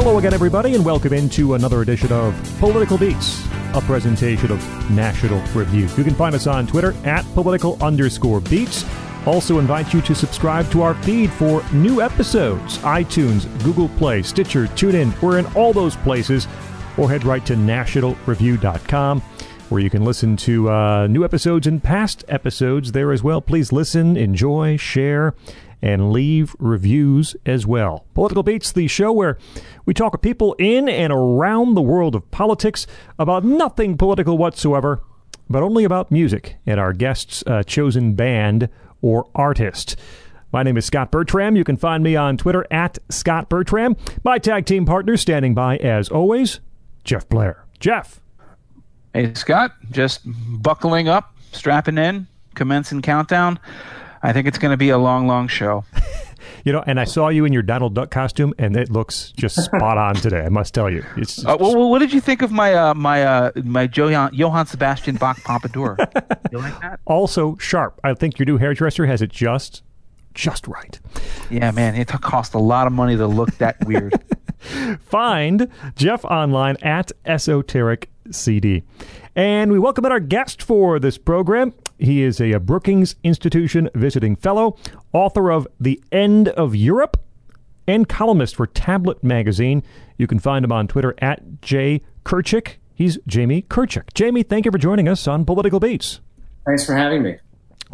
Hello again, everybody, and welcome into another edition of Political Beats, a presentation of National Review. You can find us on Twitter at political underscore beats. Also, invite you to subscribe to our feed for new episodes iTunes, Google Play, Stitcher, TuneIn. We're in all those places. Or head right to nationalreview.com where you can listen to uh, new episodes and past episodes there as well. Please listen, enjoy, share, and leave reviews as well. Political Beats, the show where we talk with people in and around the world of politics about nothing political whatsoever, but only about music and our guest's uh, chosen band or artist. My name is Scott Bertram. You can find me on Twitter at Scott Bertram. My tag team partner standing by, as always, Jeff Blehar. Jeff. Hey, Scott, just buckling up, strapping in, commencing countdown. I think it's going to be a long, long show. you know, and I saw you in your Donald Duck costume, and it looks just spot on today. I must tell you. It's uh, well, what did you think of my uh, my uh, my Johann, Johann Sebastian Bach pompadour? you like that? Also sharp. I think your new hairdresser has it just just right. Yeah, man, it cost a lot of money to look that weird. Find Jeff online at Esoteric CD. And we welcome in our guest for this program. He is a Brookings Institution visiting fellow, author of The End of Europe, and columnist for Tablet Magazine. You can find him on Twitter at J. Kirchick. He's Jamie Kirchick. Jamie, thank you for joining us on Political Beats. Thanks for having me.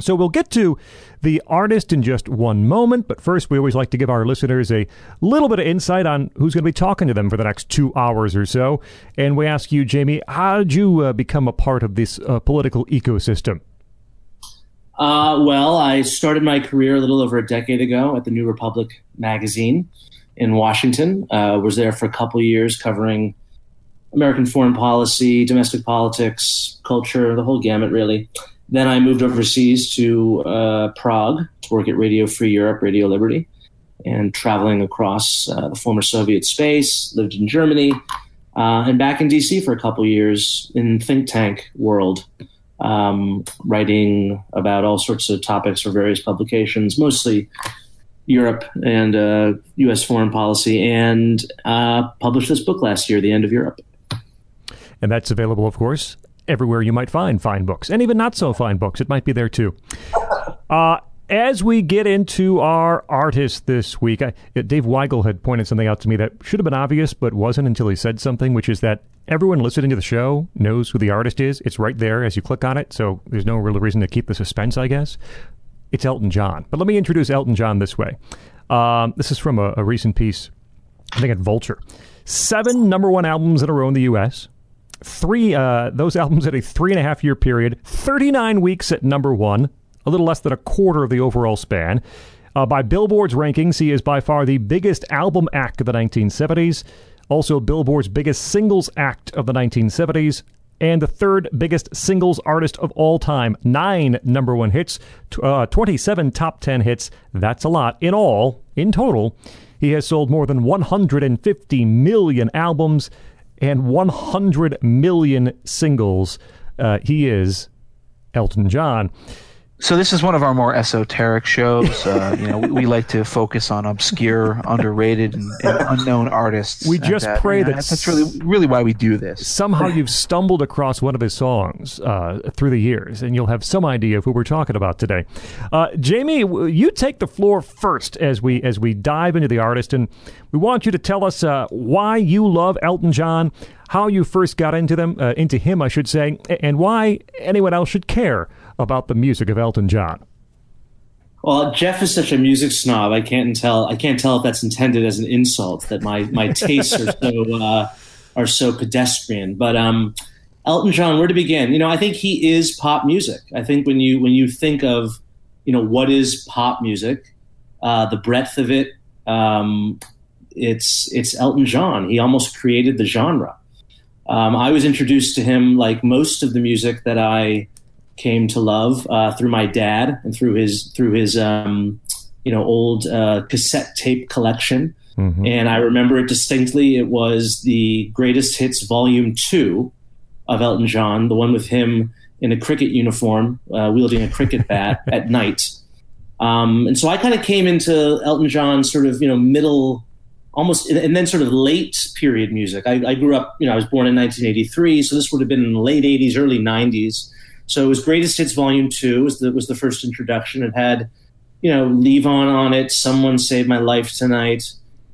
So we'll get to the artist in just one moment, but first we always like to give our listeners a little bit of insight on who's going to be talking to them for the next two hours or so. And we ask you, Jamie, how did you uh, become a part of this uh, political ecosystem? Uh, well, I started my career a little over a decade ago at the New Republic magazine in Washington. Uh, was there for a couple years covering American foreign policy, domestic politics, culture, the whole gamut, really. Then I moved overseas to uh, Prague to work at Radio Free Europe, Radio Liberty, and traveling across uh, the former Soviet space. Lived in Germany uh, and back in DC for a couple years in think tank world, um, writing about all sorts of topics for various publications, mostly Europe and U.S. Uh, foreign policy, and uh, published this book last year, The End of Europe. And that's available, of course, everywhere you might find fine books, and even not so fine books. It might be there too. Uh, as we get into our artist this week, I, Dave Weigel had pointed something out to me that should have been obvious, but wasn't until he said something, which is that everyone listening to the show knows who the artist is. It's right there as you click on it, so there's no real reason to keep the suspense, I guess. It's Elton John. But let me introduce Elton John this way. Um, this is from a, a recent piece, I think at Vulture. Seven number one albums in a row in the U.S three uh, those albums at a three and a half year period, 39 weeks at number one, a little less than a quarter of the overall span. Uh, by Billboard's rankings, he is by far the biggest album act of the 1970s, also Billboard's biggest singles act of the 1970s, and the third biggest singles artist of all time. Nine number one hits, uh, 27 top 10 hits. That's a lot. In all, in total, he has sold more than 150 million albums and 100 million singles. Uh, he is Elton John. So this is one of our more esoteric shows. Uh, you know, we, we, like to focus on obscure, underrated, and, and unknown artists. We just that, pray that that's really, really why we do this. Somehow you've stumbled across one of his songs uh, through the years, and you'll have some idea of who we're talking about today. Uh, Jamie, you take the floor first as we as we dive into the artist, and we want you to tell us uh, why you love Elton John, how you first got into them, uh, into him, I should say, and why anyone else should care about the music of Elton John? Well, Jeff is such a music snob. I can't tell. I can't tell if that's intended as an insult. That my my tastes are so uh, are so pedestrian. But um, Elton John, where to begin? You know, I think he is pop music. I think when you when you think of you know what is pop music, uh, the breadth of it, um, it's it's Elton John. He almost created the genre. Um, I was introduced to him like most of the music that I came to love uh, through my dad and through his through his um, you know old uh, cassette tape collection. Mm-hmm. And I remember it distinctly. It was the Greatest Hits Volume Two of Elton John, the one with him in a cricket uniform, uh, wielding a cricket bat at night. Um, and so I kind of came into Elton John's sort of you know middle almost and then sort of late period music. I, I, grew up, you know, I was born in 1983, so this would have been in the late 80s, early 90s. So it was Greatest Hits Volume Two was the was the first introduction. It had, you know, Levon on on it. Someone Saved My Life Tonight.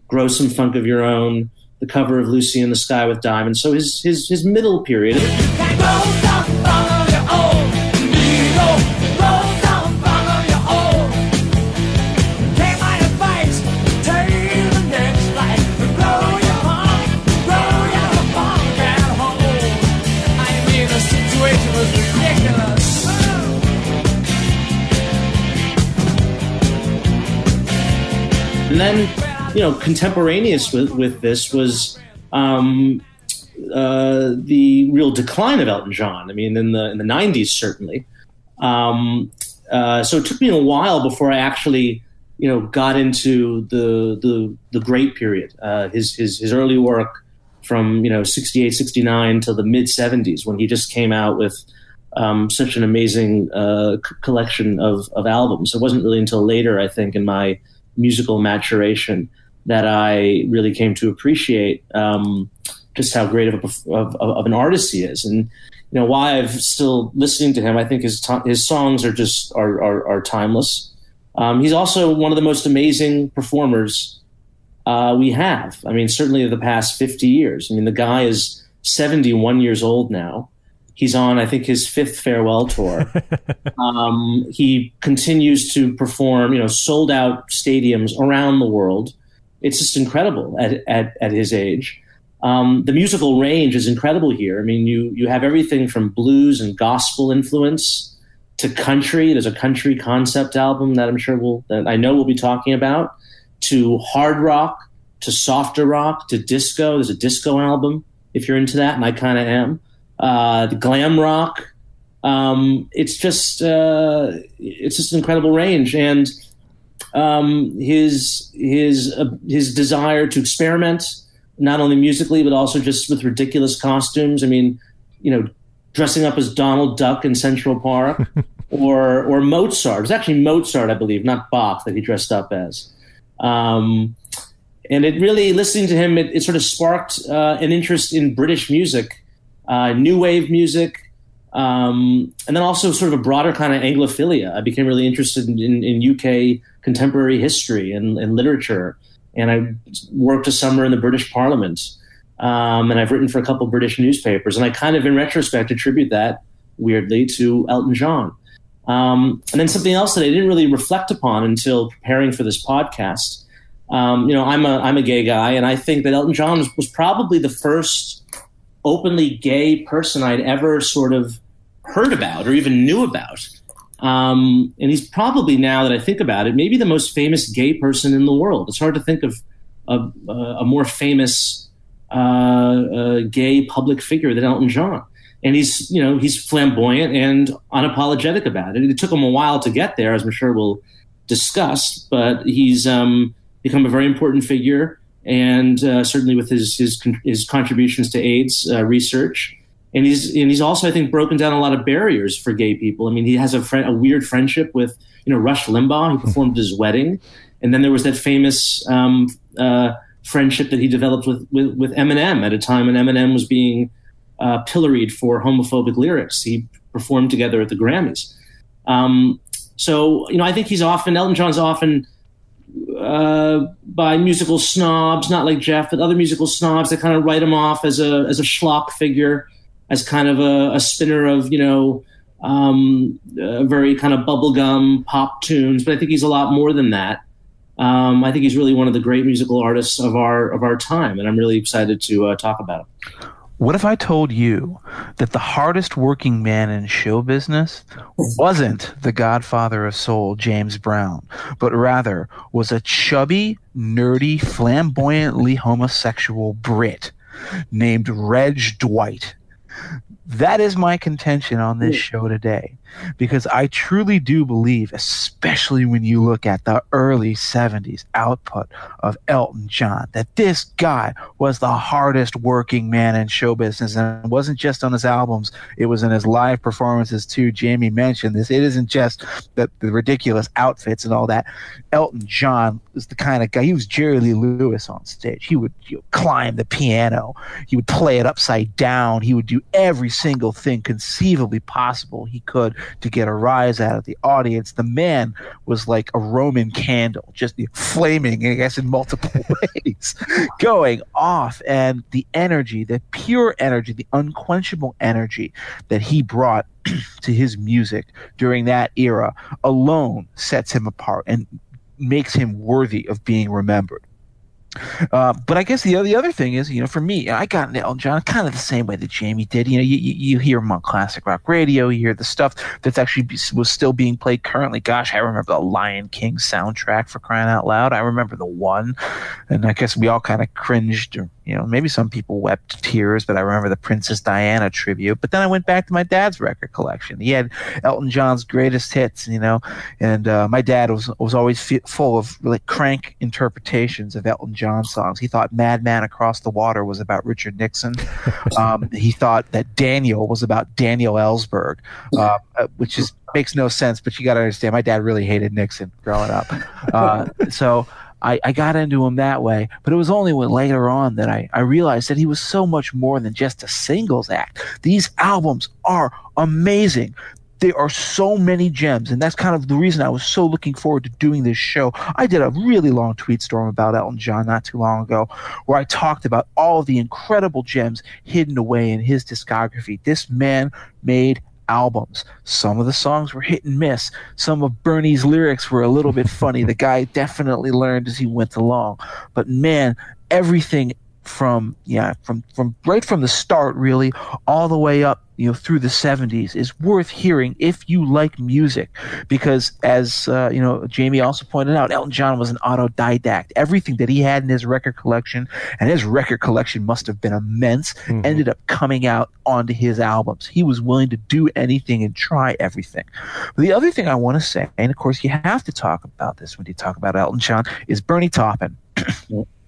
Grow Some Funk of Your Own. The cover of Lucy in the Sky with Diamonds. So his his his middle period. You know, contemporaneous with, with this was um, uh, the real decline of Elton John. I mean, in the in the '90s, certainly. Um, uh, so it took me a while before I actually, you know, got into the the the great period. Uh, his his his early work from you know 68, 69 to the mid '70s when he just came out with. Um, such an amazing uh, c- collection of, of albums. It wasn't really until later, I think, in my musical maturation that I really came to appreciate um, just how great of, a, of, of, an artist he is. And you know, why I'm still listening to him, I think his his songs are just are are, are timeless. Um, he's also one of the most amazing performers uh, we have. I mean, certainly the past 50 years. I mean, the guy is 71 years old now. He's on, I think, his fifth farewell tour. um, he continues to perform, you know, sold out stadiums around the world. It's just incredible at, at, at his age. Um, the musical range is incredible here. I mean, you you have everything from blues and gospel influence to country. There's a country concept album that I'm sure we'll that I know we'll be talking about. To hard rock, to softer rock, to disco. There's a disco album if you're into that, and I kind of am uh, the glam rock. Um, it's just uh, it's just an incredible range, and um, his his uh, his desire to experiment not only musically but also just with ridiculous costumes. I mean, you know, dressing up as Donald Duck in Central Park, or or Mozart. It was actually Mozart, I believe, not Bach, that he dressed up as. Um, and it really, listening to him, it, it sort of sparked uh, an interest in British music uh, new wave music, um, and then also sort of a broader kind of Anglophilia. I became really interested in, in, in UK contemporary history and, and, literature, and I worked a summer in the British Parliament, um, and I've written for a couple British newspapers, and I kind of, in retrospect, attribute that weirdly to Elton John. Um, and then something else that I didn't really reflect upon until preparing for this podcast. Um, you know, I'm a I'm a gay guy, and I think that Elton John was, was probably the first openly gay person I'd ever sort of heard about or even knew about. Um, and he's probably now that I think about it, maybe the most famous gay person in the world. It's hard to think of a, a more famous uh, uh, gay public figure than Elton John. And he's, you know, he's flamboyant and unapologetic about it. It took him a while to get there, as I'm sure we'll discuss, but he's um, become a very important figure and uh, certainly with his his his contributions to AIDS uh, research. And he's and he's also I think broken down a lot of barriers for gay people. I mean, he has a friend, a weird friendship with you know Rush Limbaugh. He performed his wedding, and then there was that famous um, uh, friendship that he developed with, with, with Eminem at a time when Eminem was being uh, pilloried for homophobic lyrics. He performed together at the Grammys. Um, so you know, I think he's often Elton John's often uh, by musical snobs, not like Jeff, but other musical snobs that kind of write him off as a as a schlock figure, as kind of a, a spinner of you know um, very kind of bubblegum pop tunes. But I think he's a lot more than that. Um, I think he's really one of the great musical artists of our of our time, and I'm really excited to uh, talk about him. What if I told you that the hardest working man in show business wasn't the godfather of soul, James Brown, but rather was a chubby, nerdy, flamboyantly homosexual Brit named Reg Dwight? That is my contention on this hmm. show today. Because I truly do believe, especially when you look at the early 70s output of Elton John, that this guy was the hardest working man in show business. And it wasn't just on his albums, it was in his live performances too. Jamie mentioned this. It isn't just the, the ridiculous outfits and all that. Elton John was the kind of guy, he was Jerry Lee Lewis on stage. He would you know, climb the piano, he would play it upside down, he would do every single thing conceivably possible he could to get a rise out of the audience. The man was like a Roman candle, just flaming, I guess, in multiple ways, going off. And the energy, the pure energy, the unquenchable energy that he brought to his music during that era alone sets him apart and makes him worthy of being remembered. Uh, but I guess the other, the other thing is, you know, for me, I got into Elton John kind of the same way that Jamie did. You know, you, you hear him on classic rock radio, you hear the stuff that's actually be, was still being played currently. Gosh, I remember the Lion King soundtrack for crying out loud. I remember the one, and I guess we all kind of cringed or you know, maybe some people wept tears, but I remember the Princess Diana tribute. But then I went back to my dad's record collection. He had Elton John's greatest hits, you know, and uh, my dad was was always f- full of like crank interpretations of Elton John songs. He thought Madman Across the Water was about Richard Nixon. Um, he thought that Daniel was about Daniel Ellsberg, uh which is makes no sense. But you got to understand, my dad really hated Nixon growing up, uh, so. I, I got into him that way. But it was only when later on that I, I realized that he was so much more than just a singles act. These albums are amazing. There are so many gems, and that's kind of the reason I was so looking forward to doing this show. I did a really long tweet storm about Elton John not too long ago, where I talked about all the incredible gems hidden away in his discography. This man made albums. Some of the songs were hit and miss. Some of Bernie's lyrics were a little bit funny. The guy definitely learned as he went along. But man, everything from yeah from from right from the start really all the way up you know through the 70s is worth hearing if you like music. Because as uh, you know jamie also pointed out elton john was an autodidact. Everything that he had in his record collection and his record collection must have been immense mm-hmm. ended up coming out onto his albums. He was willing to do anything and try everything. But the other thing i want to say and of course you have to talk about this when you talk about elton john is bernie taupin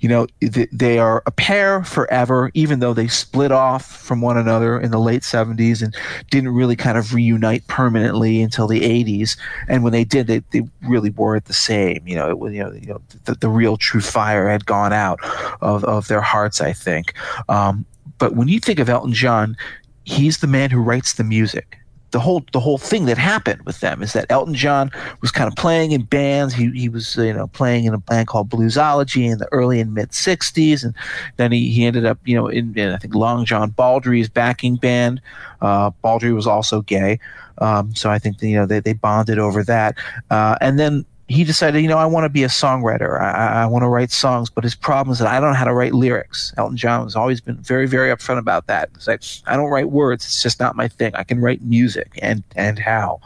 you know they are a pair forever even though they split off from one another in the late 70s and didn't really kind of reunite permanently until the 80s and when they did they, they really weren't the same. You know it you know, you know the, the real true fire had gone out of, of their hearts i think. Um, but when you think of elton john he's the man who writes the music the whole the whole thing that happened with them is that Elton John was kind of playing in bands. He he was you know playing in a band called Bluesology in the early and mid '60s, and then he, he ended up you know in, in I think Long John Baldry's backing band. Uh, Baldry was also gay, um, so I think you know they they bonded over that. Uh, and then he decided, you know, I want to be a songwriter. I, I want to write songs, but his problem is that I don't know how to write lyrics. Elton John has always been very, very upfront about that. It's like I don't write words; it's just not my thing. I can write music, and and how.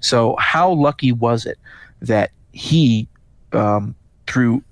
So, how lucky was it that he, um, through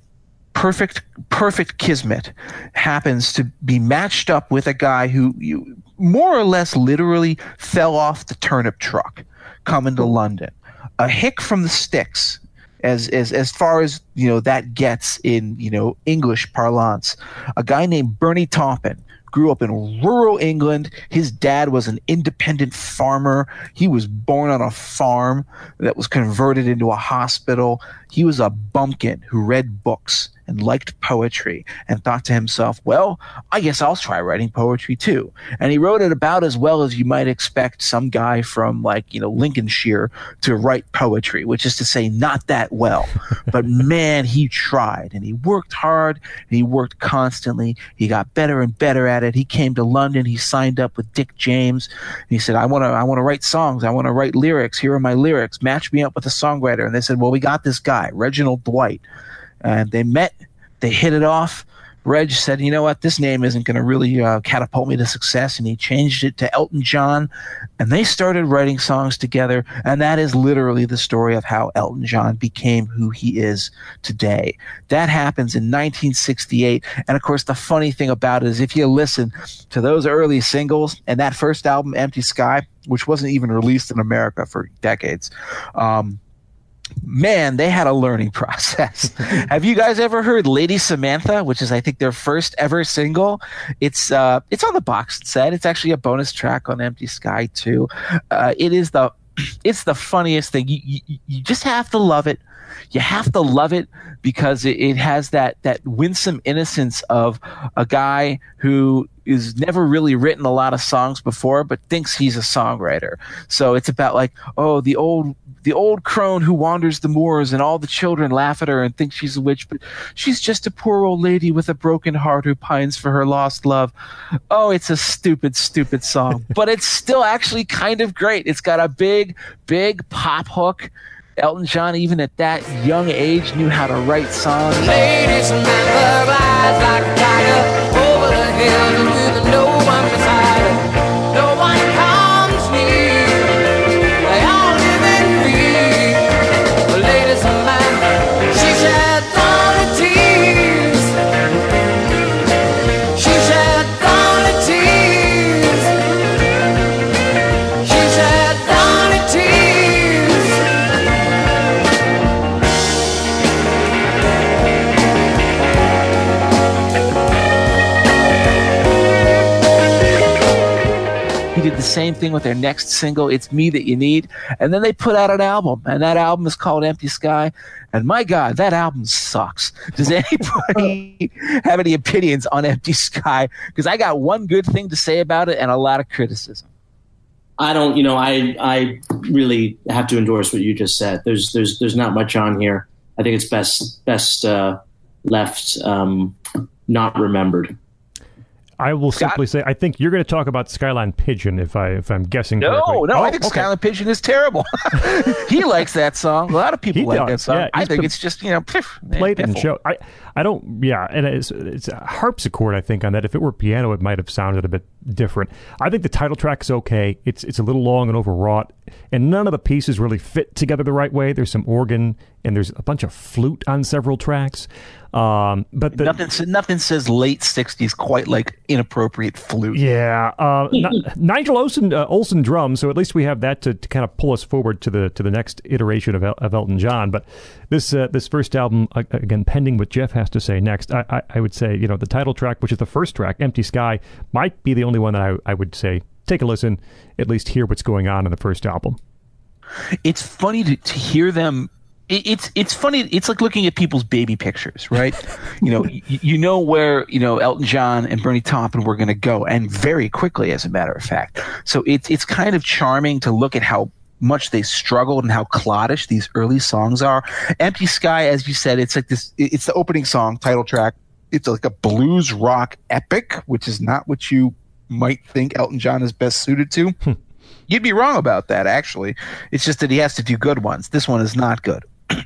perfect, perfect kismet, happens to be matched up with a guy who you more or less literally fell off the turnip truck coming to London. A hick from the sticks as as as far as you know that gets in you know English parlance. A guy named Bernie Taupin grew up in rural England. His dad was an independent farmer. He was born on a farm that was converted into a hospital. He was a bumpkin who read books and liked poetry and thought to himself, well, I guess I'll try writing poetry too. And he wrote it about as well as you might expect some guy from like, you know, Lincolnshire to write poetry, which is to say not that well. but man, he tried and he worked hard and he worked constantly. He got better and better at it. He came to London. He signed up with Dick James. and he said, I want to, I want to write songs. I want to write lyrics. Here are my lyrics. Match me up with a songwriter. And they said, well, we got this guy, Reginald Dwight and they met. They hit it off. Reg said, you know what, this name isn't going to really uh, catapult me to success. And he changed it to Elton John. And they started writing songs together. And that is literally the story of how Elton John became who he is today. That happens in 1968. And of course, the funny thing about it is if you listen to those early singles and that first album, Empty Sky, which wasn't even released in America for decades, um, man, they had a learning process. Have you guys ever heard Lady Samantha, which is I think their first ever single? It's uh, it's on the box set. It's actually a bonus track on Empty Sky too. Uh, it is the it's the funniest thing. You, you, you just have to love it. You have to love it because it, it has that that winsome innocence of a guy who is never really written a lot of songs before, but thinks he's a songwriter. So it's about like, oh, the old the old crone who wanders the moors and all the children laugh at her and think she's a witch, but she's just a poor old lady with a broken heart who pines for her lost love. Oh, it's a stupid, stupid song, but it's still actually kind of great. It's got a big, big pop hook. Elton John, even at that young age, knew how to write songs. A tiger the hills same thing with their next single, It's Me That You Need. And then they put out an album, and that album is called Empty Sky. And my God, that album sucks. Does anybody have any opinions on Empty Sky? Because I got one good thing to say about it and a lot of criticism. I don't, you know, I I really have to endorse what you just said. There's there's there's not much on here. I think it's best best uh, left um, not remembered. I will Scott? simply say I think you're going to talk about Skyline Pigeon if I if I'm guessing. No, correctly. no, oh, I think okay. Skyline Pigeon is terrible. he likes that song. A lot of people he like does. that song. Yeah, I think it's just you know played it and show. I I don't. Yeah, and it's it's a harpsichord. I think on that. If it were piano, it might have sounded a bit different. I think the title track is okay. It's it's a little long and overwrought, and none of the pieces really fit together the right way. There's some organ and there's a bunch of flute on several tracks. Um, but the, nothing nothing says late '60s quite like inappropriate flute. Yeah, uh, Nigel Olsson uh, drums. So at least we have that to, to, kind of pull us forward to the to the next iteration of, El- of Elton John. But this uh, this first album again, pending what Jeff has to say next. I, I, I would say you know the title track, which is the first track, "Empty Sky," might be the only one that I, I would say take a listen, at least hear what's going on in the first album. It's funny to, to hear them it's it's funny. It's like looking at people's baby pictures, right? you know, you, you, know where you know Elton John and Bernie Taupin were going to go, and very quickly, as a matter of fact. So it's it's kind of charming to look at how much they struggled and how cloddish these early songs are. Empty Sky, as you said, it's like this. It's the opening song, title track. It's like a blues rock epic, which is not what you might think Elton John is best suited to. Hmm. You'd be wrong about that, actually. It's just that he has to do good ones. This one is not good.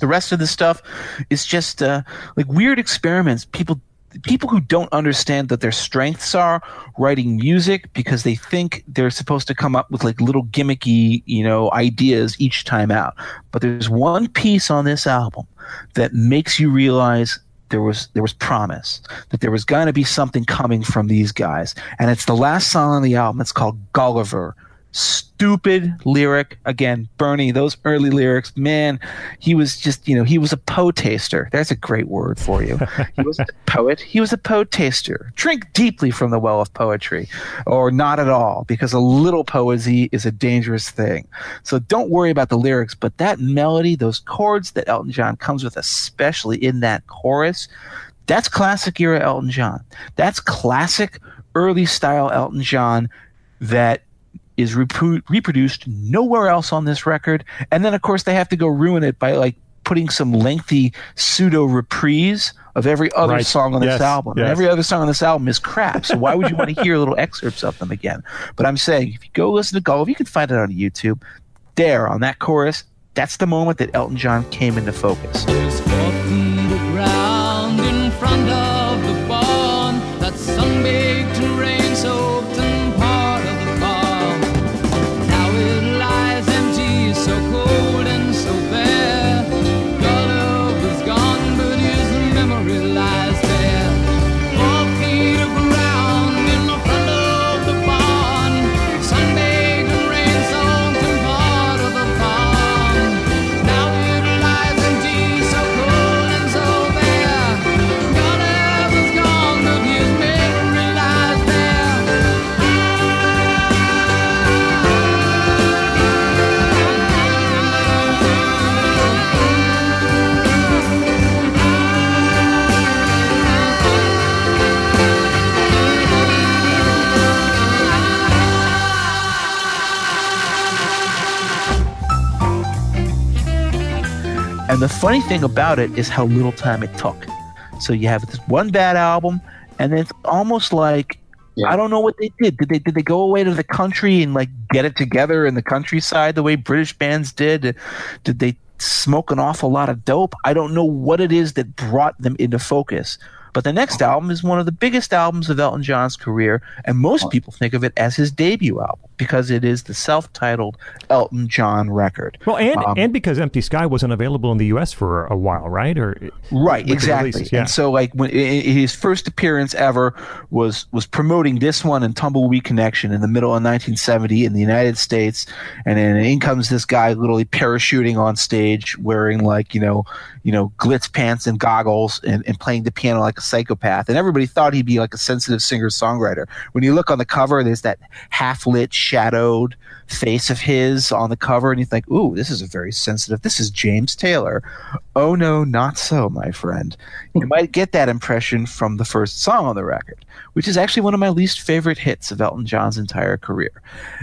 The rest of the stuff is just uh, like weird experiments. People people who don't understand that their strengths are writing music because they think they're supposed to come up with like little gimmicky, you know, ideas each time out. But there's one piece on this album that makes you realize there was there was promise that there was going to be something coming from these guys, and it's the last song on the album. It's called Gulliver stupid lyric. Again bernie those early lyrics man he was just you know he was a poetaster that's a great word for you. He was a poet. He was a poetaster drink deeply from the well of poetry or not at all because a little poesy is a dangerous thing. So don't worry about the lyrics but that melody those chords that elton john comes with especially in that chorus that's classic era elton john. That's classic early style elton john that is reproduced nowhere else on this record. And then, of course, they have to go ruin it by like putting some lengthy pseudo reprise of every other right. song on yes. this album. Yes. And every other song on this album is crap. So why would you want to hear little excerpts of them again? But I'm saying, if you go listen to Gulliver, you can find it on YouTube. There, on that chorus, that's the moment that Elton John came into focus. The funny thing about it is how little time it took. So you have this one bad album, and then it's almost like yeah. I don't know what they did. Did they did they go away to the country and like get it together in the countryside the way British bands did? Did they smoke an awful lot of dope? I don't know what it is that brought them into focus. But the next album is one of the biggest albums of Elton John's career, and most people think of it as his debut album because it is the self-titled Elton John record. Well, and um, and because Empty Sky wasn't available in the U.S. for a while, right? Or right, exactly. Releases, yeah. And so, like when his first appearance ever was was promoting this one and Tumbleweed Connection in the middle of 1970 in the United States, and then in comes this guy literally parachuting on stage wearing like you know you know glitz pants and goggles and, and playing the piano like a psychopath, and everybody thought he'd be like a sensitive singer songwriter. When you look on the cover, there's that half lit, shadowed face of his on the cover, and you think, "Ooh, this is a very sensitive. This is James Taylor." Oh no, not so, my friend. You hmm. might get that impression from the first song on the record, which is actually one of my least favorite hits of Elton John's entire career.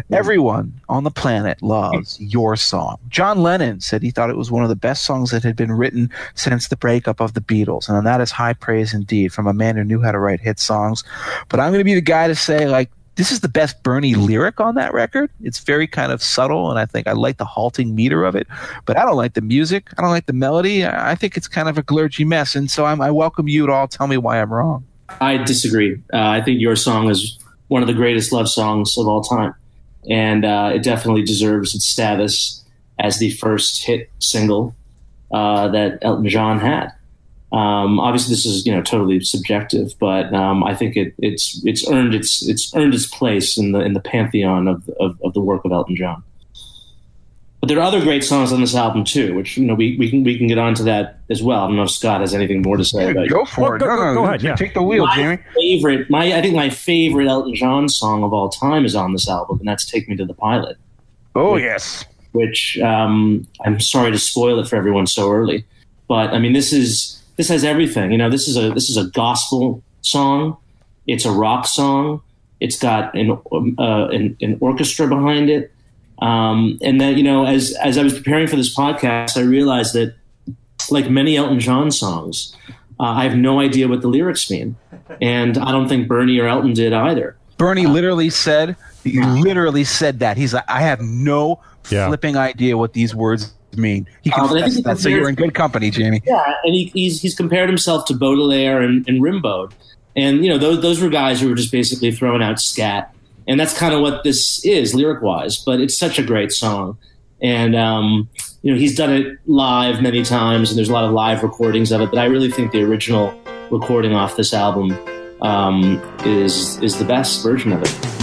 Hmm. Everyone on the planet hmm. loves your song. John Lennon said he thought it was one of the best songs that had been written since the breakup of the Beatles, and that is high praise indeed from a man who knew how to write hit songs. But I'm going to be the guy to say, like, this is the best Bernie lyric on that record. It's very kind of subtle, and I think I like the halting meter of it. But I don't like the music. I don't like the melody. I think it's kind of a clergy mess. And so I'm, i welcome you to all tell me why I'm wrong. I disagree. Uh, I think your song is one of the greatest love songs of all time, and uh, it definitely deserves its status as the first hit single uh, that Elton John had. Um, obviously, this is you know totally subjective, but um, I think it, it's it's earned its it's earned its place in the in the pantheon of, of, of the work of Elton John. But there are other great songs on this album too, which you know we, we can we can get onto that as well. I don't know if Scott has anything more to say. Yeah, about go for it. Go, go, go, ahead. Yeah. Take the wheel, my Jamie. Favorite, my I think my favorite Elton John song of all time is on this album, and that's "Take Me to the Pilot." Oh which, yes. Which um, I'm sorry to spoil it for everyone so early, but I mean this is this has everything. You know, this is a this is a gospel song. It's a rock song. It's got an uh, an, an, orchestra behind it. Um, and then you know, as as I was preparing for this podcast, I realized that, like many Elton John songs, uh, I have no idea what the lyrics mean, and I don't think Bernie or Elton did either. Bernie uh, literally said, he literally said that he's like, I have no yeah. flipping idea what these words mean. He can uh, that, so you're in good company, Jamie. Yeah, and he, he's he's compared himself to Baudelaire and, and Rimbaud, and you know those those were guys who were just basically throwing out scat, and that's kind of what this is lyric wise. But it's such a great song, and um, you know he's done it live many times, and there's a lot of live recordings of it. But I really think the original recording off this album um, is is the best version of it.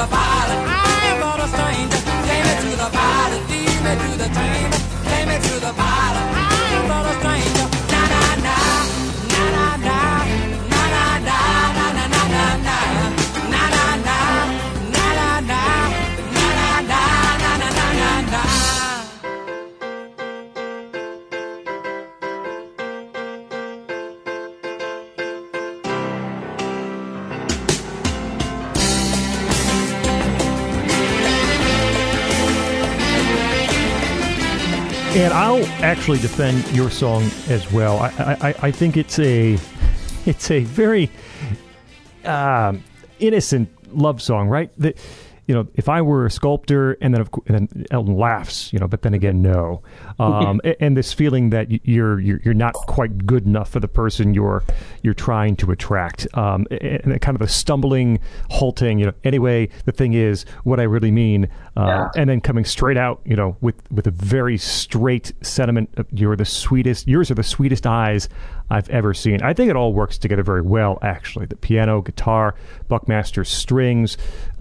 The pilot. I'm not a stranger. Take me to the pilot. Lead me to the chamber. Take me to the pilot. And I'll actually defend your song as well. I, I, I think it's a it's a very um, innocent love song, right? The, you know, if I were a sculptor, and then of course, and then Elton laughs, you know, but then again, no, um, and, and, this feeling that you're, you're you're not quite good enough for the person you're you're trying to attract, um, and kind of a stumbling, halting, you know. Anyway, the thing is, what I really mean, uh, yeah. and then coming straight out, you know, with with a very straight sentiment. You're the sweetest. Yours are the sweetest eyes I've ever seen. I think it all works together very well, actually. The piano, guitar, Buckmaster strings,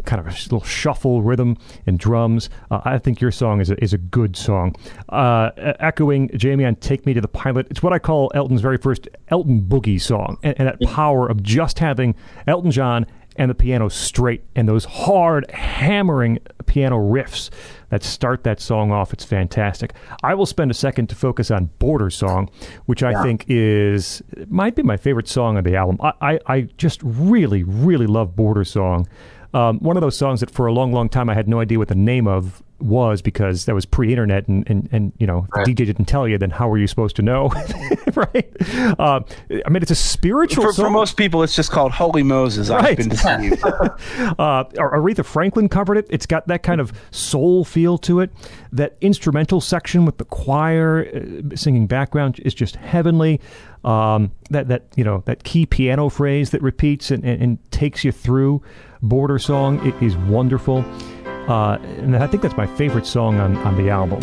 kind of a little shuffle rhythm and drums. Uh, I think your song is a, is a good song. Uh, echoing Jamie on Take Me to the Pilot, it's what I call Elton's very first Elton Boogie song. And, and that power of just having Elton John and the piano straight and those hard hammering piano riffs that start that song off. It's fantastic. I will spend a second to focus on Border Song, which I think is might be my favorite song on the album. I, I, I just really, really love Border Song. Um, one of those songs that for a long, long time I had no idea what the name of was because that was pre-internet and, and, and you know Right. the DJ didn't tell you then how were you supposed to know right uh, I mean it's a spiritual For, song for most people, it's just called Holy Moses. Right. I've been deceived. uh, Aretha Franklin covered it. It's got that kind of soul feel to it. That instrumental section with the choir uh, singing background is just heavenly. Um, that that you know that key piano phrase that repeats and, and, and takes you through Border Song it is wonderful. Uh, and I think that's my favorite song on, on the album.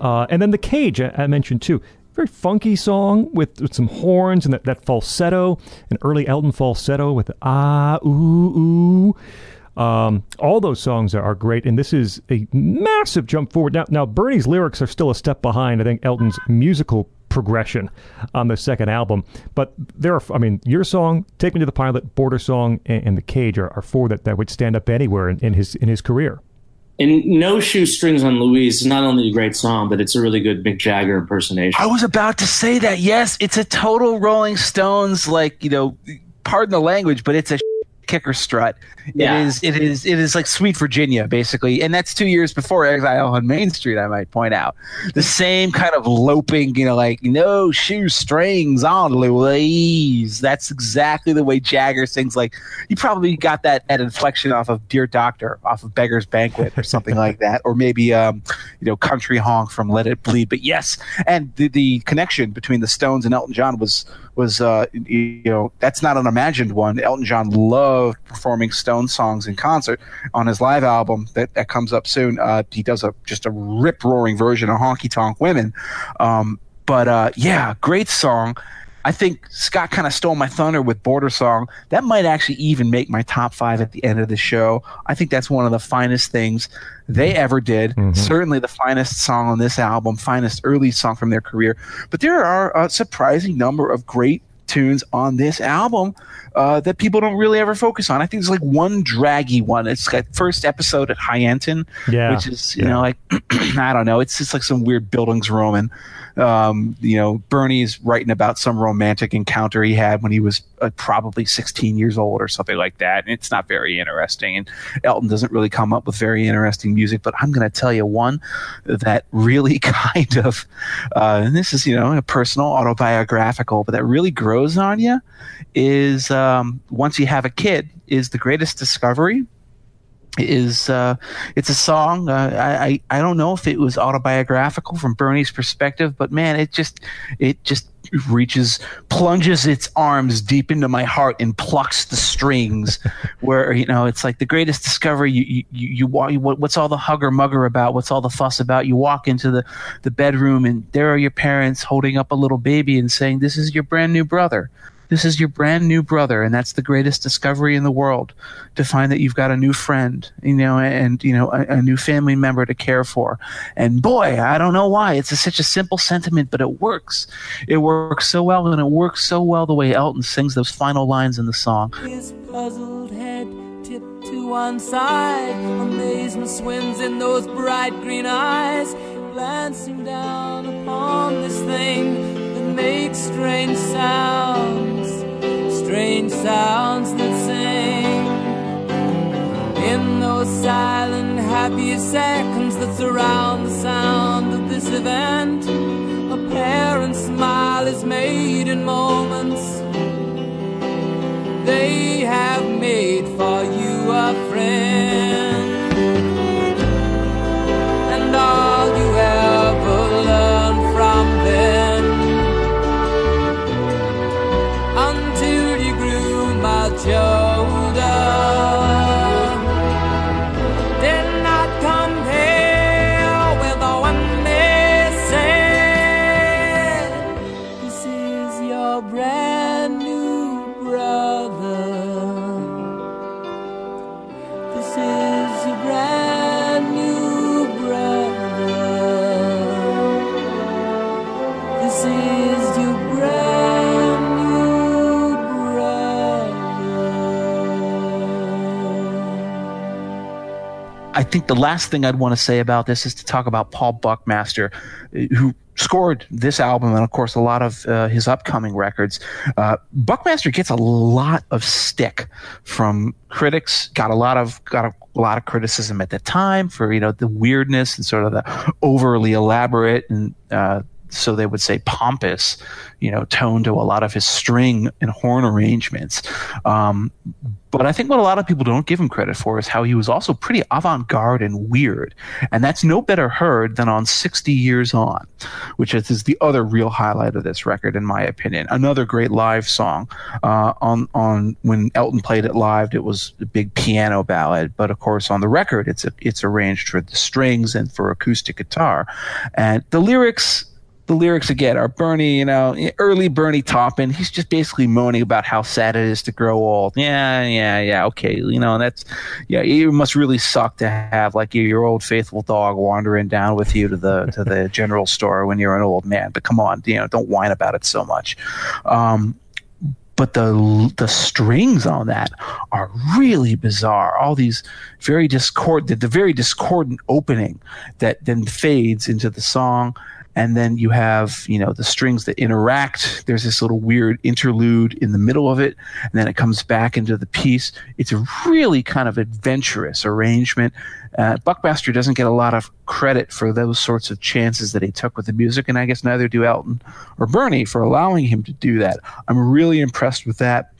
Uh, and then the cage I, I mentioned too. Very funky song with, with some horns and that, that falsetto, an early Elton falsetto with ah ooh ooh. Um, all those songs are, are great, and this is a massive jump forward. Now, now Bernie's lyrics are still a step behind. I think Elton's musical progression on the second album, but there are. I mean, your song, "Take Me to the Pilot," "Border Song," and, and "The Cage" are, are four that, that would stand up anywhere in, in his in his career. And No Shoestrings on Louise is not only a great song, but it's a really good Mick Jagger impersonation. I was about to say that. Yes, it's a total Rolling Stones, like you know, pardon the language, but it's a kicker strut. Yeah. It is. It is. It is like Sweet Virginia, basically, and that's two years before Exile on Main Street. I might point out the same kind of loping, you know, like no shoestrings on Louise. That's exactly the way Jagger sings. Like you probably got that that inflection off of Dear Doctor, off of Beggar's Banquet, or something like that, or maybe um, you know, Country Honk from Let It Bleed. But yes, and the the connection between the Stones and Elton John was was uh, you know that's not an imagined one. Elton John loved performing Stone songs in concert on his live album that, that comes up soon. Uh, he does a just a rip roaring version of Honky Tonk Women. Um, but uh, yeah, great song. I think Scott kind of stole my thunder with Border Song. That might actually even make my top five at the end of the show. I think that's one of the finest things they ever did. Mm-hmm. Certainly the finest song on this album, finest early song from their career. But there are a surprising number of great tunes on this album uh, that people don't really ever focus on. I think there's like one draggy one. It's that first episode at Hienton, Yeah, which is you yeah. know like I don't know. It's just like some weird buildings Roman. Um, you know, Bernie's writing about some romantic encounter he had when he was uh, probably 16 years old or something like that. And it's not very interesting. And Elton doesn't really come up with very interesting music. But I'm going to tell you one that really kind of, uh, and this is you know a personal autobiographical, but that really grows on you is um, once you have a kid is the greatest discovery is uh, it's a song. Uh, I, I don't know if it was autobiographical from Bernie's perspective, but man, it just it just reaches plunges its arms deep into my heart and plucks the strings. where you know it's like the greatest discovery. You you you, you walk. What, what's all the hugger mugger about? What's all the fuss about? You walk into the the bedroom and there are your parents holding up a little baby and saying, "This is your brand new brother." This is your brand new brother, and that's the greatest discovery in the world to find that you've got a new friend, you know, and you know a, a new family member to care for. And boy, I don't know why it's a, such a simple sentiment, but it works. It works so well, and it works so well the way Elton sings those final lines in the song. His puzzled head tipped to one side. Amazement swims in those bright green eyes, glancing down upon this thing makes strange sounds, strange sounds that sing. In those silent, happy seconds that surround the sound of this event, a parent's smile is made in moments they have made for you a friend. Think the last thing I'd want to say about this is to talk about Paul Buckmaster, uh, who scored this album and, of course, a lot of uh, his upcoming records. Uh, Buckmaster gets a lot of stick from critics. Got a lot of got a, lot of criticism at the time for you know the weirdness and sort of the overly elaborate and. Uh, so they would say pompous, you know, tone to a lot of his string and horn arrangements. Um, but I think what a lot of people don't give him credit for is how he was also pretty avant garde and weird. And that's no better heard than on 60 Years On, which is, the other real highlight of this record, in my opinion. Another great live song. Uh, on, on when Elton played it live, it was a big piano ballad. But of course, on the record, it's, a, it's arranged for the strings and for acoustic guitar. And the lyrics, the lyrics again are Bernie, you know, early Bernie Taupin. He's just basically moaning about how sad it is to grow old. Yeah, yeah, yeah. Okay, you know, that's yeah. It must really suck to have like your, old faithful dog wandering down with you to the to the general store when you're an old man. But come on, you know, don't whine about it so much. Um, but the the strings on that are really bizarre. All these very discord, the, the very discordant opening that then fades into the song and then you have you know the strings that interact. There's this little weird interlude in the middle of it and then it comes back into the piece. It's a really kind of adventurous arrangement. Uh, buckmaster doesn't get a lot of credit for those sorts of chances that he took with the music and i guess neither do elton or bernie for allowing him to do that. I'm really impressed with that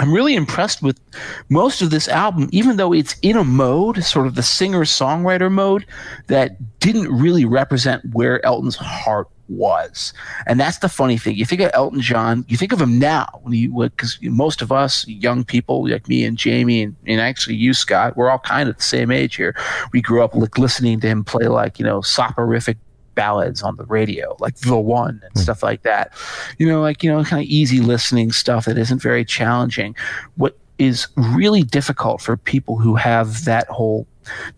I'm really impressed with most of this album, even though it's in a mode, sort of the singer songwriter mode, that didn't really represent where Elton's heart was. And that's the funny thing. You think of Elton John, you think of him now, because most of us, young people like me and Jamie, and, and, actually you, Scott, we're all kind of the same age here. We grew up like, listening to him play like, you know, soporific ballads on the radio, like The One and mm. stuff like that. You know, like, you know, kind of easy listening stuff that isn't very challenging. What is really difficult for people who have that whole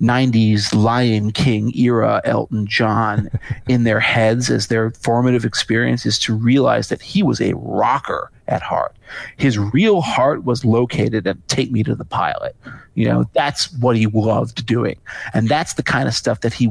90s Lion King era Elton John in their heads as their formative experience is to realize that he was a rocker at heart. His real heart was located at Take Me to the Pilot. You know, that's what he loved doing. And that's the kind of stuff that he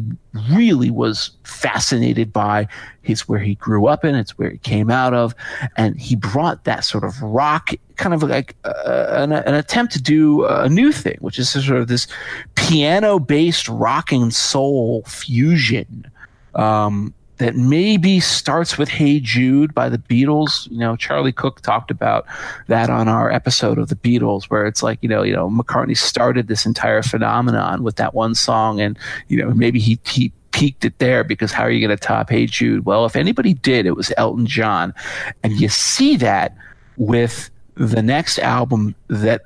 really was fascinated by. It's where he grew up in, it's where he came out of. And he brought that sort of rock, kind of like uh, an, an, attempt to do a new thing, which is sort of this piano based rock and soul fusion. Um, that maybe starts with Hey Jude by the Beatles. You know, Charlie Cook talked about that on our episode of the Beatles, where it's like, you know, you know, McCartney started this entire phenomenon with that one song and, you know, maybe he, he peaked it there because how are you going to top Hey Jude? Well, if anybody did, it was Elton John. And you see that with the next album that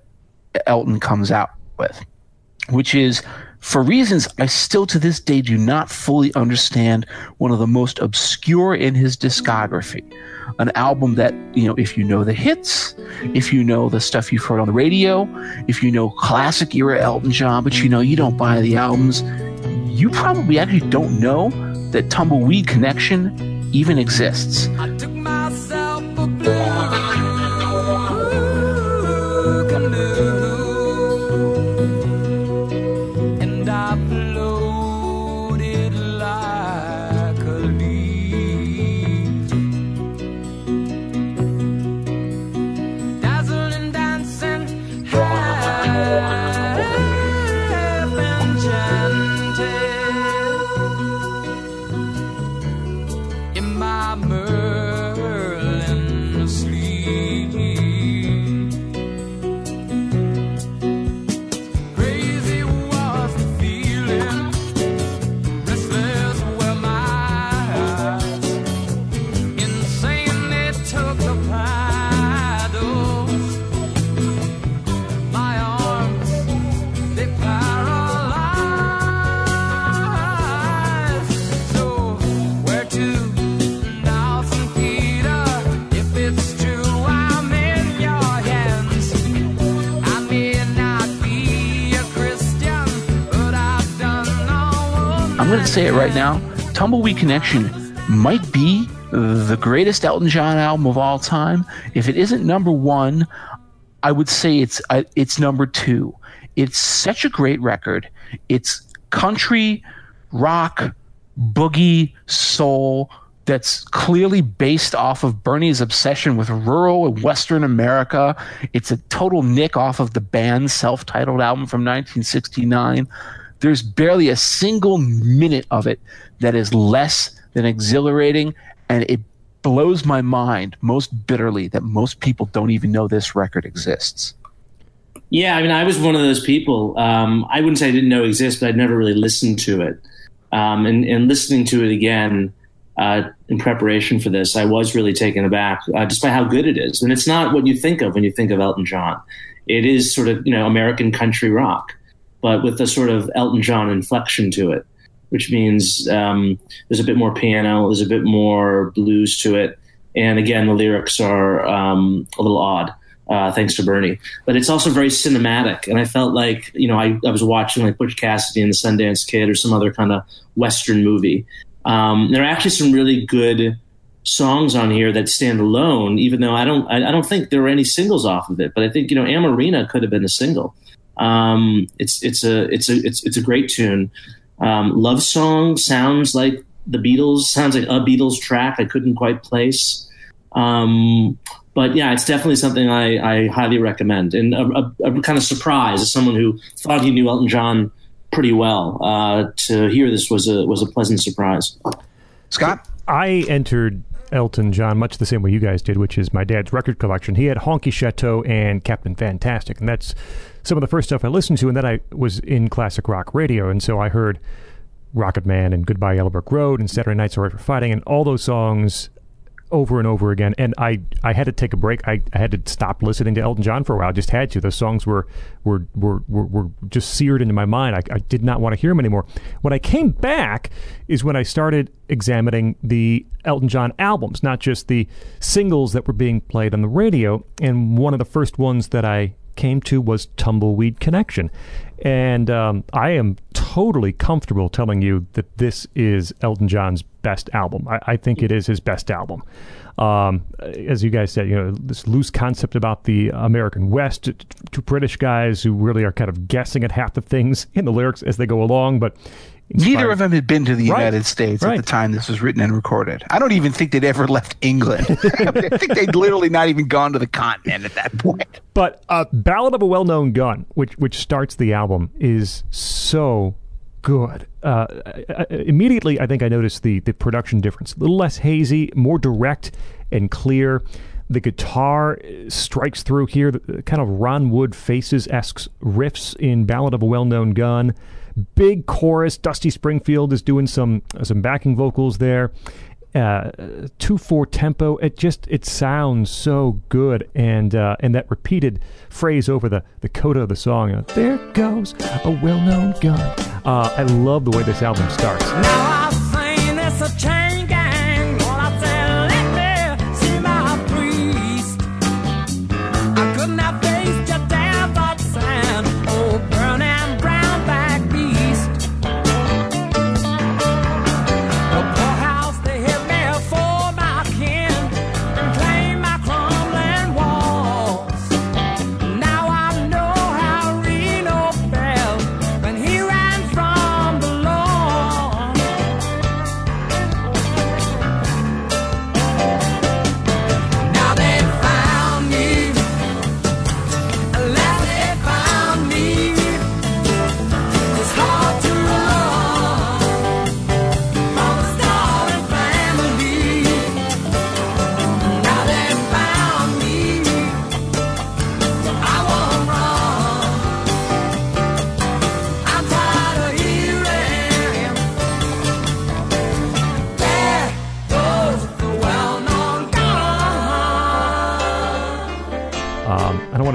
Elton comes out with, which is for reasons I still to this day do not fully understand, one of the most obscure in his discography. An album that, you know, if you know the hits, if you know the stuff you've heard on the radio, if you know classic era Elton John, but you know you don't buy the albums, you probably actually don't know that Tumbleweed Connection even exists. Say it right now. Tumbleweed Connection might be the greatest Elton John album of all time. If it isn't number one, I would say it's uh, it's number two. It's such a great record. It's country, rock, boogie, soul that's clearly based off of Bernie's obsession with rural and Western America. It's a total nick off of the band's self titled album from 1969. There's barely a single minute of it that is less than exhilarating, and it blows my mind most bitterly that most people don't even know this record exists. Yeah, I mean, I was one of those people. Um, I wouldn't say I didn't know it exists, but I'd never really listened to it. Um, and, and listening to it again uh, in preparation for this, I was really taken aback uh, just by how good it is. And it's not what you think of when you think of Elton John. It is sort of you know American country rock, but with a sort of Elton John inflection to it, which means um, there's a bit more piano, there's a bit more blues to it, and again the lyrics are um, a little odd. Uh, thanks to Bernie, but it's also very cinematic, and I felt like you know I, I was watching like Butch Cassidy and the Sundance Kid or some other kind of Western movie, um, there are actually some really good songs on here that stand alone, even though I don't I, I, don't think there were any singles off of it. But I think you know Amoreena could have been a single. Um, it's it's a it's a it's it's a great tune. Um, Love song sounds like the Beatles. Sounds like a Beatles track. I couldn't quite place. Um, but yeah, it's definitely something I, I highly recommend, and a, a, a kind of surprise as someone who thought he knew Elton John pretty well. Uh, to hear this was a was a pleasant surprise. Scott, I entered Elton John much the same way you guys did, which is my dad's record collection. He had Honky Chateau and Captain Fantastic, and that's some of the first stuff I listened to. And then I was in classic rock radio, and so I heard Rocket Man and Goodbye Yellow Brick Road and Saturday Night's Alright for Fighting, and all those songs over and over again. And I, I had to take a break. I, I had to stop listening to Elton John for a while. I just had to. Those songs were were were, were, were just seared into my mind. I, I did not want to hear them anymore. When I came back is when I started examining the Elton John albums, not just the singles that were being played on the radio. And one of the first ones that I came to was Tumbleweed Connection. And um, I am totally comfortable telling you that this is Elton John's best album. I, I think it is his best album. Um, as you guys said, you know, this loose concept about the American West to, to, British guys who really are kind of guessing at half the things in the lyrics as they go along, but Inspired. Neither of them had been to the right. United States right. at the time this was written and recorded. I don't even think they'd ever left England. I think they'd literally not even gone to the continent at that point. But uh, "Ballad of a Well-Known Gun," which which starts the album, is so good. Uh, I, I, immediately, I think I noticed the the production difference. A little less hazy, more direct and clear. The guitar strikes through here, the, kind of Ron Wood Faces esque riffs in "Ballad of a Well-Known Gun." Big chorus. Dusty Springfield is doing some some backing vocals there. Uh, two four tempo. It just it sounds so good, and uh, and that repeated phrase over the the coda of the song. You know, there goes a well known gun. Uh, I love the way this album starts.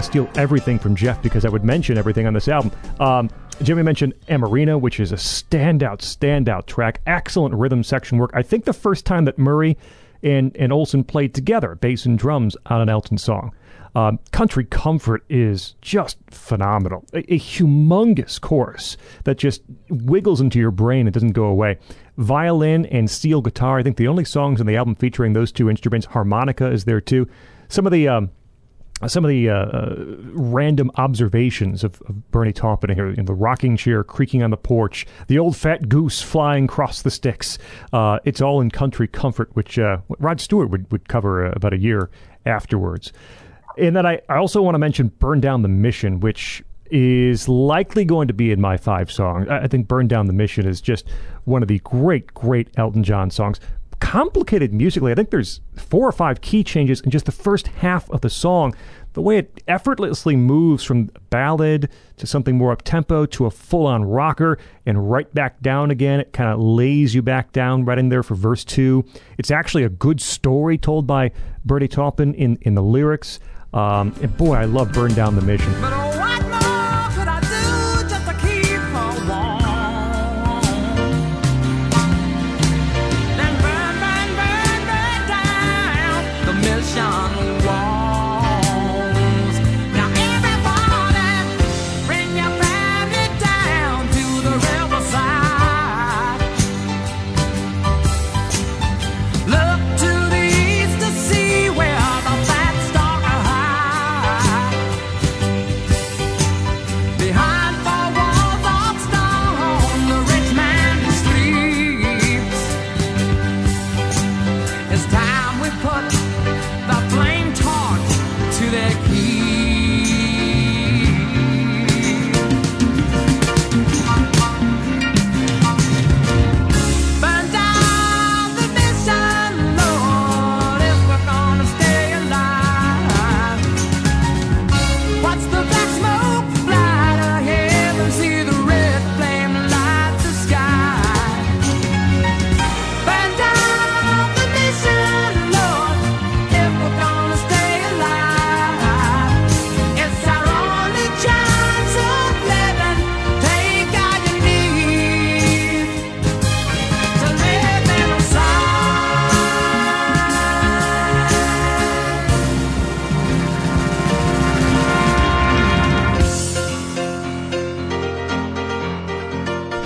Steal everything from Jeff because I would mention everything on this album. Um, Jimmy mentioned Amoreena, which is a standout, standout track. Excellent rhythm section work. I think the first time that Murray and, and Olsson played together, bass and drums, on an Elton song. Um, Country Comfort is just phenomenal. A, a, humongous chorus that just wiggles into your brain and doesn't go away. Violin and steel guitar, I think the only songs on the album featuring those two instruments. Harmonica is there too. Some of the. Um, some of the uh, uh, random observations of, of Bernie Taupin here, know, the rocking chair creaking on the porch, the old fat goose flying across the sticks. Uh, it's all in country comfort, which uh, Rod Stewart would, would cover uh, about a year afterwards. And then I, I also want to mention Burn Down the Mission, which is likely going to be in my five songs. I, I think Burn Down the Mission is just one of the great, great Elton John songs complicated musically. I think there's four or five key changes in just the first half of the song. The way it effortlessly moves from ballad to something more up tempo to a full on rocker and right back down again. It kind of lays you back down right in there for verse two. It's actually a good story told by Bernie Taupin in, in the lyrics. Um, and boy, I love Burn Down the Mission.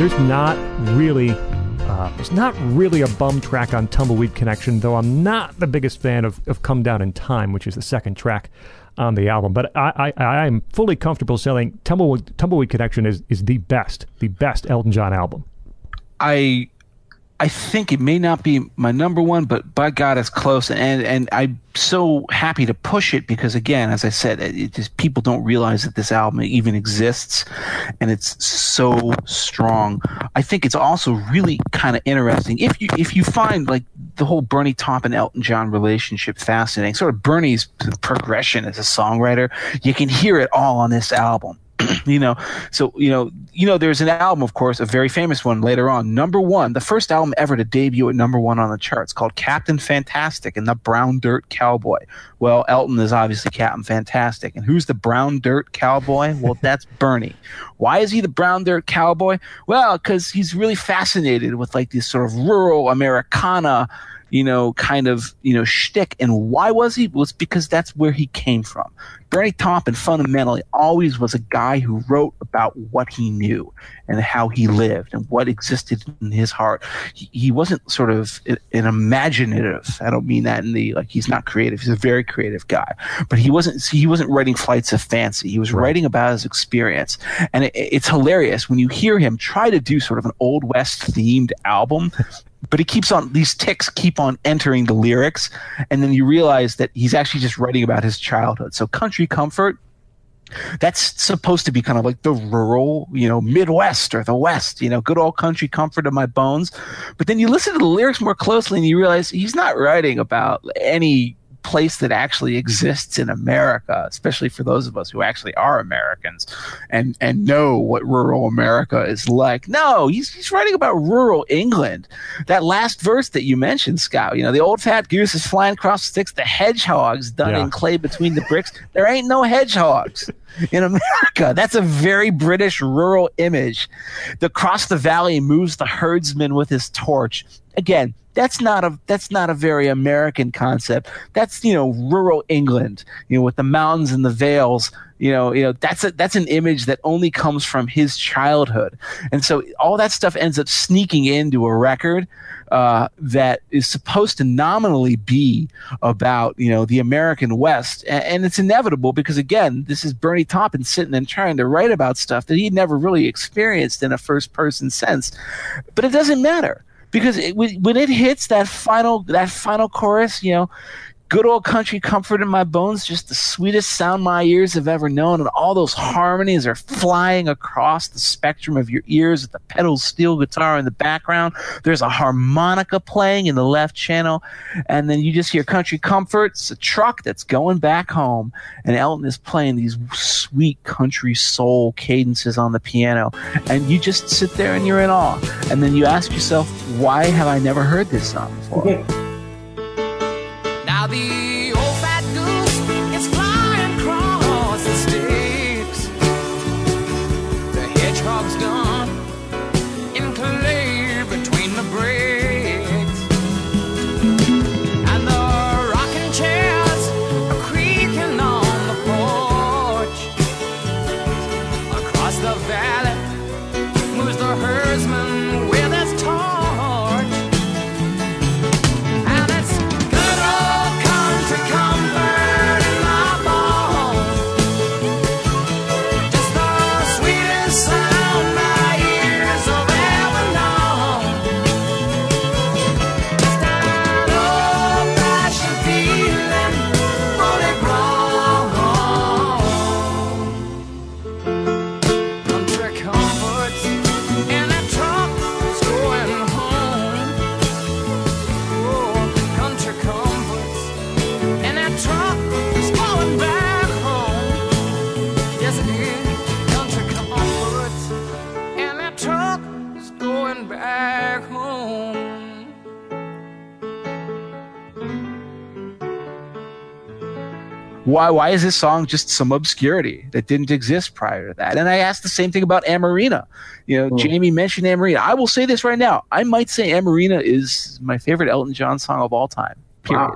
There's not really. Uh, there's not really a bum track on Tumbleweed Connection, though I'm not the biggest fan of, of Come Down in Time, which is the second track on the album. But I, I, am fully comfortable saying Tumbleweed, Tumbleweed Connection is, is the best, the best Elton John album. I I think it may not be my number one, but by God, it's close. And and I'm so happy to push it because again, as I said, it, just people don't realize that this album even exists, and it's so strong. I think it's also really kind of interesting if you if you find like the whole Bernie Taupin and Elton John relationship fascinating. Sort of Bernie's progression as a songwriter, you can hear it all on this album you know so you know you know there's an album of course a very famous one later on number one the first album ever to debut at number one on the charts called captain fantastic and the brown dirt cowboy. Well elton is obviously captain fantastic and who's the brown dirt cowboy? Well that's bernie. Why is he the brown dirt cowboy? Well because he's really fascinated with like this sort of rural americana you know, kind of, you know, shtick. And why was he? Was because that's where he came from. Bernie Taupin fundamentally always was a guy who wrote about what he knew and how he lived and what existed in his heart. He, he wasn't sort of an imaginative. I don't mean that in the like he's not creative. He's a very creative guy, but he wasn't. He wasn't writing flights of fancy. He was writing about his experience, and it, it's hilarious when you hear him try to do sort of an old west themed album but he keeps on these ticks keep on entering the lyrics and then you realize that he's actually just writing about his childhood. So country comfort that's supposed to be kind of like the rural you know midwest or the west you know good old country comfort of my bones. But then you listen to the lyrics more closely and you realize he's not writing about any place that actually exists in America, especially for those of us who actually are Americans and and know what rural America is like. No, he's he's writing about rural England. That last verse that you mentioned, Scott, you know, the old fat goose is flying across the sticks, the hedgehogs done Yeah. in clay between the bricks. There ain't no hedgehogs. In America, that's a very British rural image. The cross the valley moves the herdsman with his torch. Again, That's not a that's not a very American concept. That's you know rural England, you know, with the mountains and the vales. You know, you know that's a, that's an image that only comes from his childhood, and so all that stuff ends up sneaking into a record uh, that is supposed to nominally be about you know the American West, and, and, it's inevitable because again, this is Bernie Taupin sitting and trying to write about stuff that he'd never really experienced in a first person sense, but it doesn't matter because it, when it hits that final that final chorus, you know, good old country comfort in my bones, just the sweetest sound my ears have ever known. And all those harmonies are flying across the spectrum of your ears with the pedal steel guitar in the background. There's a harmonica playing in the left channel. And then you just hear country comfort. It's a truck that's going back home. And Elton is playing these sweet country soul cadences on the piano. And you just sit there and you're in awe. And then you ask yourself, why have I never heard this song before? Now the why why is this song just some obscurity that didn't exist prior to that? And I asked the same thing about Amoreena. You know, hmm. Jamie mentioned Amoreena. I will say this right now. I might say Amoreena is my favorite Elton John song of all time. Period. Wow.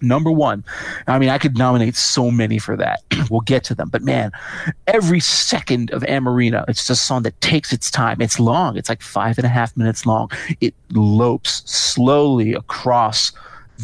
Number one. I mean, I could nominate so many for that. we'll get to them. But man, every second of Amoreena, it's a song that takes its time. It's long. It's like five and a half minutes long. It lopes slowly across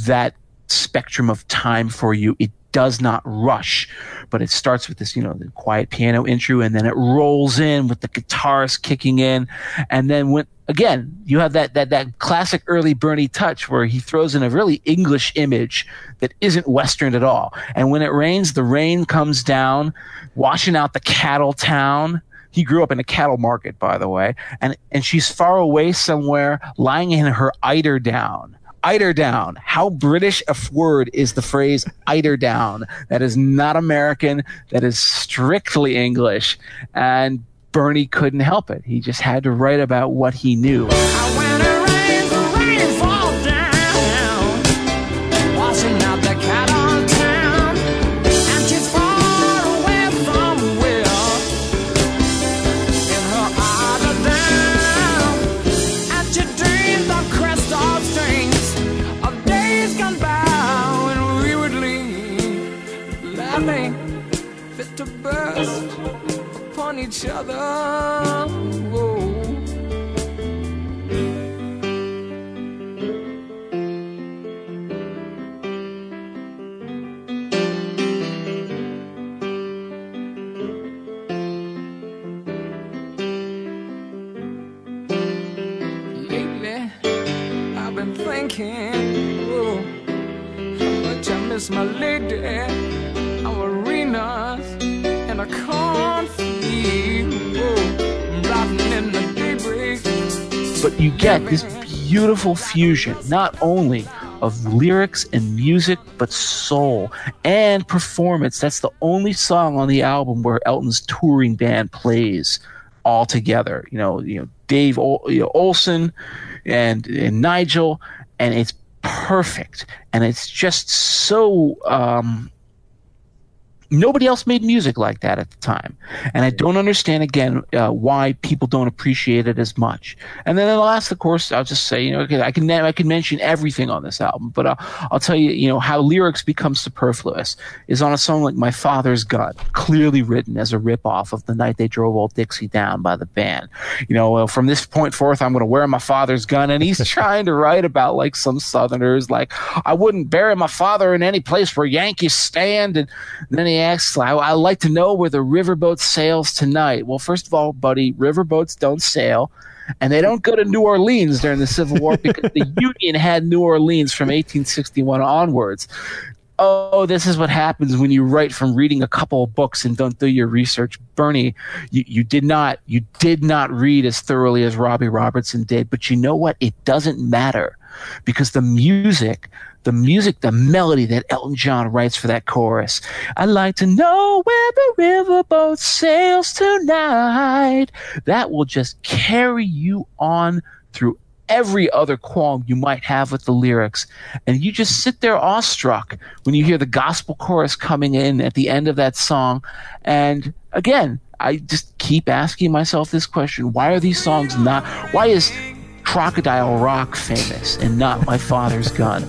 that spectrum of time for you. It does not rush, but it starts with this, you know, the quiet piano intro, and then it rolls in with the guitars kicking in, and then when again you have that that that classic early Bernie touch where he throws in a really English image that isn't Western at all, and when it rains, the rain comes down, washing out the cattle town. He grew up in a cattle market, by the way, and and she's far away somewhere, lying in her eider down eider down. How British a word is the phrase eiderdown? That is not American. That is strictly English. And Bernie couldn't help it. He just had to write about what he knew. Upon get this beautiful fusion, not only of lyrics and music, but soul and performance. That's the only song on the album where Elton's touring band plays all together. You know, you know Dave Ol- you know, Olsson and, and Nigel, and it's perfect. And it's just so um, nobody else made music like that at the time, and I don't understand again uh, why people don't appreciate it as much. And then in the last, of course, I'll just say, you know, okay, I can I can mention everything on this album, but I'll, I'll tell you, you know, how lyrics become superfluous is on a song like "My Father's Gun," clearly written as a ripoff of "The Night They Drove Old Dixie Down" by the band. You know, well, from this point forth, I'm going to wear my father's gun, and he's trying to write about like some Southerners, like I wouldn't bury my father in any place where Yankees stand, and then he asks, I, I like to know where the riverboat sails tonight. Well, first of all, buddy, riverboats don't sail. And they don't go to New Orleans during the Civil War because the Union had New Orleans from 1861 onwards. Oh, this is what happens when you write from reading a couple of books and don't do your research. Bernie, you, you did not you did not read as thoroughly as Robbie Robertson did, but you know what? It doesn't matter because the music the music, the melody that Elton John writes for that chorus. I'd like to know where the riverboat sails tonight. That will just carry you on through every other qualm you might have with the lyrics. And you just sit there awestruck when you hear the gospel chorus coming in at the end of that song. And again, I just keep asking myself this question. Why are these songs not, why is Crocodile Rock famous and not my father's gun?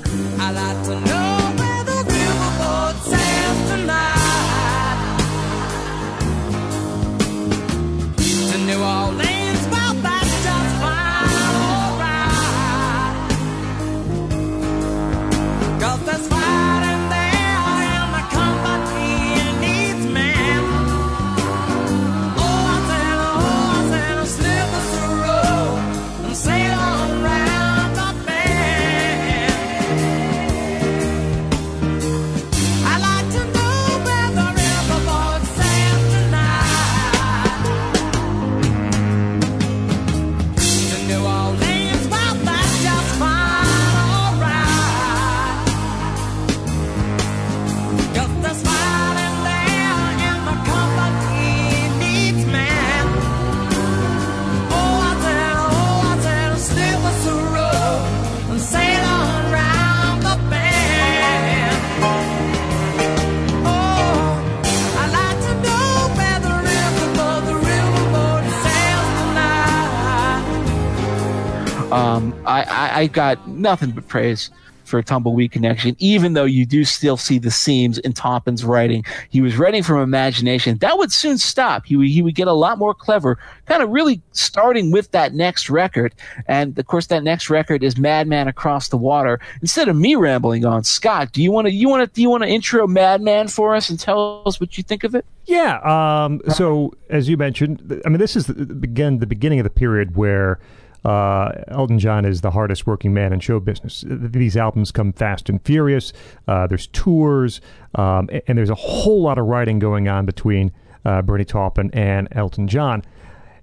Um, I, I, I got nothing but praise for Tumbleweed Connection, even though you do still see the seams in Taupin's writing. He was writing from imagination. That would soon stop. He would, he would get a lot more clever, kind of really starting with that next record. And of course, that next record is Madman Across the Water. Instead of me rambling on, Scott, do you want to you want to do you want to intro Madman for us and tell us what you think of it? Yeah. Um, so as you mentioned, I mean, this is the, again the beginning of the period where uh, Elton John is the hardest working man in show business. These albums come fast and furious. Uh, there's tours, um, and there's a whole lot of writing going on between uh, Bernie Taupin and Elton John.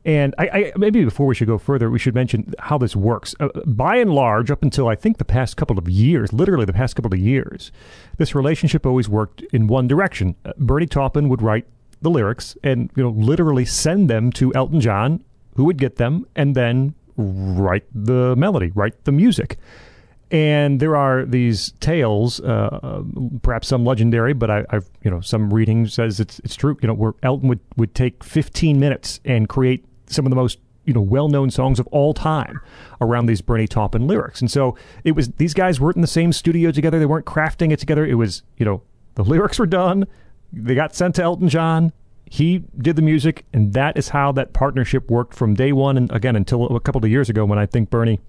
And I, I, maybe before we should go further, we should mention how this works. Uh, by and large, up until I think the past couple of years, literally the past couple of years, this relationship always worked in one direction. Uh, Bernie Taupin would write the lyrics and you know literally send them to Elton John, who would get them and then write the melody, write the music. And there are these tales, uh, uh, perhaps some legendary, but I, I've you know some reading says it's it's true. You know where Elton would, would take 15 minutes and create some of the most you know well-known songs of all time around these Bernie Taupin lyrics. And so it was these guys weren't in the same studio together. They weren't crafting it together. It was you know the lyrics were done. They got sent to Elton John. He did the music, and that is how that partnership worked from day one. And again, until a couple of years ago, when I think Bernie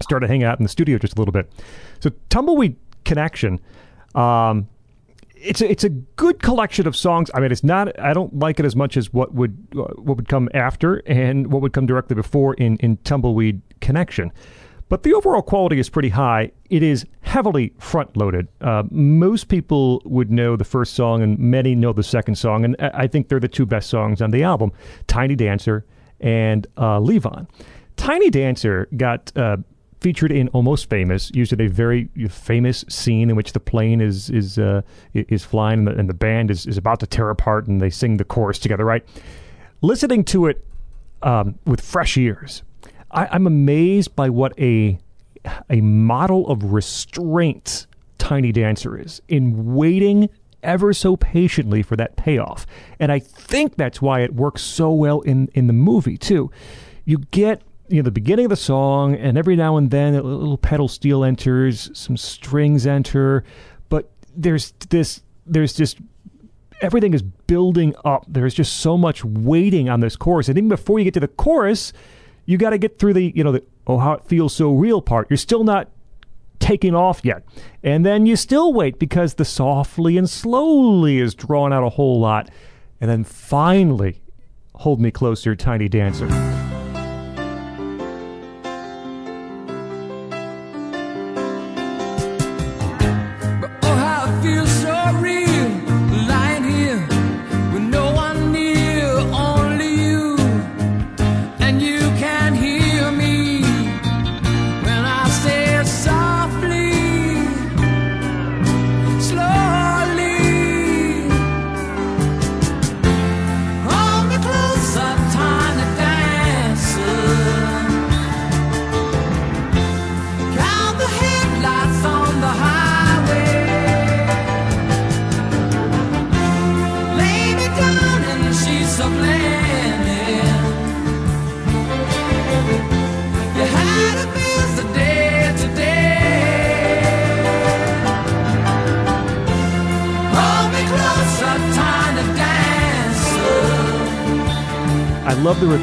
started hanging out in the studio just a little bit. So Tumbleweed Connection, um, it's a, it's a good collection of songs. I mean, it's not. I don't like it as much as what would uh, what would come after and what would come directly before in in Tumbleweed Connection. But the overall quality is pretty high. It is heavily front loaded. Uh, most people would know the first song, and many know the second song. And I think they're the two best songs on the album Tiny Dancer and uh, Levon. Tiny Dancer got uh, featured in Almost Famous, used in a very famous scene in which the plane is is uh, is flying and the, and the band is, is about to tear apart and they sing the chorus together. Right, listening to it um, with fresh ears, I, I'm amazed by what a a model of restraint Tiny Dancer is in waiting ever so patiently for that payoff. And I think that's why it works so well in, in the movie, too. You get you know the beginning of the song, and every now and then a little pedal steel enters, some strings enter, but there's this there's just everything is building up. There's just so much waiting on this chorus, and even before you get to the chorus, you got to get through the you know the oh how it feels so real part. You're still not taking off yet, and then you still wait because the softly and slowly is drawn out a whole lot, and then finally, hold me closer, tiny dancer.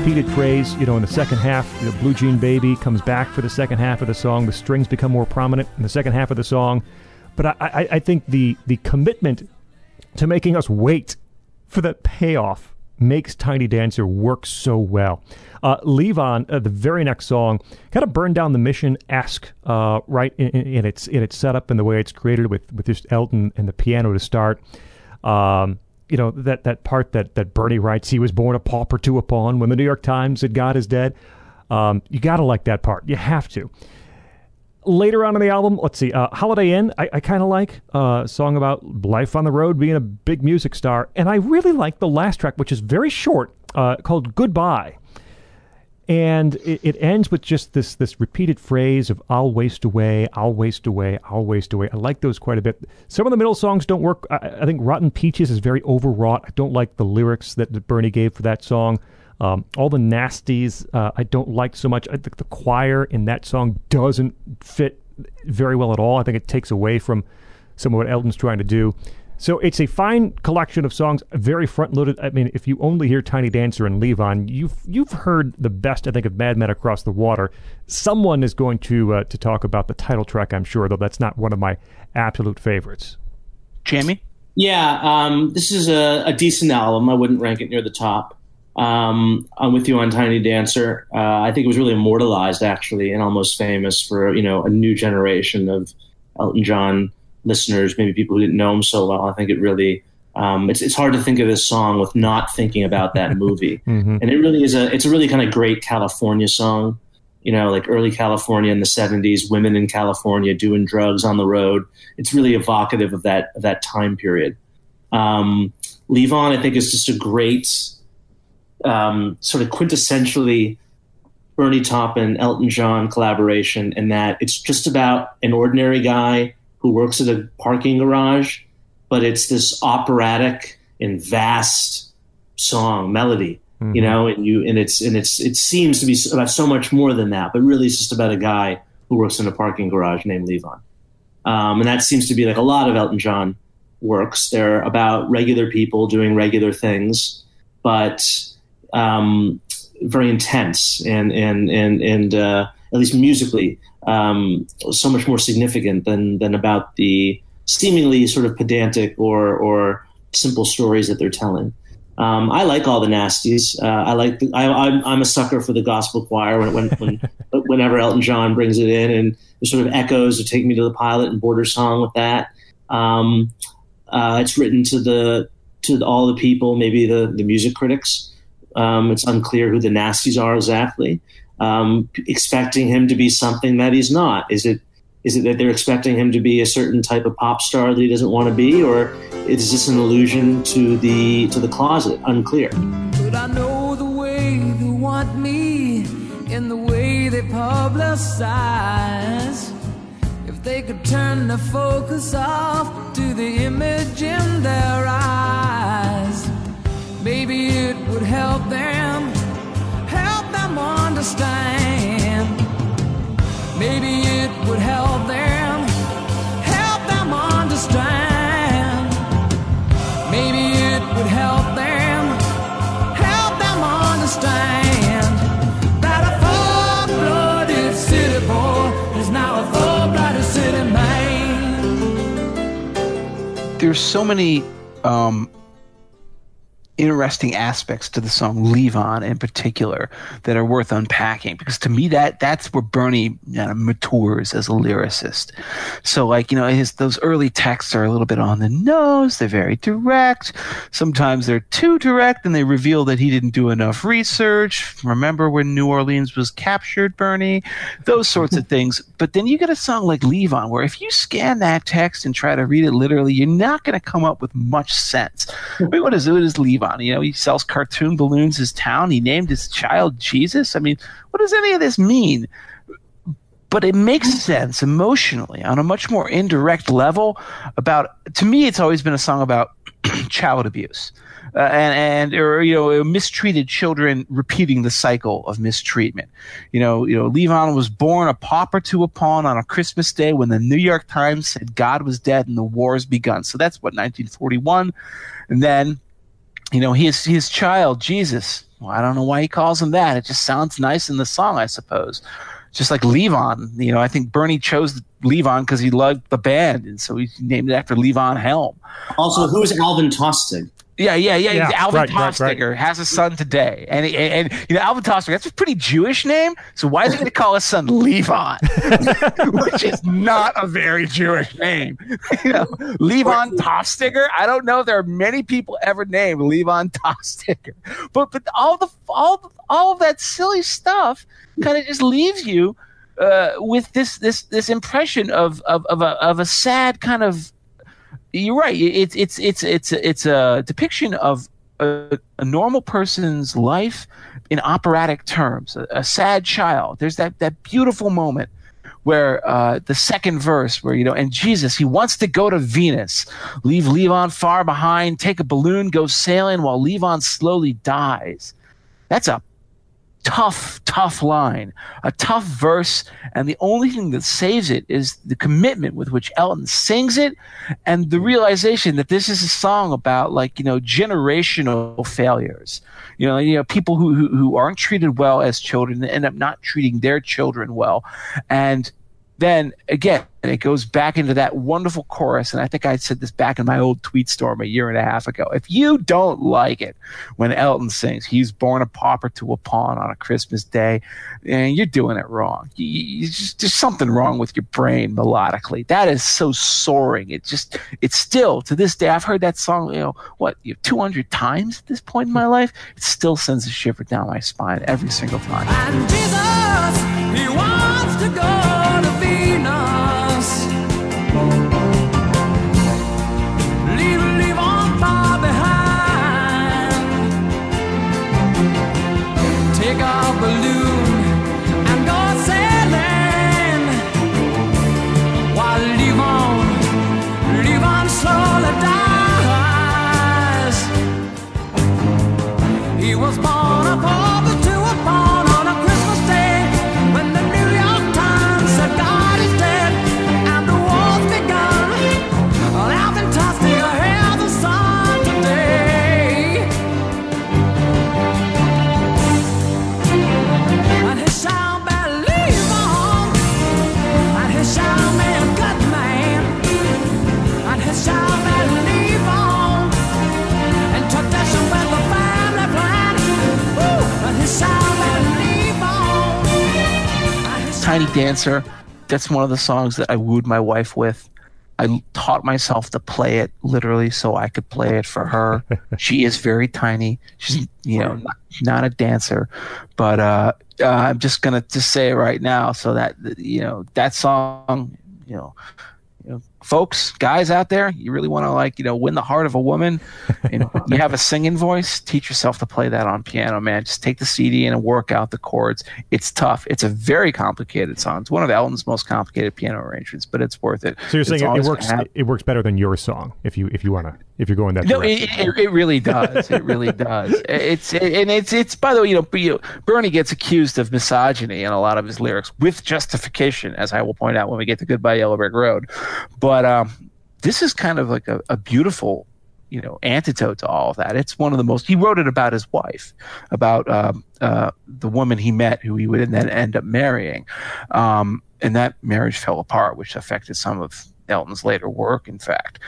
Repeated phrase, you know, in the second half, you know, Blue Jean Baby comes back for the second half of the song. The strings become more prominent in the second half of the song. But I, I, I think the, the commitment to making us wait for that payoff makes Tiny Dancer work so well. Uh, Levon, uh, the very next song, kind of burned down the mission esque, uh, right in, in, in its in its setup and the way it's created with with just Elton and the piano to start. Um, you know that that part that that Bernie writes, he was born a pauper to a pawn. When the New York Times said God is dead, um, you got to like that part. You have to. Later on in the album, let's see, uh, Holiday Inn, I, I kind of like uh, a song about life on the road, being a big music star. And I really like the last track, which is very short, uh, called Goodbye. And it, it ends with just this this repeated phrase of "I'll waste away, I'll waste away, I'll waste away." I like those quite a bit. Some of the middle songs don't work. I, I think "Rotten Peaches" is very overwrought. I don't like the lyrics that, that Bernie gave for that song. Um, all the nasties uh, I don't like so much. I think the choir in that song doesn't fit very well at all. I think it takes away from some of what Elton's trying to do. So it's a fine collection of songs, very front loaded. I mean, if you only hear Tiny Dancer and Levon, you've you've heard the best, I think, of Madman Across the Water. Someone is going to uh, to talk about the title track, I'm sure, though that's not one of my absolute favorites. Jamie? Yeah, um, this is a, a decent album. I wouldn't rank it near the top. Um, I'm with you on Tiny Dancer. Uh, I think it was really immortalized, actually, and almost famous for you know a new generation of Elton John listeners, maybe people who didn't know him so well. I think it really um, it's it's hard to think of this song with not thinking about that movie, and it really is a it's a really kind of great California song. You know, like early California in the '70s, women in California doing drugs on the road. It's really evocative of that of that time period. Um, Levon, I think, is just a great um, sort of quintessentially Bernie Taupin, Elton John collaboration, in that it's just about an ordinary guy who works at a parking garage, but it's this operatic and vast song melody, you know, and you and it's and it's it seems to be about so much more than that, but really it's just about a guy who works in a parking garage named Levon, um, and that seems to be like a lot of Elton John works. They're about regular people doing regular things, but um, very intense and and and and uh, at least musically um, so much more significant than than about the seemingly sort of pedantic or or simple stories that they're telling. Um, I like all the nasties. Uh, I like. The, I, I'm, I'm a sucker for the gospel choir. When, when, when whenever Elton John brings it in, and there's sort of echoes of "Take Me to the Pilot" and "Border Song" with that. Um, uh, it's written to the to all the people, maybe the the music critics. Um, it's unclear who the nasties are exactly um, expecting him to be something that he's not? Is it is it that they're expecting him to be a certain type of pop star that he doesn't want to be, or is this an allusion to the to the closet? Unclear. But I know the way they want me, in the way they publicize. If they could turn the focus off to the image in their eyes, maybe it would help them understand. Maybe it would help them, help them understand. Maybe it would help them, help them understand that a full-blooded city boy is now a full-blooded city man. there's so many um, interesting aspects to the song "Levon" in particular that are worth unpacking because to me that that's where Bernie you know, matures as a lyricist. So like you know his those early texts are a little bit on the nose. They're very direct. Sometimes they're too direct, and they reveal that he didn't do enough research. Remember when New Orleans was captured, Bernie? Those sorts of things. But then you get a song like "Levon," where if you scan that text and try to read it literally, you're not going to come up with much sense. I mean, what is Levon? You know, he sells cartoon balloons. His town. He named his child Jesus. I mean, what does any of this mean? but it makes sense emotionally on a much more indirect level about to me it's always been a song about child abuse uh, and and or you know mistreated children repeating the cycle of mistreatment you know you know levon was born a pauper to a pawn on a christmas day when the new york times said god was dead and the war has begun so that's what 1941 and then you know his his child jesus well, i don't know why he calls him that it just sounds nice in the song i suppose just like Levon. You know, I think Bernie chose Levon because he loved the band, and so he named it after Levon Helm. Also, who's Alvin Tostig? Yeah, yeah, yeah. Yeah, Alvin right, right, right. Has a son today, and, he- and and you know Alvin Tostiger. That's a pretty Jewish name. So why is he going to call his son Levon, which is not a very Jewish name? you know, Levon Tostiger. I don't know. if There are many people ever named Levon Tostiger, but but all the all all of that silly stuff kind of just leaves you uh, with this this this impression of of of a of a sad kind of you're right. It's it's it's it's it's a depiction of a, a normal person's life in operatic terms. A, a sad child. There's that that beautiful moment where uh, the second verse, where you know, and Jesus, he wants to go to Venus, leave Levon far behind, take a balloon, go sailing, while Levon slowly dies. That's a tough, tough line, a tough verse, and the only thing that saves it is the commitment with which Elton sings it, and the realization that this is a song about like you know generational failures. You know, you know people who who, who aren't treated well as children end up not treating their children well, and then again, and it goes back into that wonderful chorus. And I think I said this back in my old tweet storm a year and a half ago. If you don't like it when Elton sings, he's born a pauper to a pawn on a Christmas day, and you're doing it wrong. You, you just, there's something wrong with your brain melodically. That is so soaring. It just, it's still to this day. I've heard that song, you know, what, you know, 200 times at this point in my life. It still sends a shiver down my spine every single time. Tiny Dancer, that's one of the songs that I wooed my wife with. I taught myself to play it literally so I could play it for her. she is very tiny. She's, you know, not, not a dancer, but uh, uh, I'm just gonna just say it right now so that you know that song, you know, you know, folks, guys out there, you really want to like, you know, win the heart of a woman and you have a singing voice, teach yourself to play that on piano, man. Just take the CD and work out the chords. It's tough. It's a very complicated song. It's one of Elton's most complicated piano arrangements, but it's worth it. So you're It's saying it, it works it works better than your song if you if you want to if you're going that no, direction. it, it, it really does. It really does. It's and it's it's by the way, you know, you know, Bernie gets accused of misogyny in a lot of his lyrics with justification, as I will point out when we get to Goodbye Yellow Brick Road. But um, this is kind of like a, a beautiful, you know, antidote to all of that. It's one of the most. He wrote it about his wife, about um, uh, the woman he met, who he would then end up marrying, um, and that marriage fell apart, which affected some of Elton's later work, in fact.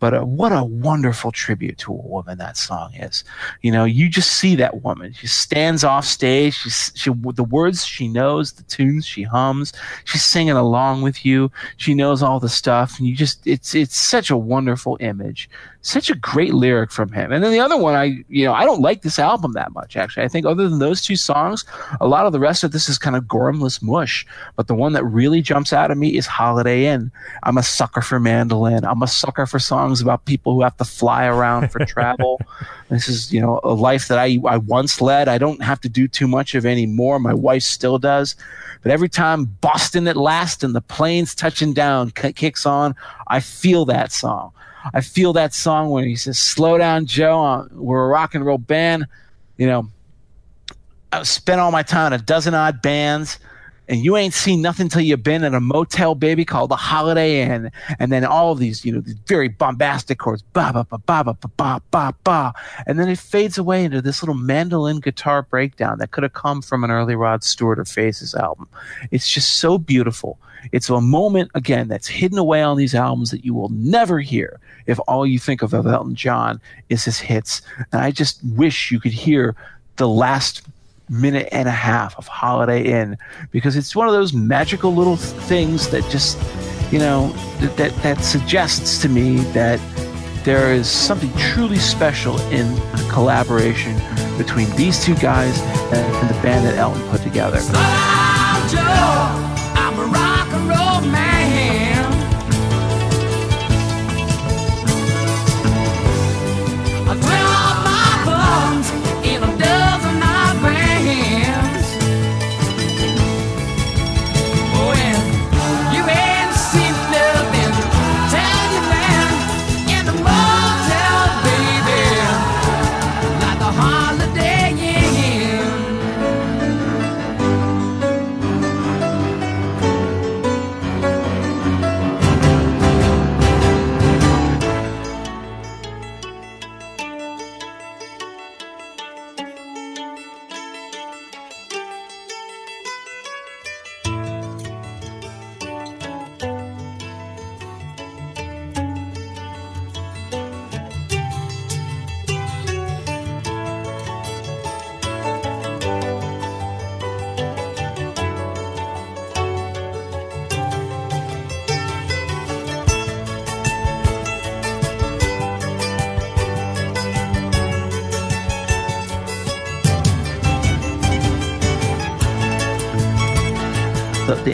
But uh, what a wonderful tribute to a woman that song is. You know, you just see that woman. She stands off stage. She's, she, the words she knows, the tunes she hums. She's singing along with you. She knows all the stuff, and you just it's it's such a wonderful image. Such a great lyric from him. And then the other one, I you know I don't like this album that much actually. I think other than those two songs, a lot of the rest of this is kind of gormless mush. But the one that really jumps out at me is Holiday Inn. I'm a sucker for mandolin. I'm a sucker for songs about people who have to fly around for travel. This is, you know, a life that I, I once led. I don't have to do too much of anymore. My wife still does. But every time Boston at last and the planes touching down kicks on, I feel that song. I feel that song when he says, Slow down, Joe. uh, We're a rock and roll band. You know, I've spent all my time in a dozen odd bands and you ain't seen nothing till you've been in a motel, baby, called the Holiday Inn. And then all of these, you know, these very bombastic chords, ba ba ba ba ba ba ba ba ba, and then it fades away into this little mandolin guitar breakdown that could have come from an early Rod Stewart or Faces album. It's just so beautiful. It's a moment again that's hidden away on these albums that you will never hear if all you think of Elton John is his hits. And I just wish you could hear the last minute and a half of Holiday Inn because it's one of those magical little things that just, you know, that, that, that suggests to me that there is something truly special in a collaboration between these two guys and, and the band that Elton put together.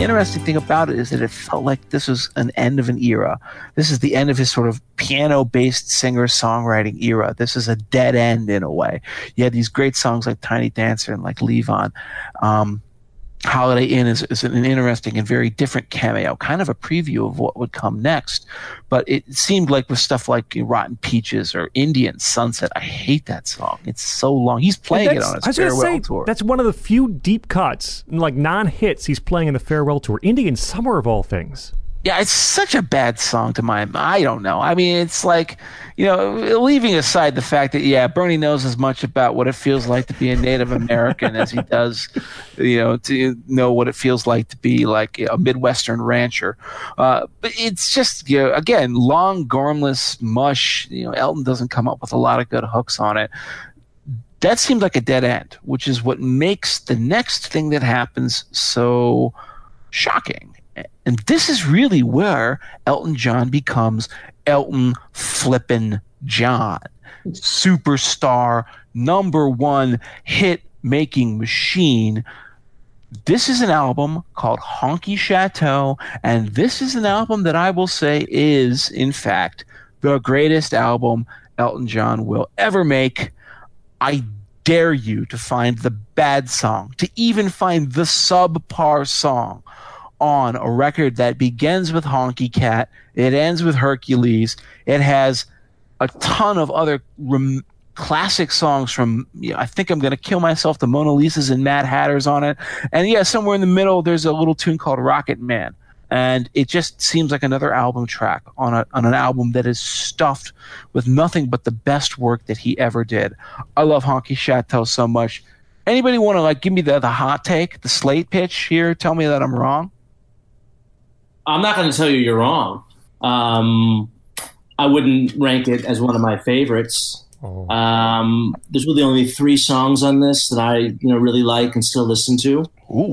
Interesting thing about it is that it felt like this was an end of an era. This is the end of his sort of piano based singer songwriting era. This is a dead end in a way. You had these great songs like Tiny Dancer and like Levon. Um, Holiday Inn is, is an interesting and very different cameo, kind of a preview of what would come next. But it seemed like with stuff like Rotten Peaches or Indian Sunset, I hate that song. It's so long. He's playing it on I his was farewell say, tour. That's one of the few deep cuts, like non-hits, he's playing in the farewell tour. Indian Summer of all things. Yeah, it's such a bad song to my. I don't know. I mean, it's like, you know, leaving aside the fact that yeah, Bernie knows as much about what it feels like to be a Native American as he does, you know, to know what it feels like to be like a Midwestern rancher. Uh, but it's just, you know, again, long, gormless mush. You know, Elton doesn't come up with a lot of good hooks on it that seemed like a dead end, which is what makes the next thing that happens so shocking. And this is really where Elton John becomes Elton Flippin' John, superstar, number one hit making machine. this is an album called Honky Chateau, and this is an album that I will say is, in fact, the greatest album Elton John will ever make. I dare you to find the bad song, to even find the subpar song on a record that begins with Honky Cat, it ends with Hercules, it has a ton of other rem- classic songs from you know, I think I'm gonna kill myself, the Mona Lisas and Mad Hatters on it, and yeah, somewhere in the middle there's a little tune called Rocket Man, and it just seems like another album track on a on an album that is stuffed with nothing but the best work that he ever did. I love Honky Chateau so much. Anybody want to like give me the the hot take, the slate pitch here? Tell me that I'm wrong. I'm not going to tell you you're wrong. Um, I wouldn't rank it as one of my favorites. Oh. Um, there's really only three songs on this that I you know really like and still listen to.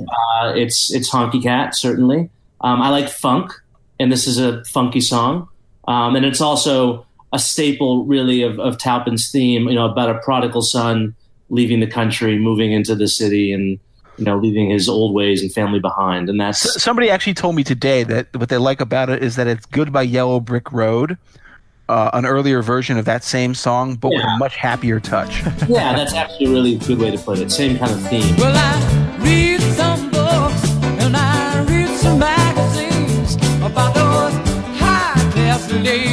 Uh, it's it's Honky Cat certainly. Um, I like funk, and this is a funky song, um, and it's also a staple really of, of Taupin's theme. You know about a prodigal son leaving the country, moving into the city, and you know leaving his old ways and family behind, and that's Somebody actually told me today that what they like about it is that it's Goodbye Yellow Brick Road, uh, an earlier version of that same song, but with a much happier touch. yeah, that's actually a really good way to put it. Same kind of theme. Well, I read some books and I read some magazines about those high class ladies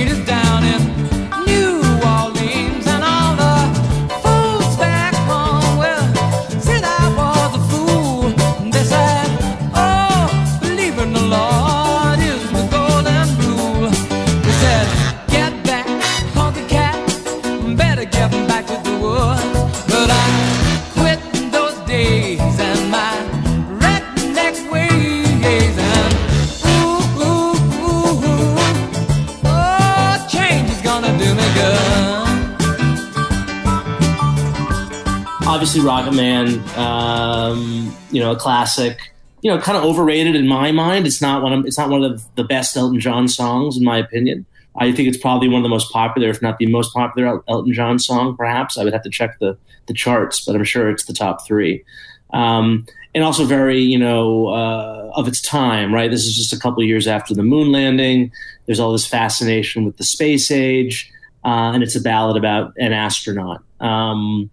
obviously Rocket Man, um, you know, a classic. You know, kind of overrated in my mind. It's not one of it's not one of the best Elton John songs in my opinion. I think it's probably one of the most popular, if not the most popular El- Elton John song. Perhaps I would have to check the the charts, but I'm sure it's the top three. Um, and also very, you know, uh, of its time, right? This is just a couple years after the moon landing. There's all this fascination with the space age, uh, and it's a ballad about an astronaut. Um,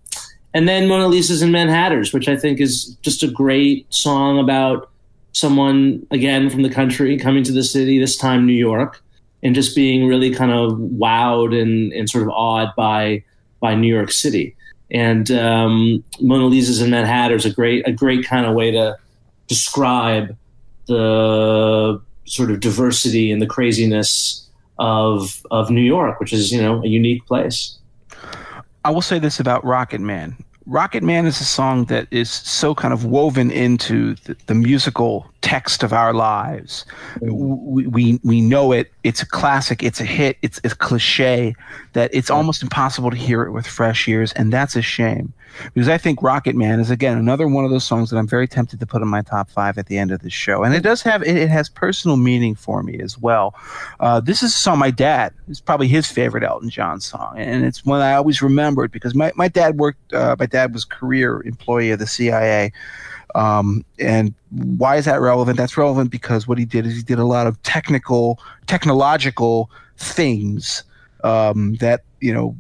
and then Mona Lisa's and Mad Hatters, which I think is just a great song about someone again from the country coming to the city, this time New York, and just being really kind of wowed and, and sort of awed by by New York City. And um, Mona Lisa's and Mad Hatters a great a great kind of way to describe the sort of diversity and the craziness of of New York, which is you know a unique place. I will say this about Rocket Man. Rocket Man is a song that is so kind of woven into the, the musical text of our lives. Mm. We, we we know it. It's a classic. It's a hit. It's it's cliche that it's almost impossible to hear it with fresh ears, and that's a shame. Because I think Rocket Man is again another one of those songs that I'm very tempted to put in my top five at the end of the show, and it does have it, it has personal meaning for me as well. Uh, this is a song my dad is probably his favorite Elton John song, and it's one I always remembered because my, my dad worked. Uh, my dad was career employee of the CIA. Um, and why is that relevant? That's relevant because what he did is he did a lot of technical, technological things um, that you know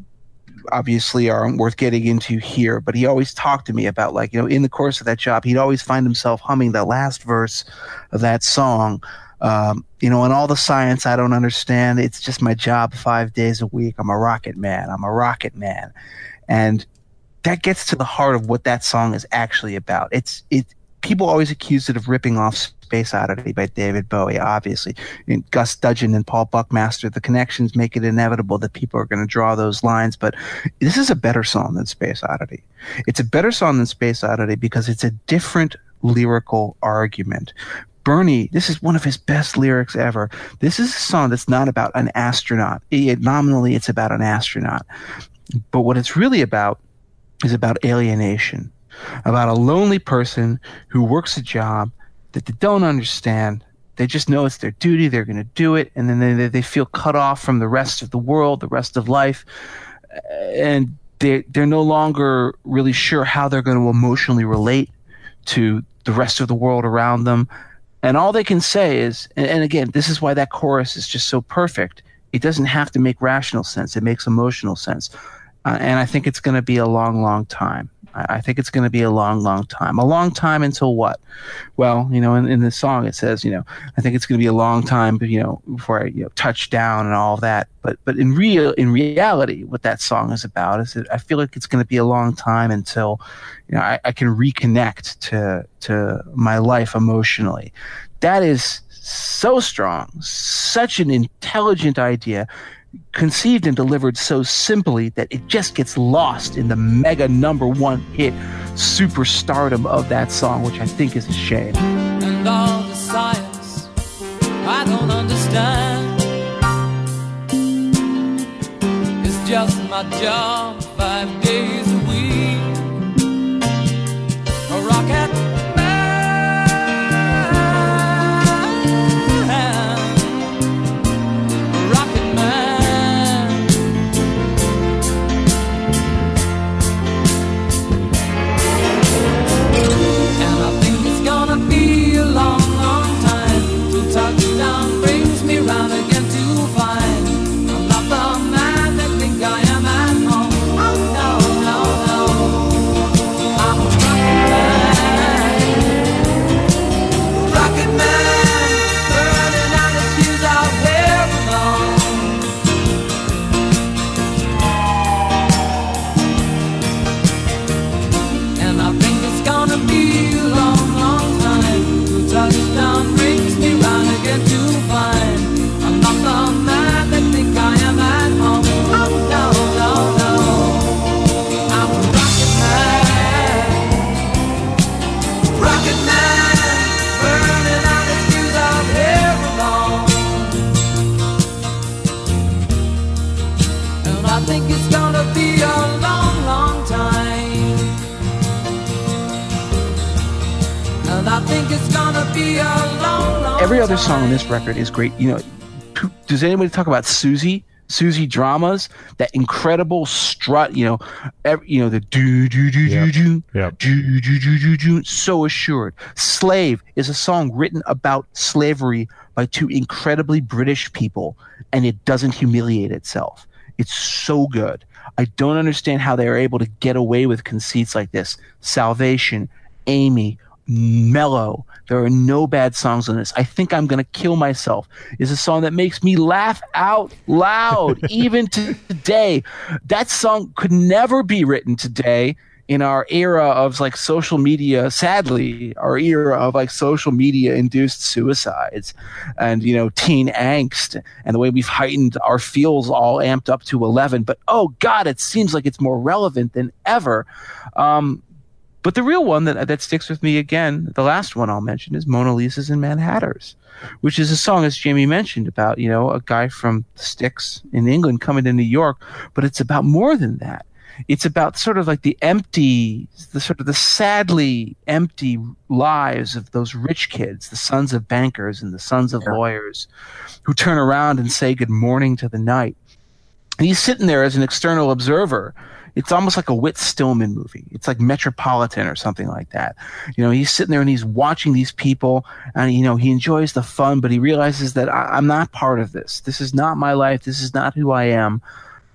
obviously aren't worth getting into here. But he always talked to me about like you know in the course of that job, he'd always find himself humming the last verse of that song. Um, you know, and all the science I don't understand. It's just my job five days a week. I'm a rocket man. I'm a rocket man, and that gets to the heart of what that song is actually about. It's it. People always accuse it of ripping off Space Oddity by David Bowie. Obviously, and Gus Dudgeon and Paul Buckmaster. The connections make it inevitable that people are going to draw those lines. But this is a better song than Space Oddity. It's a better song than Space Oddity because it's a different lyrical argument. Bernie, this is one of his best lyrics ever. This is a song that's not about an astronaut. It, nominally, it's about an astronaut. But what it's really about is about alienation, about a lonely person who works a job that they don't understand. They just know it's their duty, they're going to do it, and then they, they feel cut off from the rest of the world, the rest of life, and they, they're no longer really sure how they're going to emotionally relate to the rest of the world around them. And all they can say is, and, and again, this is why that chorus is just so perfect. It doesn't have to make rational sense, it makes emotional sense. Uh, and I think it's going to be a long, long time. I, think it's going to be a long, long time. A long time until what? Well, you know, in, in the song it says, you know, I think it's going to be a long time, you know, before I you know touch down and all that. But but in real in reality, what that song is about is that I feel like it's going to be a long time until, you know, I, I can reconnect to to my life emotionally. That is so strong, such an intelligent idea, conceived and delivered so simply that it just gets lost in the mega number one hit superstardom of that song, which I think is a shame. and all the science I don't understand. It's just my job five days Every other song on this record is great. You know, does anybody talk about Susie? Susie dramas, that incredible strut, you know, every, you know the do do do do do do do do do do, so assured. Slave is a song written about slavery by two incredibly British people, and it doesn't humiliate itself. It's so good. I don't understand how they are able to get away with conceits like this. Salvation, Amy, Mellow. There are no bad songs on this. I think I'm gonna kill myself is a song that makes me laugh out loud even today. That song could never be written today in our era of like social media sadly our era of like social media induced suicides and you know teen angst and the way we've heightened our feels all amped up to 11 but oh god it seems like it's more relevant than ever um, but the real one that that sticks with me again, the last one I'll mention is Mona Lisa's and Mad Hatters, which is a song, as Jamie mentioned, about you know a guy from the sticks in England coming to New York, but it's about more than that. It's about sort of like the empty, the sort of the sadly empty lives of those rich kids, the sons of bankers and the sons of lawyers, who turn around and say good morning to the night. And he's sitting there as an external observer. It's almost like a Whit Stillman movie. It's like Metropolitan or something like that. You know, he's sitting there and he's watching these people, and you know he enjoys the fun, but he realizes that I, I'm not part of this. This is not my life. This is not who I am.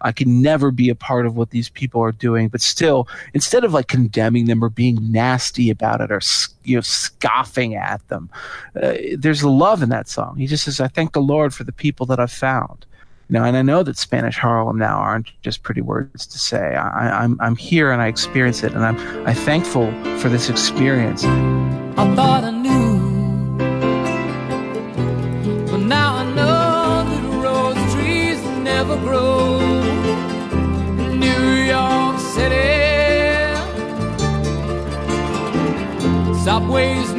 I can never be a part of what these people are doing. But still, instead of like condemning them or being nasty about it or you know scoffing at them, uh, there's love in that song. He just says, "I thank the Lord for the people that I've found." You know, and I know that Spanish Harlem now aren't just pretty words to say. I, I'm I'm here and I experience it, and I'm I'm thankful for this experience. I thought I knew, but now I know that rose trees never grow New York City. Subways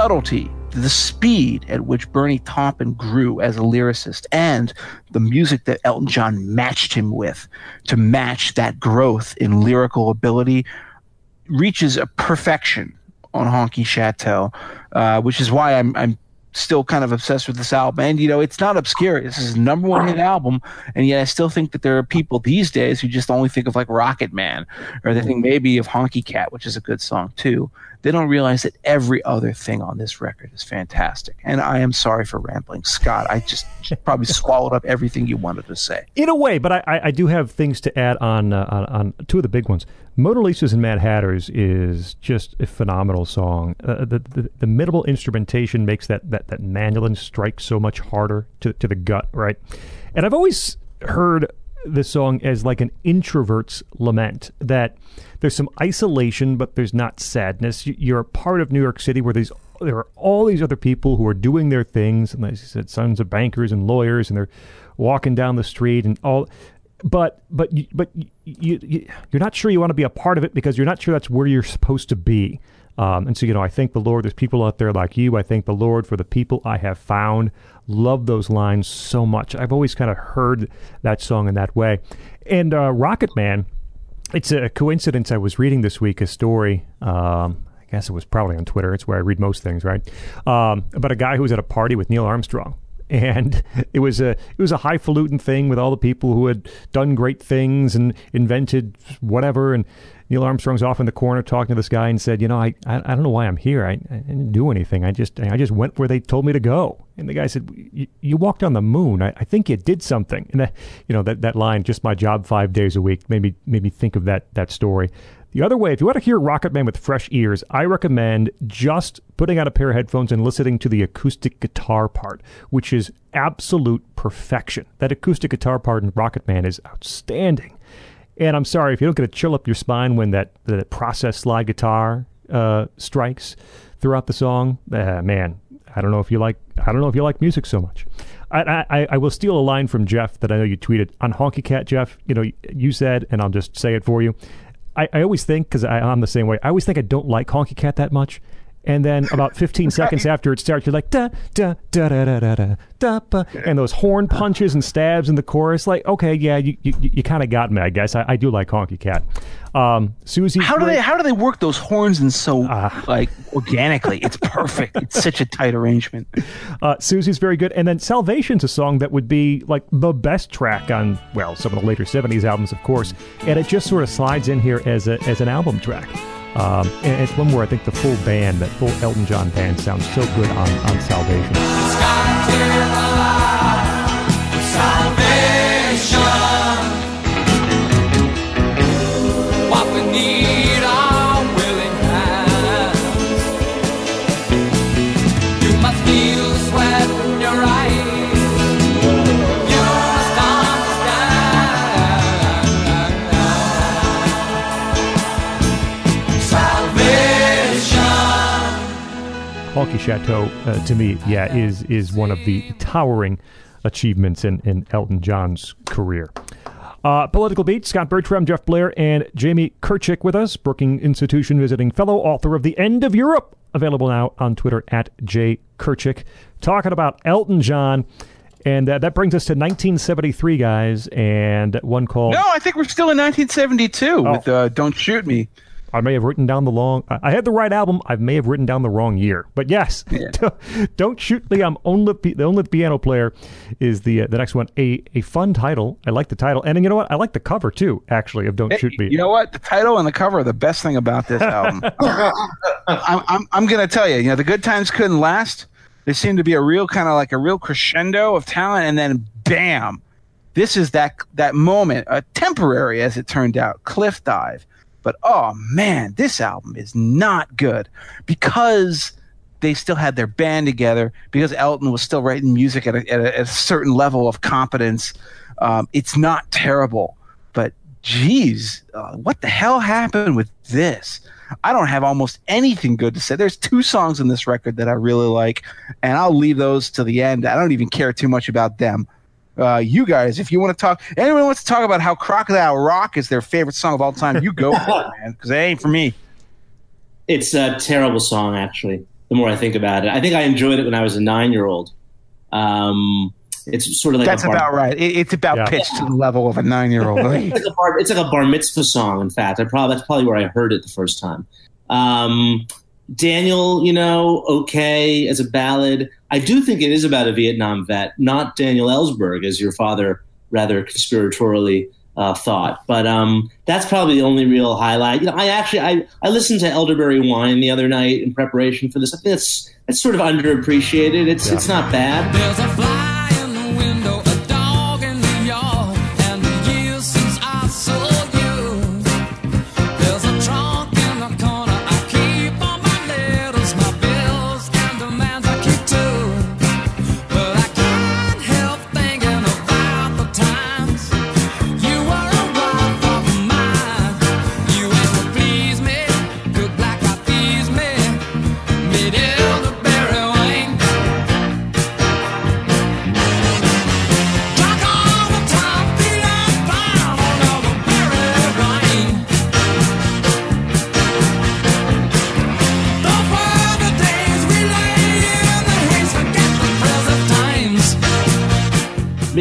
subtlety, the speed at which Bernie Taupin grew as a lyricist, and the music that Elton John matched him with to match that growth in lyrical ability reaches a perfection on Honky Chateau, uh, which is why I'm I'm still kind of obsessed with this album. And you know, it's not obscure. This is number one hit album, and yet I still think that there are people these days who just only think of like Rocket Man, or they think maybe of Honky Cat, which is a good song too. They don't realize that every other thing on this record is fantastic. And I am sorry for rambling, Scott. I just probably swallowed up everything you wanted to say. in a way, but I, I, I do have things to add on, uh, on on two of the big ones. Mona Lisa's and Mad Hatters is just a phenomenal song. Uh, the, the the minimal instrumentation makes that, that, that mandolin strike so much harder to to the gut, right? And I've always heard this song as like an introvert's lament that there's some isolation, but there's not sadness. You- You're a part of New York City where there's there are all these other people who are doing their things, and as I said, sons of bankers and lawyers, and they're walking down the street and all. But but you, but you, you you're not sure you want to be a part of it because you're not sure that's where you're supposed to be. Um, and so you know, I thank the Lord. There's people out there like you. I thank the Lord for the people I have found. Love those lines so much. I've always kind of heard that song in that way. And uh, Rocket Man, it's a coincidence. I was reading this week a story. Um, I guess it was probably on Twitter. It's where I read most things, right? Um, about a guy who was at a party with Neil Armstrong, and it was a it was a highfalutin thing with all the people who had done great things and invented whatever. And Neil Armstrong's off in the corner talking to this guy and said, "You know, I I, I don't know why I'm here. I, I didn't do anything. I just I just went where they told me to go." And the guy said, "You, walked on the moon. I, I think you did something." And that you know that that line, "Just my job five days a week," made me made me think of that that story. The other way, if you want to hear Rocket Man with fresh ears, I recommend just putting out a pair of headphones and listening to the acoustic guitar part, which is absolute perfection. That acoustic guitar part in Rocket Man is outstanding. And I'm sorry if you don't get a chill up your spine when that, that process slide guitar uh, strikes throughout the song. Uh, man, I don't know if you like I don't know if you like music so much. I, I, I will steal a line from Jeff that I know you tweeted on Honky Cat. Jeff, you know you said, and I'll just say it for you. I, I always think because I'm the same way. I always think I don't like Honky Cat that much. And then about 15 seconds after it starts, you're like da da da da da da da da, ba, and those horn punches and stabs in the chorus. Like, okay, yeah, you you, you kind of got me, I guess. I, I do like Honky Cat. Um, Susie, How do they how do they work those horns in so Ah. like organically? It's perfect. it's such a tight arrangement. Uh, Susie's very good. And then Salvation's a song that would be like the best track on, well, some of the later 70s albums, of course. And it just sort of slides in here as, a, as an album track. Um, and it's one where I think the full band, that full Elton John band, sounds so good on, on Salvation. Honky Chateau, uh, to me, yeah, is is one of the towering achievements in, in Elton John's career. Uh, Political Beat, Scott Bertram, Jeff Blehar, and Jamie Kirchick with us, Brookings Institution visiting fellow author of The End of Europe, available now on Twitter at J. Kirchick, talking about Elton John. And uh, that brings us to 1973, guys, and one called No, I think we're still in 1972 with uh, "Don't Shoot Me." I may have written down the long. I had the right album. I may have written down the wrong year. But yes, don't shoot me. I'm only the only piano player. Is the uh, the next one a a fun title? I like the title, and you know what? I like the cover too. Actually, of Don't Shoot Me. You know what? The title and the cover are the best thing about this album. I'm, I'm, I'm going to tell you, you know, the good times couldn't last. There seemed to be a real kind of like a real crescendo of talent, and then bam, this is that that moment, a temporary as it turned out, cliff dive. But oh man, this album is not good because they still had their band together because Elton was still writing music at a, at a, at a certain level of competence. Um, it's not terrible, but geez, uh, what the hell happened with this? I don't have almost anything good to say. There's two songs in this record that I really like, and I'll leave those to the end. I don't even care too much about them. Uh, you guys, if you want to talk, anyone wants to talk about how Crocodile Rock is their favorite song of all time, you go for it, man, because it ain't for me. It's a terrible song, actually. The more I think about it, I think I enjoyed it when I was a nine-year-old. Um, it's sort of like That's a bar, about right. It, it's about Yeah. pitched to the level of a nine year old. it's like a bar, it's like a bar mitzvah song. In fact, I probably that's probably where I heard it the first time. Um, Daniel, you know, okay as a ballad. I do think it is about a Vietnam vet, not Daniel Ellsberg, as your father rather conspiratorially uh, thought. But um, that's probably the only real highlight. You know, I actually I, I listened to Elderberry Wine the other night in preparation for this. I think that's that's sort of underappreciated. It's it's not bad.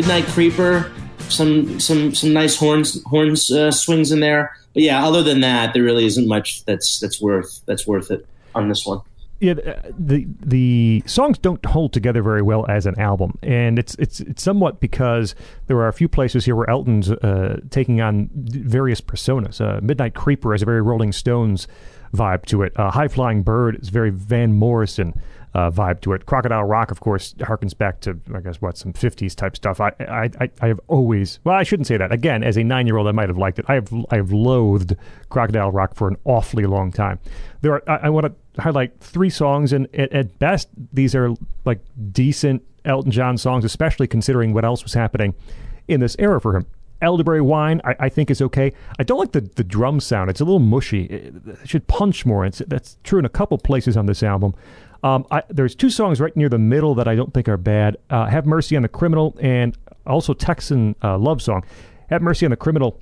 Midnight Creeper, some some some nice horns horns uh, swings in there. But yeah, other than that, there really isn't much that's that's worth that's worth it on this one. Yeah, uh, the the songs don't hold together very well as an album, and it's it's it's somewhat because there are a few places here where Elton's uh, taking on various personas. Uh, Midnight Creeper has a very Rolling Stones vibe to it. Uh, High Flying Bird is very Van Morrison uh, vibe to it. Crocodile Rock, of course, harkens back to I guess what some '50s type stuff. I I I, have always well, I shouldn't say that again. As a nine year old, I might have liked it. I have I have loathed Crocodile Rock for an awfully long time. There are I, I want to highlight three songs, and at, at best, these are like decent Elton John songs, especially considering what else was happening in this era for him. Elderberry Wine, I, I think is okay. I don't like the, the drum sound; it's a little mushy. It, it should punch more. It's, that's true in a couple places on this album. Um, I, there's two songs right near the middle that I don't think are bad. Uh, Have Mercy on the Criminal, and also Texan uh, Love Song. Have Mercy on the Criminal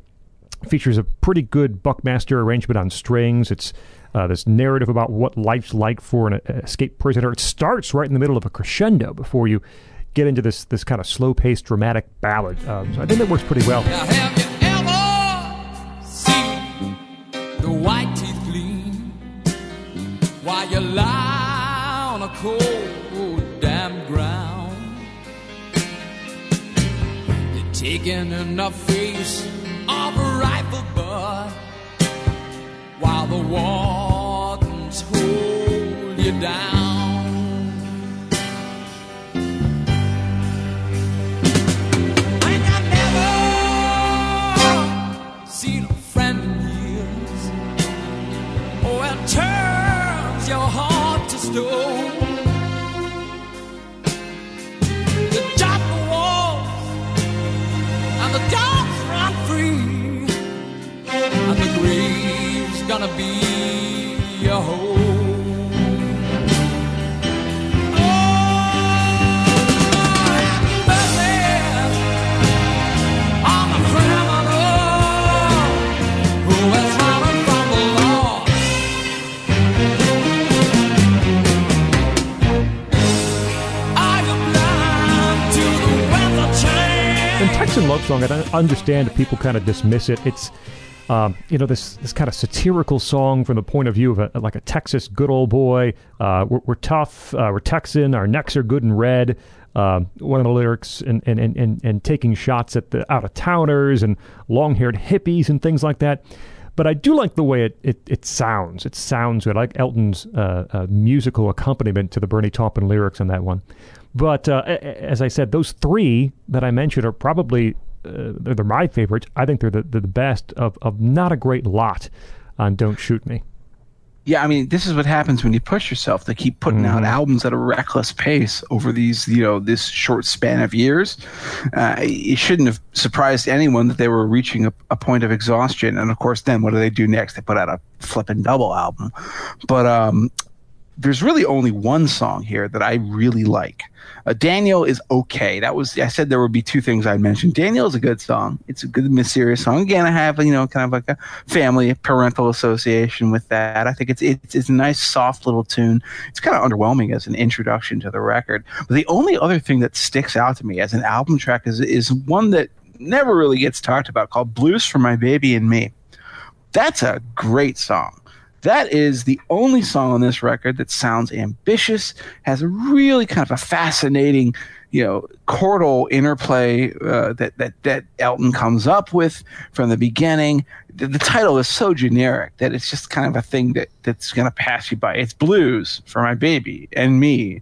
features a pretty good Buckmaster arrangement on strings. It's uh, this narrative about what life's like for an uh, escaped prisoner. It starts right in the middle of a crescendo before you get into this this kind of slow paced dramatic ballad. Um, so I think that works pretty well. Now, have you ever seen the white teeth gleam while you cold, damp ground? You're taking in the face of a rifle butt while the wardens hold you down. The weather change? And Texan Love Song, I don't understand if people kind of dismiss it. It's um, you know this this kind of satirical song from the point of view of a, like a Texas good old boy. Uh, we're, we're tough. Uh, we're Texan. Our necks are good and red. Um, one of the lyrics and and, and, and taking shots at the out of towners and long haired hippies and things like that. But I do like the way it, it, it sounds. It sounds good. I like Elton's uh, uh, musical accompaniment to the Bernie Taupin lyrics on that one. But uh, as I said, those three that I mentioned are probably uh, they're, they're my favorites. I think they're the, they're the best of, of not a great lot on Don't Shoot Me. Yeah, I mean, this is what happens when you push yourself. They keep putting out albums at a reckless pace over these, you know, this short span of years. Uh, it shouldn't have surprised anyone that they were reaching a, a point of exhaustion. And of course, then what do they do next? They put out a flipping double album. But um, there's really only one song here that I really like. Uh, Daniel is okay. That was I said there would be two things I'd mention. Daniel is a good song. It's a good mysterious song. Again, I have you know kind of like a family parental association with that. I think it's it's, it's a nice soft little tune. It's kind of underwhelming as an introduction to the record. But the only other thing that sticks out to me as an album track is is one that never really gets talked about called Blues for My Baby and Me. That's a great song. That is the only song on this record that sounds ambitious, has really kind of a fascinating, you know, chordal interplay uh, that that that Elton comes up with from the beginning. The, the title is so generic that it's just kind of a thing that that's going to pass you by. It's blues for my baby and me.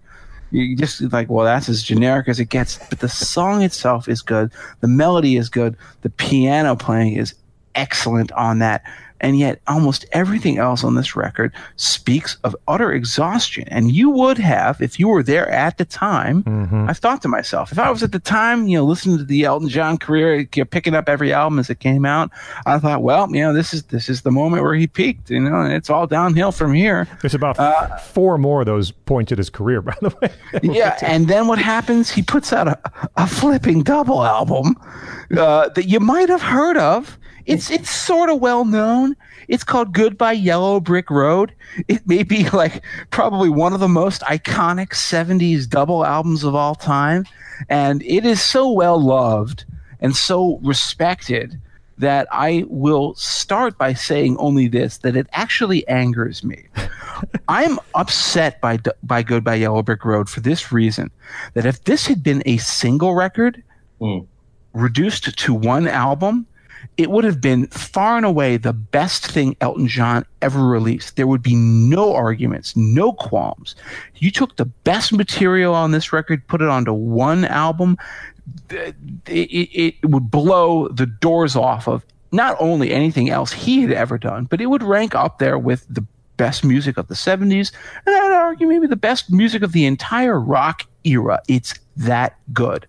You just like, well, that's as generic as it gets. But the song itself is good. The melody is good. The piano playing is excellent on that and yet almost everything else on this record speaks of utter exhaustion. And you would have, if you were there at the time, Mm-hmm. I've thought to myself, if I was at the time, you know, listening to the Elton John career, you know, picking up every album as it came out, I thought, well, you know, this is this is the moment where he peaked, you know, and it's all downhill from here. There's about Uh, four more of those points in his career, by the way. yeah, and then what happens? He puts out a, a flipping double album uh, that you might have heard of. It's it's sort of well known. It's called Goodbye Yellow Brick Road. It may be like probably one of the most iconic '70s double albums of all time, and it is so well loved and so respected that I will start by saying only this: that it actually angers me. I'm upset by by Goodbye Yellow Brick Road for this reason: that if this had been a single record Mm. reduced to one album, it would have been far and away the best thing Elton John ever released. There would be no arguments, no qualms. You took the best material on this record, put it onto one album, it, it, would blow the doors off of not only anything else he had ever done, but it would rank up there with the best music of the 70s, and I would argue maybe the best music of the entire rock era. It's that good.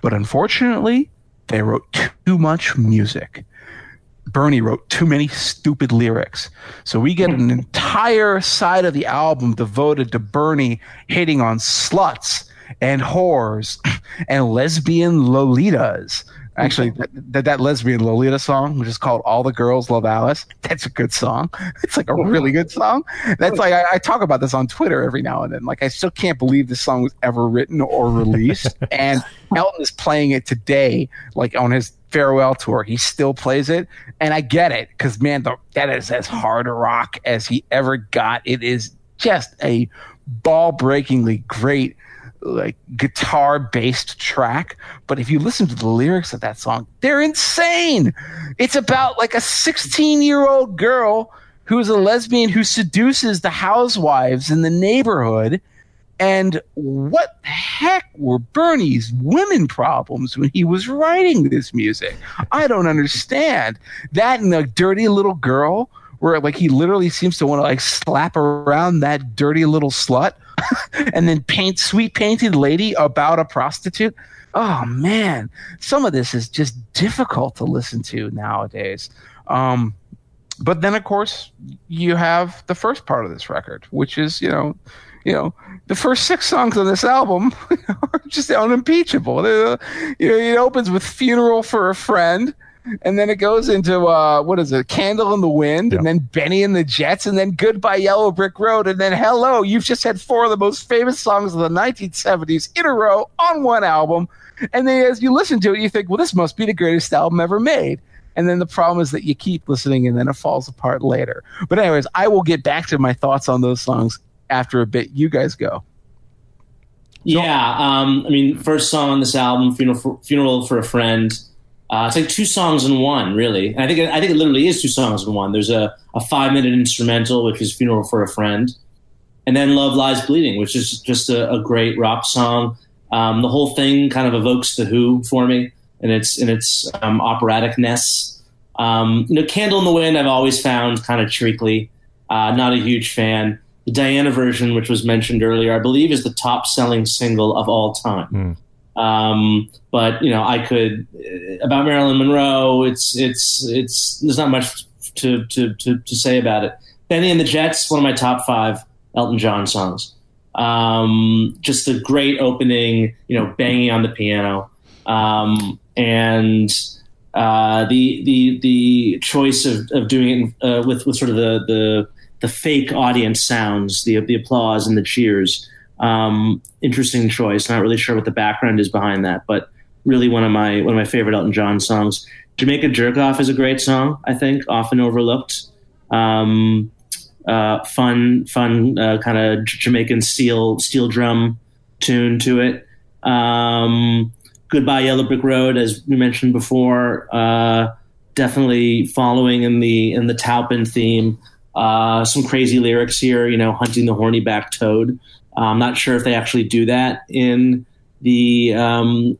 But unfortunately, they wrote too much music. Bernie wrote too many stupid lyrics. So we get an entire side of the album devoted to Bernie hitting on sluts and whores and lesbian lolitas. Actually, that, that, that lesbian Lolita song, which is called All the Girls Love Alice, that's a good song. It's like a really good song. That's like, I, I talk about this on Twitter every now and then. Like, I still can't believe this song was ever written or released. and Elton is playing it today, like on his farewell tour. He still plays it. And I get it because, man, the, that is as hard a rock as he ever got. It is just a ball breakingly great like guitar based track but if you listen to the lyrics of that song they're insane it's about like a 16 year old girl who's a lesbian who seduces the housewives in the neighborhood and what the heck were Bernie's women problems when he was writing this music? I don't understand. That and the dirty little girl, where like he literally seems to want to like slap around that dirty little slut and then paint sweet painted lady about a prostitute. Oh man, some of this is just difficult to listen to nowadays. Um, but then of course you have the first part of this record, which is you know, you know, the first six songs on this album are just unimpeachable. You know, it opens with "Funeral for a Friend." And then it goes into uh, what is it? Candle in the Wind, and then Benny and the Jets, and then Goodbye Yellow Brick Road, and then Hello. You've just had four of the most famous songs of the 1970s in a row on one album. And then as you listen to it, you think, well, this must be the greatest album ever made. And then the problem is that you keep listening and then it falls apart later. But, anyways, I will get back to my thoughts on those songs after a bit. You guys go. Yeah, um, I mean, first song on this album, "Funeral for, Funeral for a Friend." Uh, it's like two songs in one, really. And I think I think it literally is two songs in one. There's a, a five minute instrumental, which is "Funeral for a Friend," and then "Love Lies Bleeding," which is just a, a great rock song. Um, the whole thing kind of evokes the Who for me, and its in its um, operaticness. Um, you know, "Candle in the Wind" I've always found kind of treacly. Uh, not a huge fan. The Diana version, which was mentioned earlier, I believe is the top selling single of all time. Um, but you know, I could uh, about Marilyn Monroe. It's it's it's there's not much to to to, to say about it. Benny and the Jets, one of my top five Elton John songs. Um, just a great opening, you know, banging on the piano, um, and uh, the the the choice of, of doing it uh, with with sort of the the the fake audience sounds, the the applause and the cheers. Um, interesting choice. Not really sure what the background is behind that, but really one of my one of my favorite Elton John songs. Jamaica Jerk Off is a great song. I think often overlooked. Um, uh, fun, fun uh, kind of Jamaican steel steel drum tune to it. Um, Goodbye Yellow Brick Road, as we mentioned before, uh, definitely following in the in the Taupin theme. Uh, some crazy lyrics here, you know, hunting the horny back toad. Uh, I'm not sure if they actually do that in the um,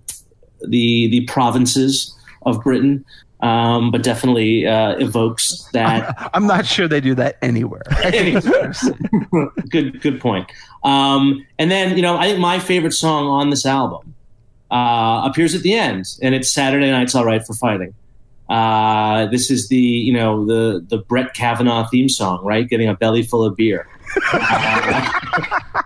the the provinces of Britain, um, but definitely uh, evokes that. I'm not sure they do that anywhere. good good point. Um, and then you know, I think my favorite song on this album uh, appears at the end, and it's "Saturday Night's All Right for Fighting." Uh, this is the you know the the Brett Kavanaugh theme song, right? Getting a belly full of beer.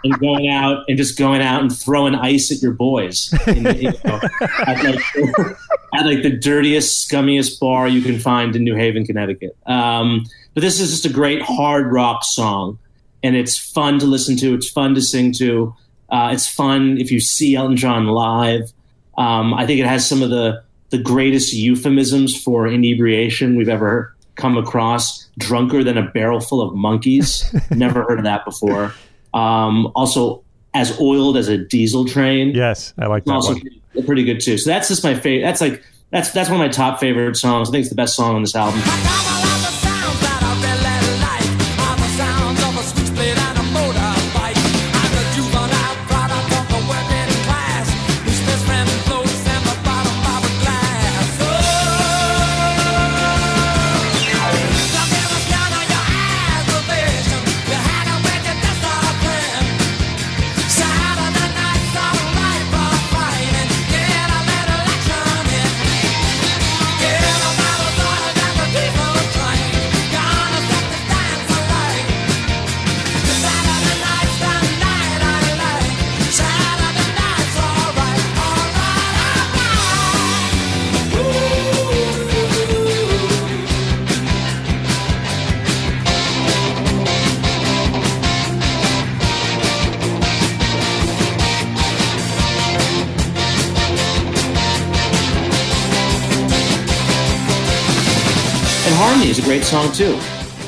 And going out and just going out and throwing ice at your boys you know, at, like, at like the dirtiest, scummiest bar you can find in New Haven, Connecticut. Um, but this is just a great hard rock song, and it's fun to listen to. It's fun to sing to. Uh, it's fun if you see Elton John live. Um, I think it has some of the the greatest euphemisms for inebriation we've ever come across. Drunker than a barrel full of monkeys. Never heard of that before. Um, also, as oiled as a diesel train. Yes, I like that also one. pretty, pretty good too. So that's just my favorite. That's like that's that's one of my top favorite songs. I think it's the best song on this album. Too.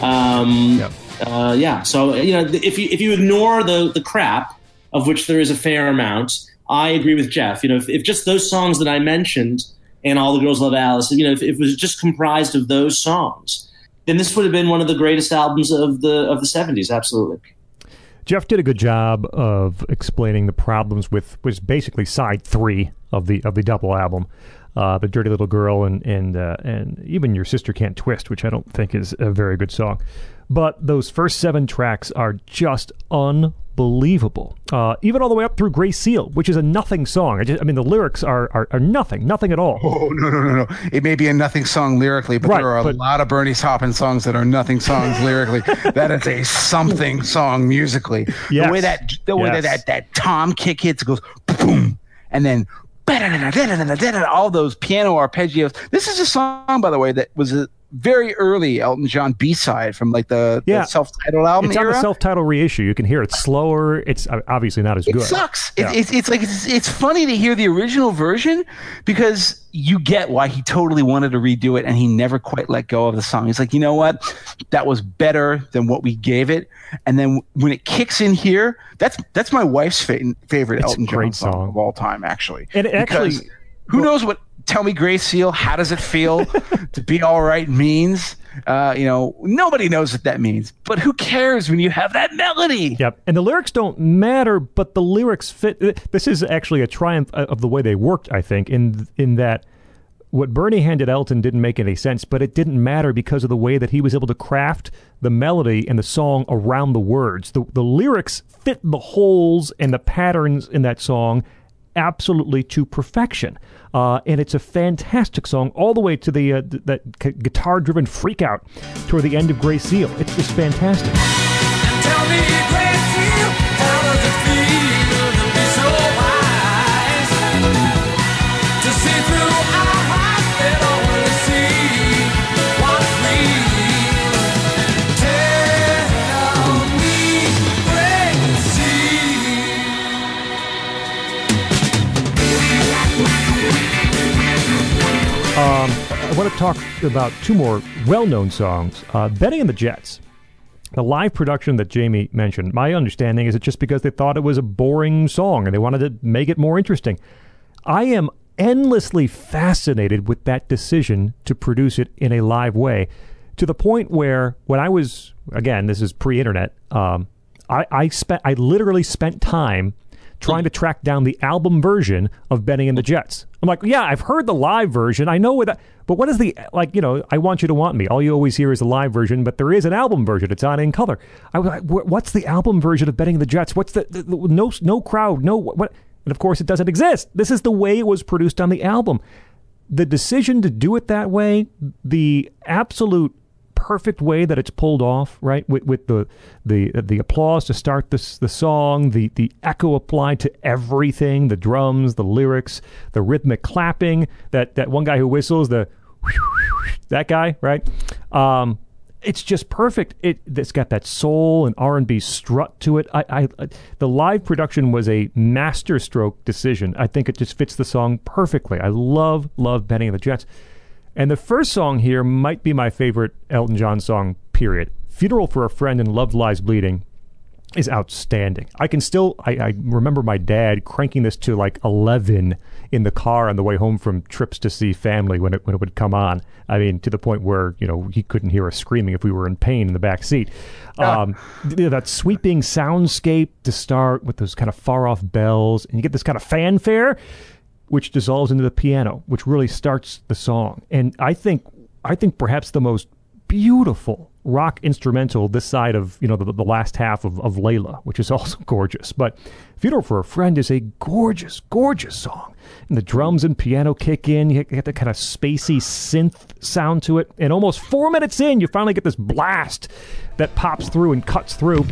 Um, Yep. uh, yeah. So you know, if you if you ignore the the crap, of which there is a fair amount, I agree with Jeff. You know, if, if just those songs that I mentioned and All the Girls Love Alice, you know, if, if it was just comprised of those songs, then this would have been one of the greatest albums of the of the seventies. Absolutely. Jeff did a good job of explaining the problems with was basically side three of the of the double album, uh, the Dirty Little Girl and and uh, and even Your Sister Can't Twist, which I don't think is a very good song, but those first seven tracks are just unbelievable. Uh, even all the way up through Gray Seal, which is a nothing song. I, just, I mean, the lyrics are, are are nothing, nothing at all. Oh no no no no! It may be a nothing song lyrically, but Right, there are a but- lot of Bernie Taupin songs that are nothing songs lyrically. That is a something song musically. Yes. The way that the way Yes. that, that that tom kick hits goes boom, and then all those piano arpeggios. This is a song, by the way, that was very early Elton John B side from like the, the Yeah. self-titled album It's on the self-titled reissue. You can hear it's slower. It's uh, obviously not as It good. sucks. Yeah. It, it's it's like it's, it's funny to hear the original version because you get why he totally wanted to redo it and he never quite let go of the song. He's like, you know what, that was better than what we gave it. And then when it kicks in here, that's that's my wife's fa- favorite It's Elton John song, song. of all time, actually. And it actually- who knows what "Tell Me Gray Seal"? How does it feel to be all right means? Uh, you know, nobody knows what that means, but who cares when you have that melody? Yep. And the lyrics don't matter, but the lyrics fit. This is actually a triumph of the way they worked, I think, in in that what Bernie handed Elton didn't make any sense, but it didn't matter because of the way that he was able to craft the melody and the song around the words. The the lyrics fit the holes and the patterns in that song absolutely to perfection. Uh, and it's a fantastic song all the way to the uh, th- that c- guitar-driven freak out toward the end of Gray Seal. It's just fantastic. I want to talk about two more well-known songs. Uh, Benny and the Jets. The live production that Jamie mentioned, my understanding is it's just because they thought it was a boring song and they wanted to make it more interesting. I am endlessly fascinated with that decision to produce it in a live way to the point where when I was, again, this is pre internet, um, I, I spent, I literally spent time trying to track down the album version of Benny and the Jets. I'm like, yeah, I've heard the live version. I know what that, but what is the, like, you know, I want you to want me. All you always hear is the live version, but there is an album version. It's on in color. I was like, what's the album version of Benny and the Jets? What's the, the, the no, no crowd, no, what? And of course, it doesn't exist. This is the way it was produced on the album. The decision to do it that way, the absolute perfect way that it's pulled off, right? With, with the the the applause to start this the song, the the echo applied to everything, the drums, the lyrics, the rhythmic clapping. That that one guy who whistles the that guy, right? Um, it's just perfect. It it's got that soul and R and B strut to it. I, I, I the live production was a masterstroke decision. I think it just fits the song perfectly. I love love Benny and the Jets. And the first song here might be my favorite Elton John song. Period. Funeral for a Friend and Love Lies Bleeding is outstanding. I can still I, I remember my dad cranking this to like eleven in the car on the way home from trips to see family when it when it would come on. I mean, to the point where you know he couldn't hear us screaming if we were in pain in the back seat. Um, you know, that sweeping soundscape to start with those kind of far off bells, and you get this kind of fanfare, which dissolves into the piano, which really starts the song. And I think I think perhaps the most beautiful rock instrumental this side of you know the, the last half of, of Layla, which is also gorgeous. But Funeral for a Friend is a gorgeous, gorgeous song. And the drums and piano kick in. You get that kind of spacey synth sound to it. And almost four minutes in, you finally get this blast that pops through and cuts through.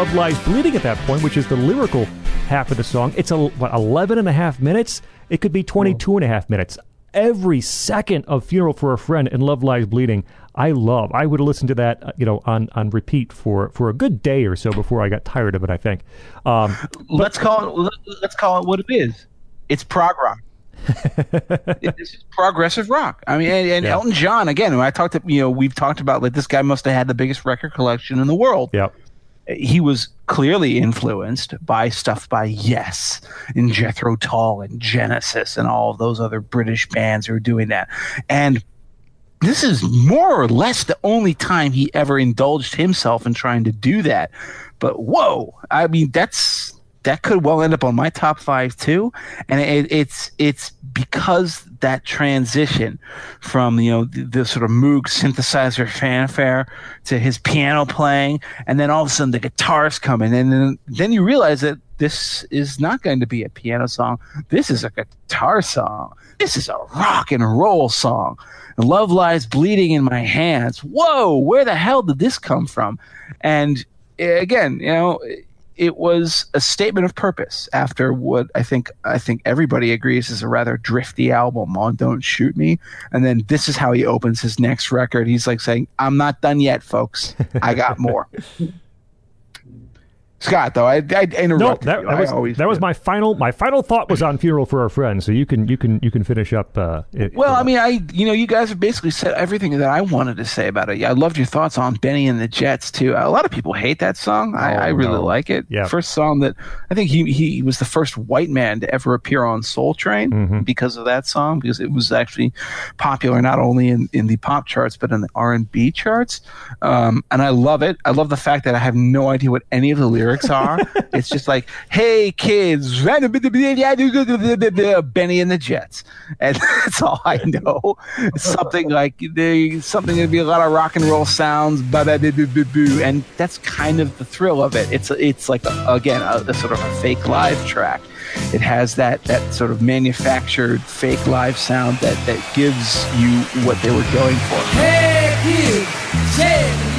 Love Lies Bleeding at that point, which is the lyrical half of the song. It's a, what, 11 and a half minutes? It could be 22 and a half minutes. every second of Funeral for a Friend and Love Lies Bleeding. I love. I would listen to that, uh, you know, on on repeat for for a good day or so before I got tired of it. I think. Um, let's call it let's call it what it is. It's prog rock. this is progressive rock. I mean, and, and Yeah. Elton John again. I talked to you know, we've talked about like this guy must have had the biggest record collection in the world. yep. He was clearly influenced by stuff by Yes and Jethro Tull and Genesis and all those other British bands who were doing that. And this is more or less the only time he ever indulged himself in trying to do that. But whoa, I mean, that's that could well end up on my top five too. And it, it's it's because that transition from you know the, the sort of Moog synthesizer fanfare to his piano playing, and then all of a sudden the guitars come in, and then then you realize that this is not going to be a piano song. This is a guitar song. This is a rock and roll song. Love lies bleeding in my hands. Whoa, where the hell did this come from? And eh, again, you know, it was a statement of purpose after what I think I think everybody agrees is a rather drifty album on Don't Shoot Me. And then this is how he opens his next record. He's like saying, I'm not done yet, folks. I got more. Scott, though, I, I No, interrupted that, you. that was that was my final my final thought was on Funeral for our Friend. So you can you can you can finish up. Uh, it, Well, I mean, I you know, you guys have basically said everything that I wanted to say about it. I loved your thoughts on Benny and the Jets too. A lot of people hate that song. I, Oh, I really no. like it. Yeah. First song that I think he he was the first white man to ever appear on Soul Train Mm-hmm. because of that song because it was actually popular not only in, in the pop charts but in the R and B charts. Um, and I love it. I love the fact that I have no idea what any of the lyrics are. it's just like, "Hey kids, Benny and the Jets," and that's all I know. something like they, something gonna be a lot of rock and roll sounds, and that's kind of the thrill of it. It's it's like again a, a sort of a fake live track. It has that that sort of manufactured fake live sound that that gives you what they were going for. Hey kids,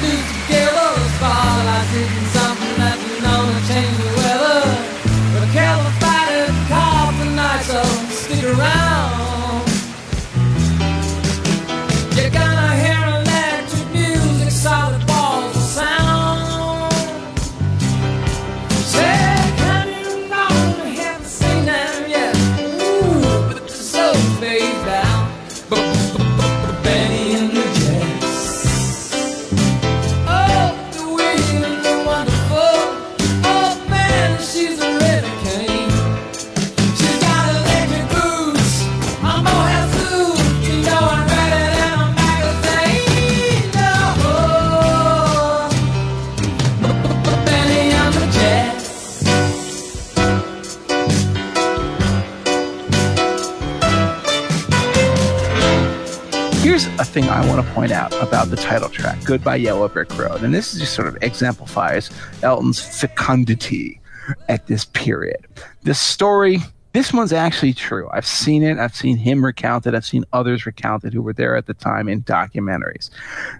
thing I want to point out about the title track, Goodbye Yellow Brick Road. And this is just sort of exemplifies Elton's fecundity at this period. This story, this one's actually true. I've seen it. I've seen him recount it. I've seen others recount it who were there at the time in documentaries.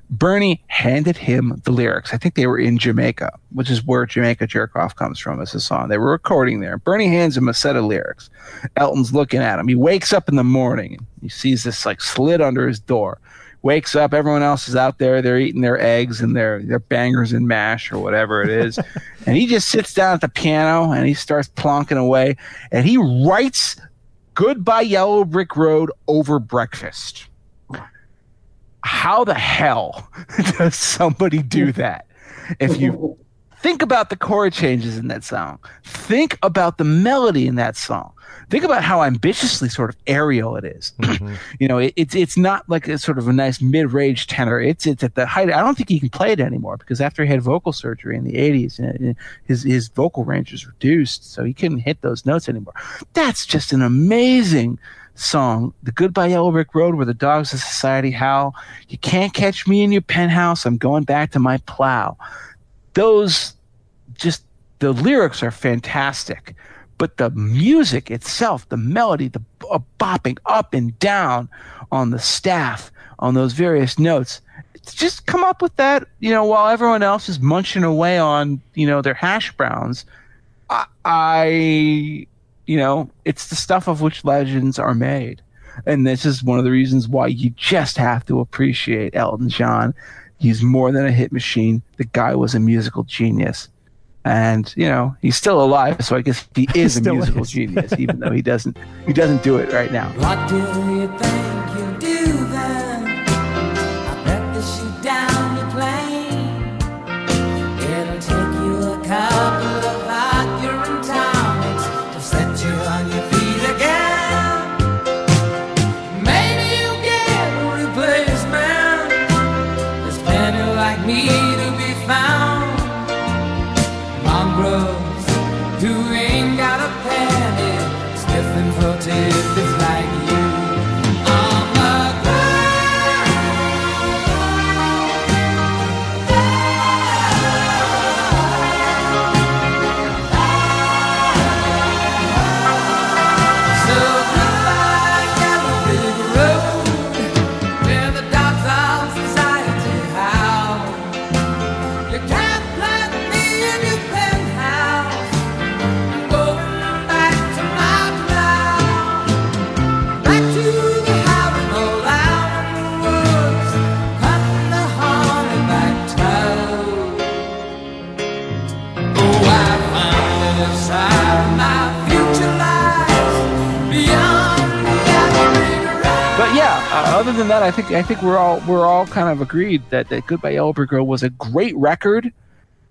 Bernie handed him the lyrics. I think they were in Jamaica, which is where Jamaica Jerk Off comes from as a song. They were recording there. Bernie hands him a set of lyrics. Elton's looking at him. He wakes up in the morning. He sees this like slit under his door. Wakes up, everyone else is out there. They're eating their eggs and their their bangers and mash or whatever it is. and he just sits down at the piano and he starts plonking away. And he writes "Goodbye Yellow Brick Road" over breakfast how the hell does somebody do that? If you think about the chord changes in that song, think about the melody in that song, think about how ambitiously sort of aerial it is. you know, it, it's it's not like a sort of a nice mid-range tenor. It's it's at the height. I don't think he can play it anymore because after he had vocal surgery in the '80s, uh, his his vocal range was reduced, so he couldn't hit those notes anymore. That's just an amazing song, The Goodbye Yellow Brick Road, where the dogs of society howl. You can't catch me in your penthouse. I'm going back to my plow. Those just the lyrics are fantastic, but the music itself, the melody, the uh, bopping up and down on the staff on those various notes. Just come up with that, you know, while everyone else is munching away on, you know, their hash browns. I, I you know, it's the stuff of which legends are made. And this is one of the reasons why you just have to appreciate Elton John. He's more than a hit machine. The guy was a musical genius. And, you know, he's still alive, so I guess he is a musical is. genius, even though he doesn't he doesn't do it right now. Other than that, I think I think we're all we're all kind of agreed that, that Goodbye Yellow Brick Road was a great record,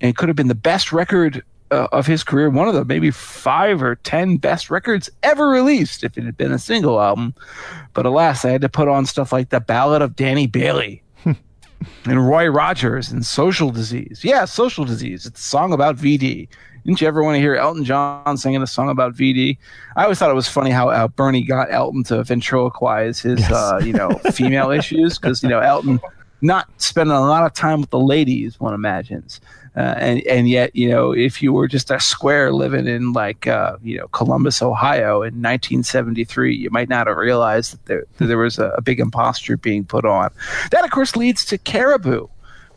and could have been the best record uh, of his career. One of the maybe five or ten best records ever released if it had been a single album. But alas, I had to put on stuff like the Ballad of Danny Bailey. and Roy Rogers and Social Disease. Yeah, Social Disease. It's a song about VD. Didn't you ever want to hear Elton John singing a song about VD? I always thought it was funny how uh, Bernie got Elton to ventriloquize his, uh, you know, female issues because you know Elton not spending a lot of time with the ladies, one imagines, uh, and and yet you know if you were just a square living in like uh, you know Columbus, Ohio in 1973, you might not have realized that there that there was a, a big imposture being put on. That of course leads to Caribou,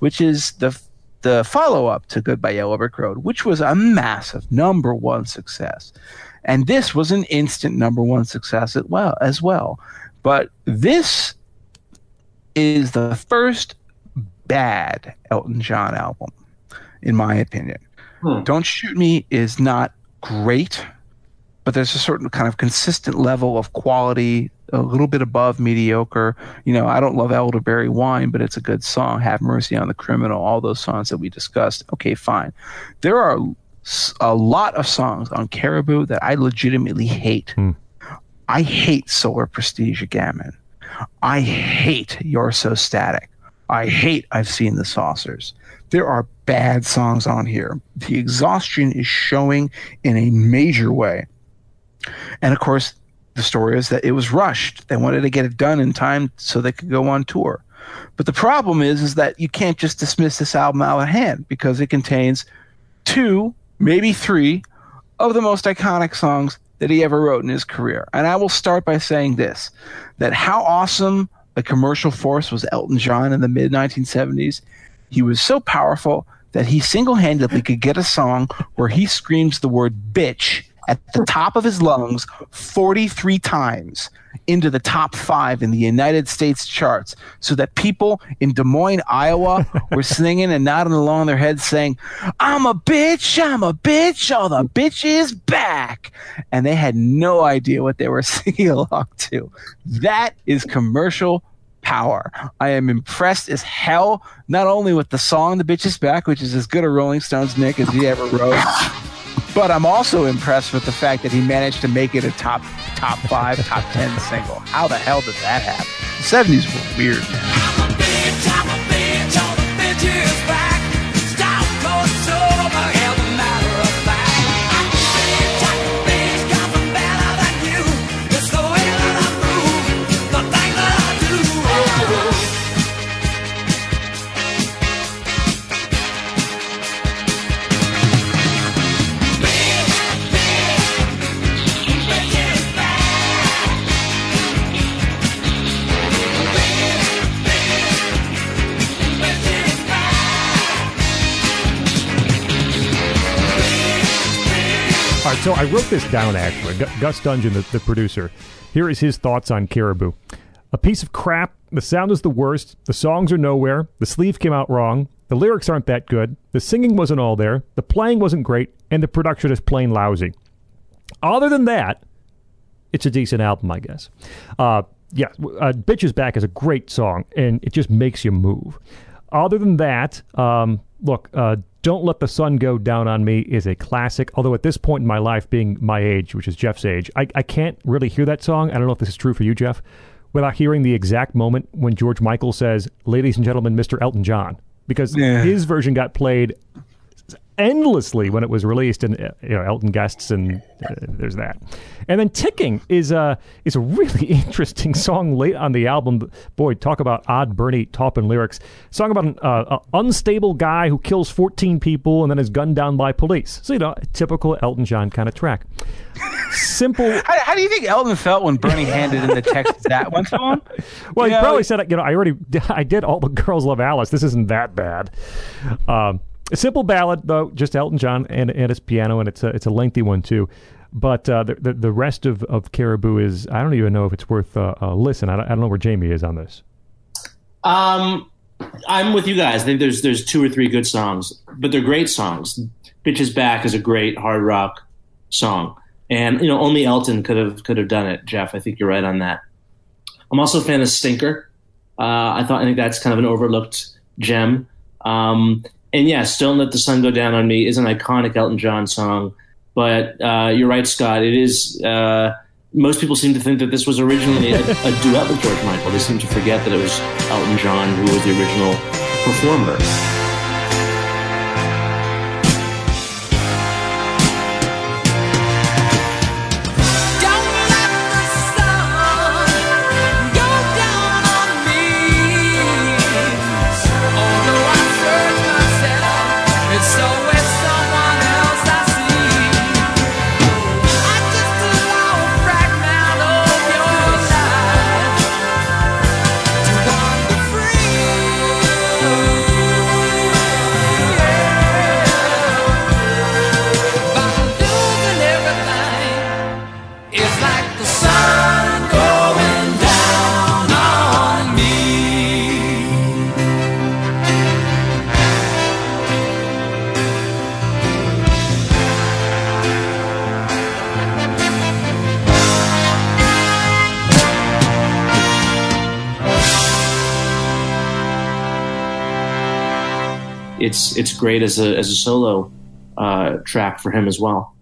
which is the the follow up to Goodbye Yellow Brick Road, which was a massive number one success. And this was an instant number one success as well as well. But this is the first bad Elton John album, in my opinion. Hmm. Don't Shoot Me is not great, but there's a certain kind of consistent level of quality, a little bit above mediocre. You know, I don't love Elderberry Wine, but it's a good song. Have Mercy on the Criminal, all those songs that we discussed. Okay, fine. There are a lot of songs on Caribou that I legitimately hate. Hmm. I hate Solar Prestige Gammon. I hate You're So Static. I hate I've Seen the Saucers. There are bad songs on here. The exhaustion is showing in a major way. And of course, the story is that it was rushed. They wanted to get it done in time so they could go on tour. But the problem is, is that you can't just dismiss this album out of hand because it contains two, maybe three, of the most iconic songs that he ever wrote in his career. And I will start by saying this that how awesome a commercial force was Elton John in the mid 1970s. He was so powerful that he single handedly could get a song where he screams the word bitch at the top of his lungs 43 times into the top five in the United States charts so that people in Des Moines, Iowa were singing and nodding along their heads saying, I'm a bitch, I'm a bitch, oh, the bitch is back. And they had no idea what they were singing along to. That is commercial power. I am impressed as hell, not only with the song The Bitch is Back, which is as good a Rolling Stones Nick as he ever wrote, but I'm also impressed with the fact that he managed to make it a top top five, top ten single. How the hell did that happen? The 70s were weird, man. So I wrote this down actually. Gu- Gus Dudgeon, the, the producer. Here is his thoughts on Caribou. A piece of crap. The sound is the worst. The songs are nowhere. The sleeve came out wrong. The lyrics aren't that good. The singing wasn't all there. The playing wasn't great. And the production is plain lousy. Other than that, it's a decent album, I guess. Uh, yeah, uh, "Bitch is Back" is a great song, and it just makes you move. Other than that, um, look, uh, "Don't Let the Sun Go Down on Me" is a classic. Although at this point in my life, being my age, which is Jeff's age, I, I can't really hear that song. I don't know if this is true for you, Jeff, without hearing the exact moment when George Michael says, "Ladies and gentlemen, Mr. Elton John," because Yeah. his version got played endlessly when it was released, and uh, you know Elton guests, and uh, there's that. And then "Ticking" is a is a really interesting song late on the album. Boy, talk about odd Bernie Taupin lyrics. Song about an uh, unstable guy who kills 14 people and then is gunned down by police. So you know, a typical Elton John kind of track. Simple. How, how do you think Elton felt when Bernie handed in the text that one to him? Well, You he know, probably said, you know, I already, I did all the girls love Alice. This isn't that bad. Um, a simple ballad, though, just Elton John and, and his piano, and it's a, it's a lengthy one too. But uh, the, the the rest of, of Caribou is, I don't even know if it's worth uh, a listen. I don't, I don't know where Jamie is on this. Um, I'm with you guys. I think there's there's two or three good songs, but they're great songs. "Bitch is Back" is a great hard rock song, and you know only Elton could have could have done it. Jeff, I think you're right on that. I'm also a fan of "Stinker." Uh, I thought I think that's kind of an overlooked gem. Um, and yes, "Don't Let the Sun Go Down on Me" is an iconic Elton John song. But uh, you're right, Scott. It is. Uh, most people seem to think that this was originally a, a duet with George Michael. They seem to forget that it was Elton John who was the original performer. Great as a as a solo uh, track for him as well.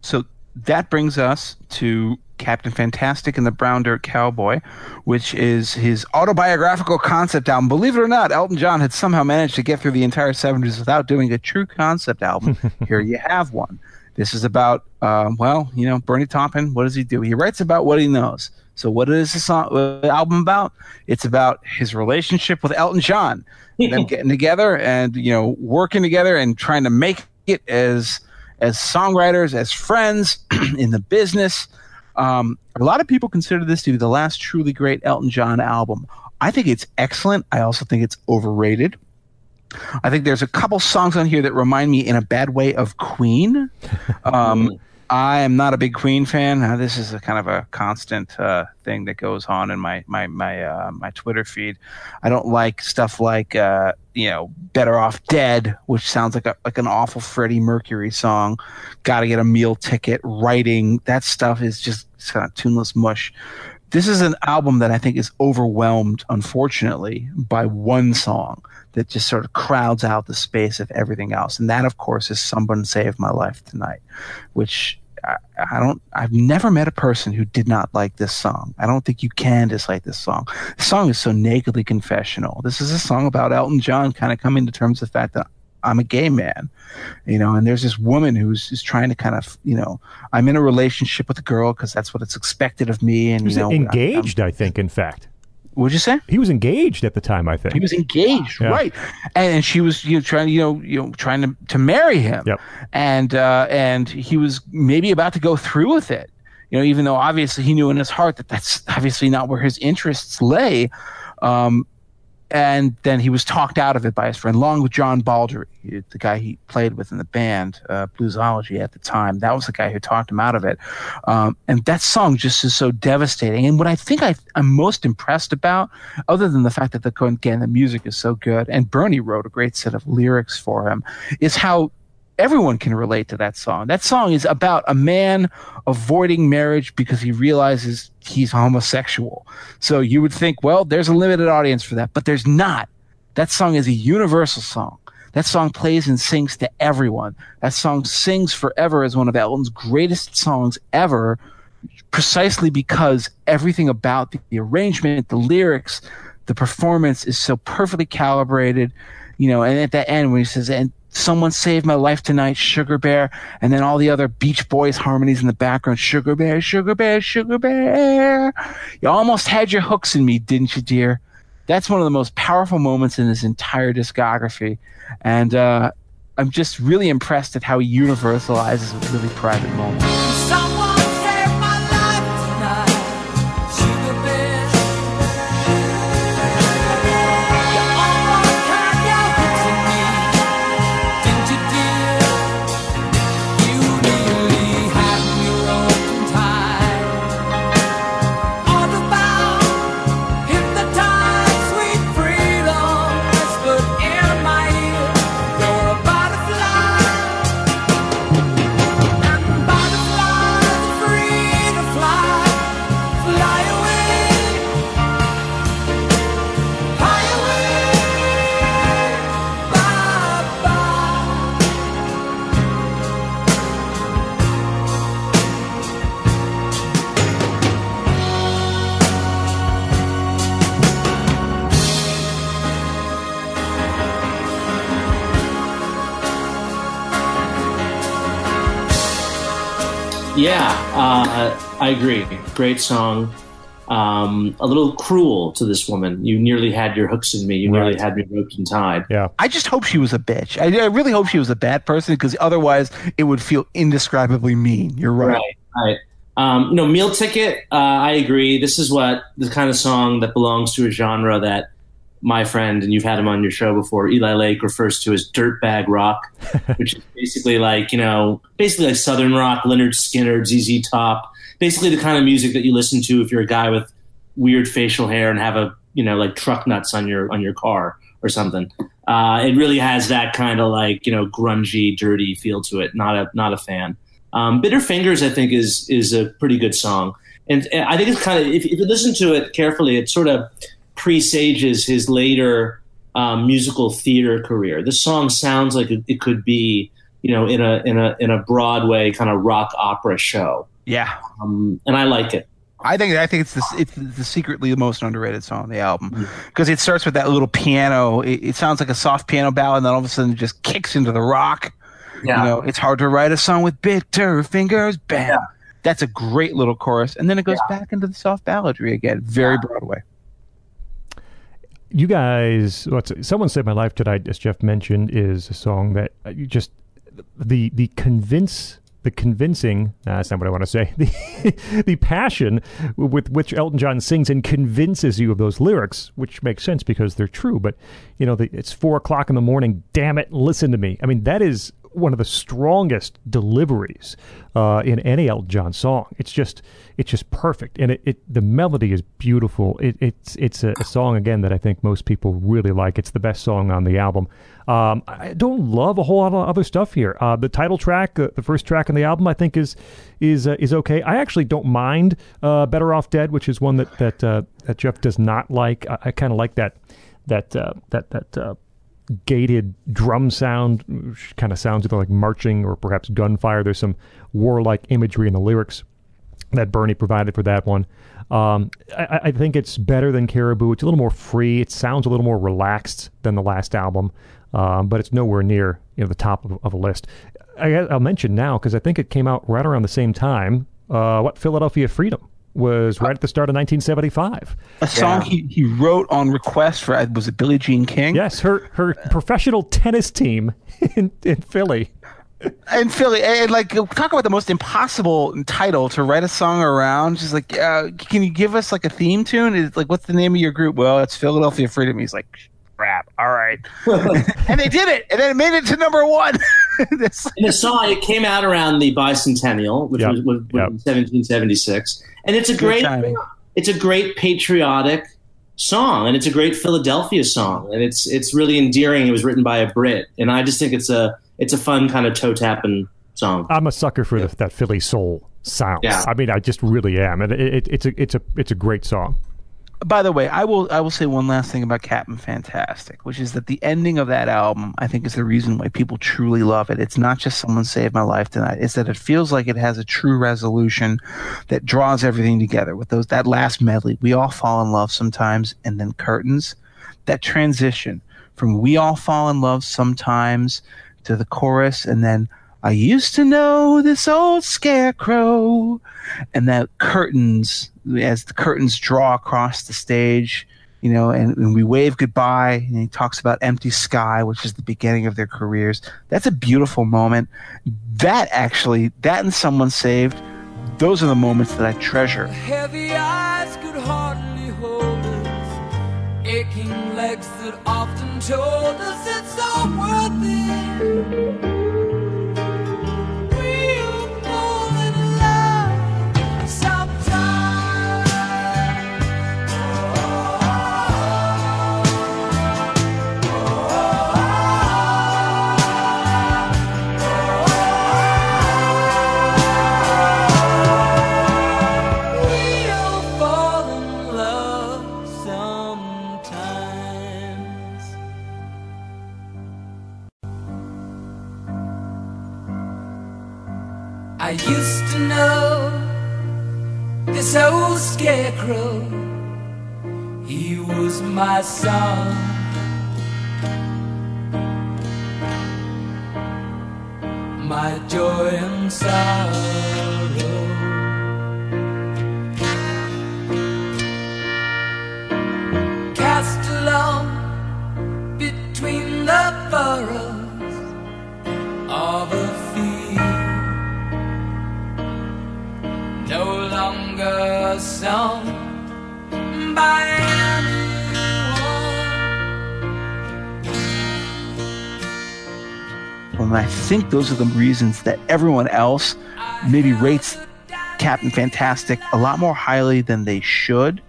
So that brings us to Captain Fantastic and the Brown Dirt Cowboy, which is his autobiographical concept album. Believe it or not, Elton John had somehow managed to get through the entire 70s without doing a true concept album. Here you have one. This is about, um, well, you know, Bernie Taupin. What does he do? He writes about what he knows. So, what is this song, uh, album about? It's about his relationship with Elton John, them getting together and you know working together and trying to make it as as songwriters, as friends in the business. Um, a lot of people consider this to be the last truly great Elton John album. I think it's excellent. I also think it's overrated. I think there's a couple songs on here that remind me in a bad way of Queen. Um, I am not a big Queen fan. Uh, this is a kind of a constant uh, thing that goes on in my my my uh, my Twitter feed. I don't like stuff like uh, you know "Better Off Dead," which sounds like a like an awful Freddie Mercury song. Got to get a meal ticket. Writing that stuff is just kind of tuneless mush. This is an album that I think is overwhelmed, unfortunately, by one song that just sort of crowds out the space of everything else. And that, of course, is Someone Saved My Life Tonight, which I, I don't, I've never met a person who did not like this song. I don't think you can dislike this song. The song is so nakedly confessional. This is a song about Elton John kind of coming to terms with the fact that I'm a gay man, you know, and there's this woman who's, who's trying to kind of, you know, I'm in a relationship with a girl because that's what it's expected of me. And, you know, I'm- engaged, I think, in fact. What'd you say? He was engaged at the time, I think. He was engaged, Yeah. right? And, and she was, you know, trying, you know, you know, trying to to marry him. Yep. And uh, and he was maybe about to go through with it. You know, even though obviously he knew in his heart that that's obviously not where his interests lay. Um, and then he was talked out of it by his friend, along with John Baldry, the guy he played with in the band, uh, Bluesology at the time. That was the guy who talked him out of it. Um, and that song just is so devastating. And what I think I, am most impressed about, other than the fact that the again the music is so good, and Bernie wrote a great set of lyrics for him, is how everyone can relate to that song. That song is about a man avoiding marriage because he realizes he's homosexual. So you would think, well, there's a limited audience for that, but there's not. That song is a universal song. That song plays and sings to everyone. That song sings forever as one of Elton's greatest songs ever, precisely because everything about the, arrangement, the lyrics, the performance is so perfectly calibrated. You know, and at the end when he says, and Someone Saved My Life Tonight, Sugar Bear, and then all the other Beach Boys harmonies in the background, Sugar Bear, Sugar Bear, Sugar Bear. You almost had your hooks in me, didn't you, dear? That's one of the most powerful moments in his entire discography. And uh, I'm just really impressed at how he universalizes a really private moment. Yeah, uh, I agree. Great song. Um, a little cruel to this woman. You nearly had your hooks in me. You nearly had me roped and tied. Yeah. I just hope she was a bitch. I, I really hope she was a bad person because otherwise it would feel indescribably mean. You're right. Right, right. Um, you know, meal ticket. Uh, I agree. This is what the kind of song that belongs to a genre that my friend and you've had him on your show before, Eli Lake refers to as dirtbag rock, which is basically like you know, basically like southern rock, Lynyrd Skynyrd, ZZ Top, basically the kind of music that you listen to if you're a guy with weird facial hair and have a you know like truck nuts on your on your car or something. Uh, it really has that kind of like you know grungy, dirty feel to it. Not a not a fan. Um, Bitter Fingers, I think, is is a pretty good song, and, and I think it's kind of if, if you listen to it carefully, it sort of presages his later um, musical theater career. The song sounds like it, it could be, you know, in a in a in a Broadway kind of rock opera show, Yeah. um, and I like it. I think I think it's the it's the secretly the most underrated song on the album because it starts with that little piano. It, it sounds like a soft piano ballad, and then all of a sudden it just kicks into the rock. Yeah. You know, it's hard to write a song with bitter fingers. Bam. That's a great little chorus, and then it goes back into the soft balladry again. Very Broadway. You guys, what's someone saved my life tonight, as Jeff mentioned, is a song that uh, you just the the convince the convincing nah, that's not what I want to say the the passion with which Elton John sings and convinces you of those lyrics, which makes sense because they're true. But you know, the, it's four o'clock in the morning. Damn it, listen to me. I mean, that is one of the strongest deliveries uh, in any Elton John song. It's just it's just perfect, and it, it the melody is beautiful. It, it's it's a, a song again that I think most people really like. It's the best song on the album. Um, I don't love a whole lot of other stuff here. Uh, the title track, uh, the first track on the album, I think is is uh, is okay. I actually don't mind uh, "Better Off Dead," which is one that that uh, that Jeff does not like. I, I kind of like that that that that gated drum sound kind of sounds either like marching or perhaps gunfire. There's some warlike imagery in the lyrics that Bernie provided for that one. Um, I, I think it's better than Caribou. It's a little more free. It sounds a little more relaxed than the last album, um, but it's nowhere near you know the top of, of a list. I, I'll mention now because I think it came out right around the same time. Uh, what Philadelphia Freedom was right at the start of 1975. A song he, he wrote on request for was it Billie Jean King? Yes, her her professional tennis team in, in Philly. and Philly, and like talk about the most impossible title to write a song around. She's like, uh, can you give us like a theme tune? It's like, what's the name of your group? Well, it's Philadelphia Freedom. He's like, crap. All right, and they did it, and then it made it to number one. This- And the song it came out around the bicentennial, which Yep. was, was, was Yep. 1776, and it's a Good great, timing. it's a great patriotic song, and it's a great Philadelphia song, and it's it's really endearing. It was written by a Brit, and I just think it's a it's a fun kind of toe tapping song. I'm a sucker for the, that Philly soul sound. Yeah. I mean, I just really am, and it, it, it's a it's a it's a great song. By the way, I will I will say one last thing about Captain Fantastic, which is that the ending of that album, I think, is the reason why people truly love it. It's not just someone saved my life tonight; it's that it feels like it has a true resolution that draws everything together. With those that last medley, we all fall in love sometimes, and then curtains. That transition from "We all fall in love sometimes" to the chorus, and then I used to know this old scarecrow, and that curtains as the curtains draw across the stage, you know, and, and we wave goodbye. And he talks about empty sky, which is the beginning of their careers. That's a beautiful moment. That actually, that and someone saved. Those are the moments that I treasure. Heavy eyes could hardly hold us. Aching legs that often told us it's so worth it. I used to know this old scarecrow. He was my son. My joy and sorrow. cast along between the furrows of a song by. And I think those are the reasons that everyone else maybe rates Captain Fantastic a lot more highly than they should.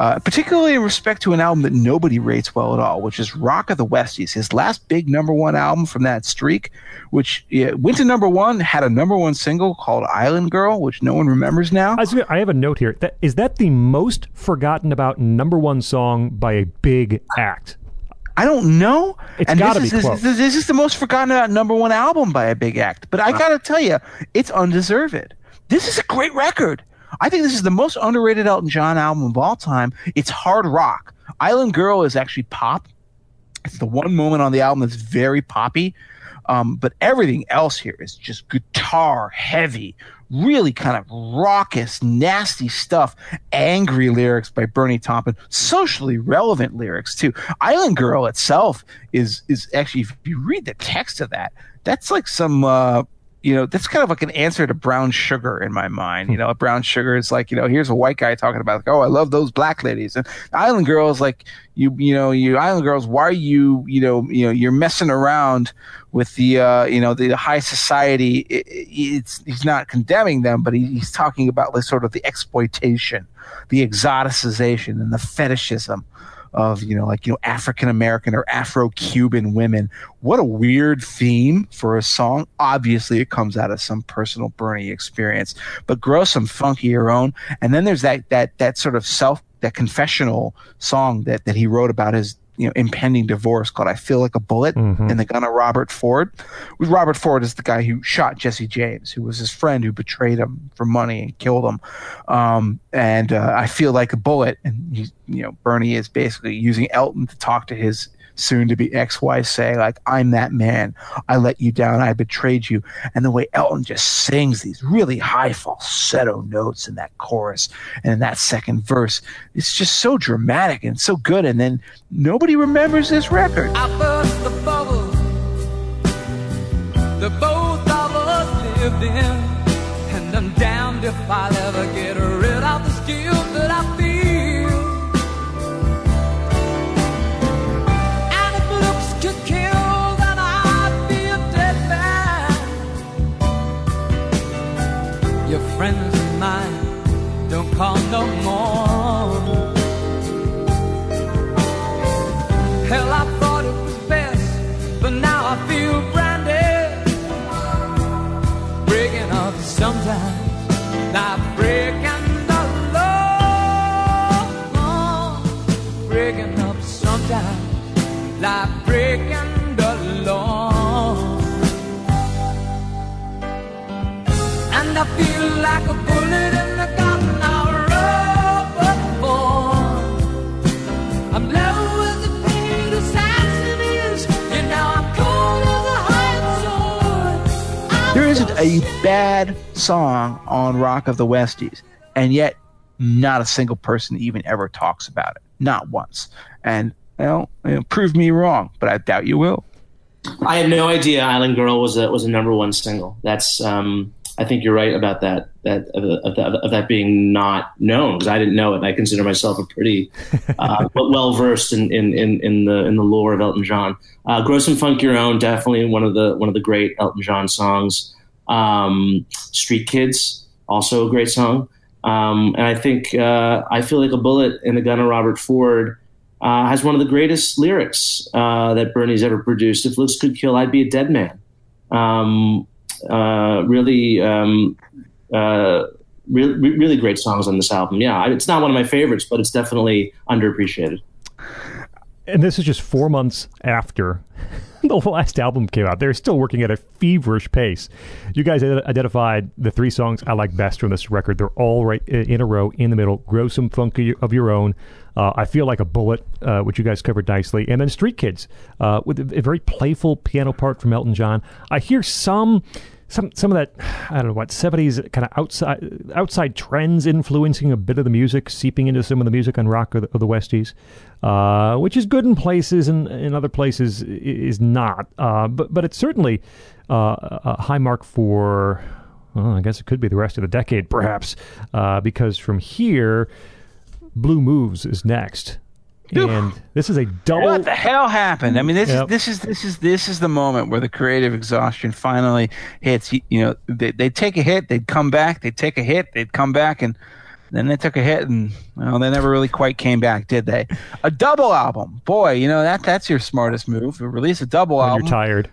Uh, particularly in respect to an album that nobody rates well at all, which is Rock of the Westies, his last big number one album from that streak, which yeah, went to number one, had a number one single called Island Girl, which no one remembers now. I, have a note here. That, is that the most forgotten about number one song by a big act? I don't know. It's and gotta this be is, close. This, this is the most forgotten about number one album by a big act. But I gotta tell you, it's undeserved. This is a great record. I think this is the most underrated Elton John album of all time. It's hard rock. Island Girl is actually pop. It's the one moment on the album that's very poppy. Um, but everything else here is just guitar heavy, really kind of raucous, nasty stuff. Angry lyrics by Bernie Taupin, socially relevant lyrics too. Island Girl itself is is actually, if you read the text of that, that's like some. Uh, you know, that's kind of like an answer to brown sugar in my mind. You know, brown sugar is like, you know, here's a white guy talking about, like, oh, I love those black ladies. And Island Girls, like, you, you know, you Island Girls, why are you, you know, you know, you're messing around with the, uh, you know, the, high society. It, it's he's not condemning them, but he, he's talking about like sort of the exploitation, the exoticization, and the fetishism of you know like you know African American or Afro Cuban women. What a weird theme for a song. Obviously, it comes out of some personal Bernie experience, but grow some funky your own. And then there's that that that sort of self that confessional song that that he wrote about his you know impending divorce called "I Feel Like a Bullet" in the gun of Robert Ford. Robert Ford is the guy who shot Jesse James, who was his friend who betrayed him for money and killed him. Um, and uh, I feel like a bullet, and he, you know Bernie is basically using Elton to talk to his soon to be ex-wife saying like i'm that man. I let you down. I betrayed you. And the way elton just sings these really high falsetto notes in that chorus and in that second verse it's just so dramatic and so good. And then nobody remembers this record. I burst the bubble both of us lived in. And I'm damned if I'll ever get rid of the guilt that I feel. Don't call a bad song on Rock of the Westies, and yet not a single person even ever talks about it. Not once. And, well, you know, prove me wrong, but I doubt you will. I had no idea Island Girl was a was a number one single. That's um, I think you're right about that that of, of, of that being not known because I didn't know it. and I consider myself a pretty uh, well versed in, in, in, in the in the lore of Elton John. Uh, Grow some funk your own, definitely one of the one of the great Elton John songs. Um, Street Kids, also a great song. Um, and I think uh, I feel like a bullet in the gun of Robert Ford uh, has one of the greatest lyrics uh, that Bernie's ever produced. If looks could kill, I'd be a dead man. Um, uh, really, um, uh, re- re- really great songs on this album. Yeah, it's not one of my favorites, but it's definitely underappreciated. And this is just four months after the last album came out. They're still working at a feverish pace. You guys identified the three songs I like best from this record. They're all right in a row in the middle. Grow some funk of your- own. Uh, I feel like a bullet, uh, which you guys covered nicely, and then Street Kids uh, with a very playful piano part from Elton John. I hear some. Some some of that I don't know what seventies kind of outside outside trends influencing a bit of the music, seeping into some of the music on Rock of the, of the Westies, uh, which is good in places and in other places is not. Uh, but but it's certainly uh, a high mark for. Well, I guess it could be the rest of the decade, perhaps, uh, because from here, Blue Moves is next, and this is a double. What the hell happened? I mean, this Yep. is this is this is this is the moment where the creative exhaustion finally hits. You, you know, they they take a hit, they'd come back, they'd take a hit, they'd come back, and then they took a hit, and well, they never really quite came back, did they? A double album, boy, you know that that's your smartest move. Release a double when album. you're tired.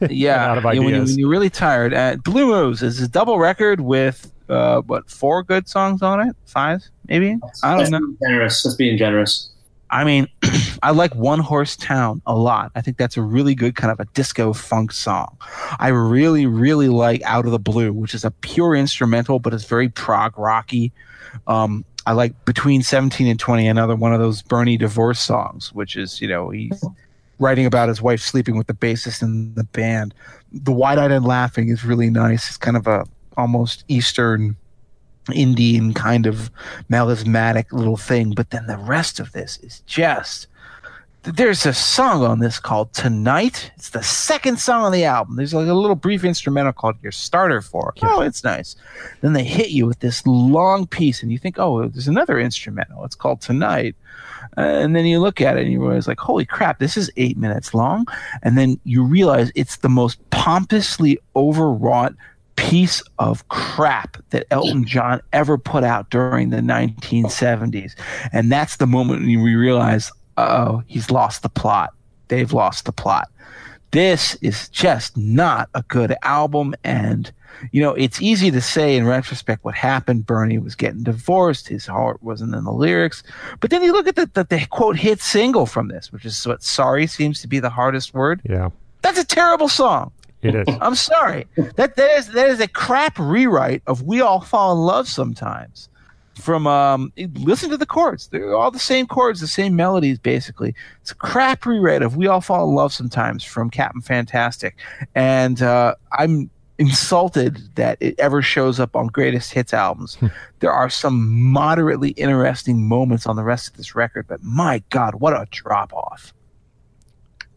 yeah, out of you know, when, you, ideas. when you're really tired. Uh, Blue Moves is a double record with uh, what four good songs on it? Five, maybe. I don't That's know. being generous. That's being generous. I mean, I like One Horse Town a lot. I think that's a really good kind of a disco funk song. I really, really like Out of the Blue, which is a pure instrumental, but it's very prog rocky. Um, I like Between 17 and 20, another one of those Bernie divorce songs, which is, you know, he's writing about his wife sleeping with the bassist in the band. The Wide Eyed and Laughing is really nice. It's kind of a almost Eastern Indian kind of melismatic little thing, but then the rest of this is just. There's a song on this called Tonight. It's the second song on the album. There's like a little brief instrumental called Your Starter For. Oh, it's nice. Then they hit you with this long piece, and you think, oh, there's another instrumental. It's called Tonight. Uh, and then you look at it and you realize, like, holy crap, this is eight minutes long. And then you realize it's the most pompously overwrought piece of crap that Elton John ever put out during the 1970s. And that's the moment when we realize, oh, he's lost the plot. They've lost the plot. This is just not a good album. And, you know, it's easy to say in retrospect what happened. Bernie was getting divorced. His heart wasn't in the lyrics. But then you look at the, the, the quote hit single from this, which is what sorry seems to be the hardest word. Yeah, That's a terrible song. It is. I'm sorry. That that is that is a crap rewrite of "We All Fall in Love Sometimes." From um, listen to the chords; they're all the same chords, the same melodies, basically. It's a crap rewrite of "We All Fall in Love Sometimes" from Captain Fantastic, and uh, I'm insulted that it ever shows up on greatest hits albums. there are some moderately interesting moments on the rest of this record, but my God, what a drop off!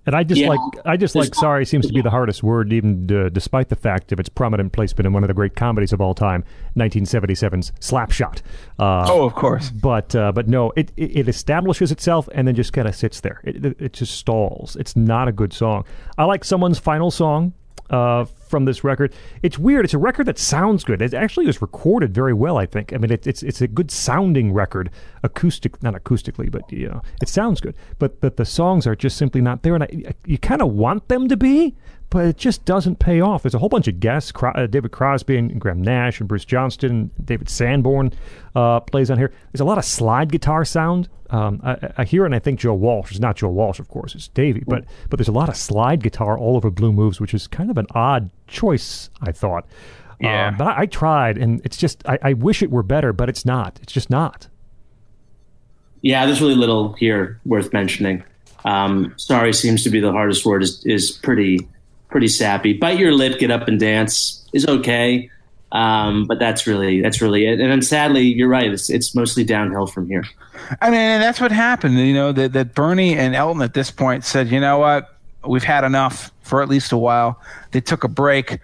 And I just Yeah. like I just like sorry seems to be the hardest word, even uh, despite the fact of its prominent placement in one of the great comedies of all time, 1977's Slapshot. Uh, Oh, of course. but uh, but no, it, it it establishes itself and then just kind of sits there. It, it it just stalls. It's not a good song. I like someone's final song uh, from this record. It's weird. It's a record that sounds good. It actually was recorded very well. I think. I mean, it, it's it's a good sounding record, acoustic, not acoustically, but you know, it sounds good. But but the songs are just simply not there, and I, you kind of want them to be. But it just doesn't pay off. There's a whole bunch of guests: Cro- uh, David Crosby and Graham Nash and Bruce Johnston, and David Sanborn uh, plays on here. There's a lot of slide guitar sound. Um, I, I hear and I think Joe Walsh. It's not Joe Walsh, of course. It's Davey. But but there's a lot of slide guitar all over Blue Moves, which is kind of an odd choice, I thought. Yeah. Um, but I, I tried, and it's just I, I wish it were better, but it's not. It's just not. Yeah, there's really little here worth mentioning. Um, sorry seems to be the hardest word. is is pretty pretty sappy. Bite your lip, get up and dance is okay, um, but that's really that's really it. And then sadly, you're right. It's it's mostly downhill from here. I mean, and that's what happened. You know, that that Bernie and Elton at this point said, you know what, we've had enough for at least a while. They took a break.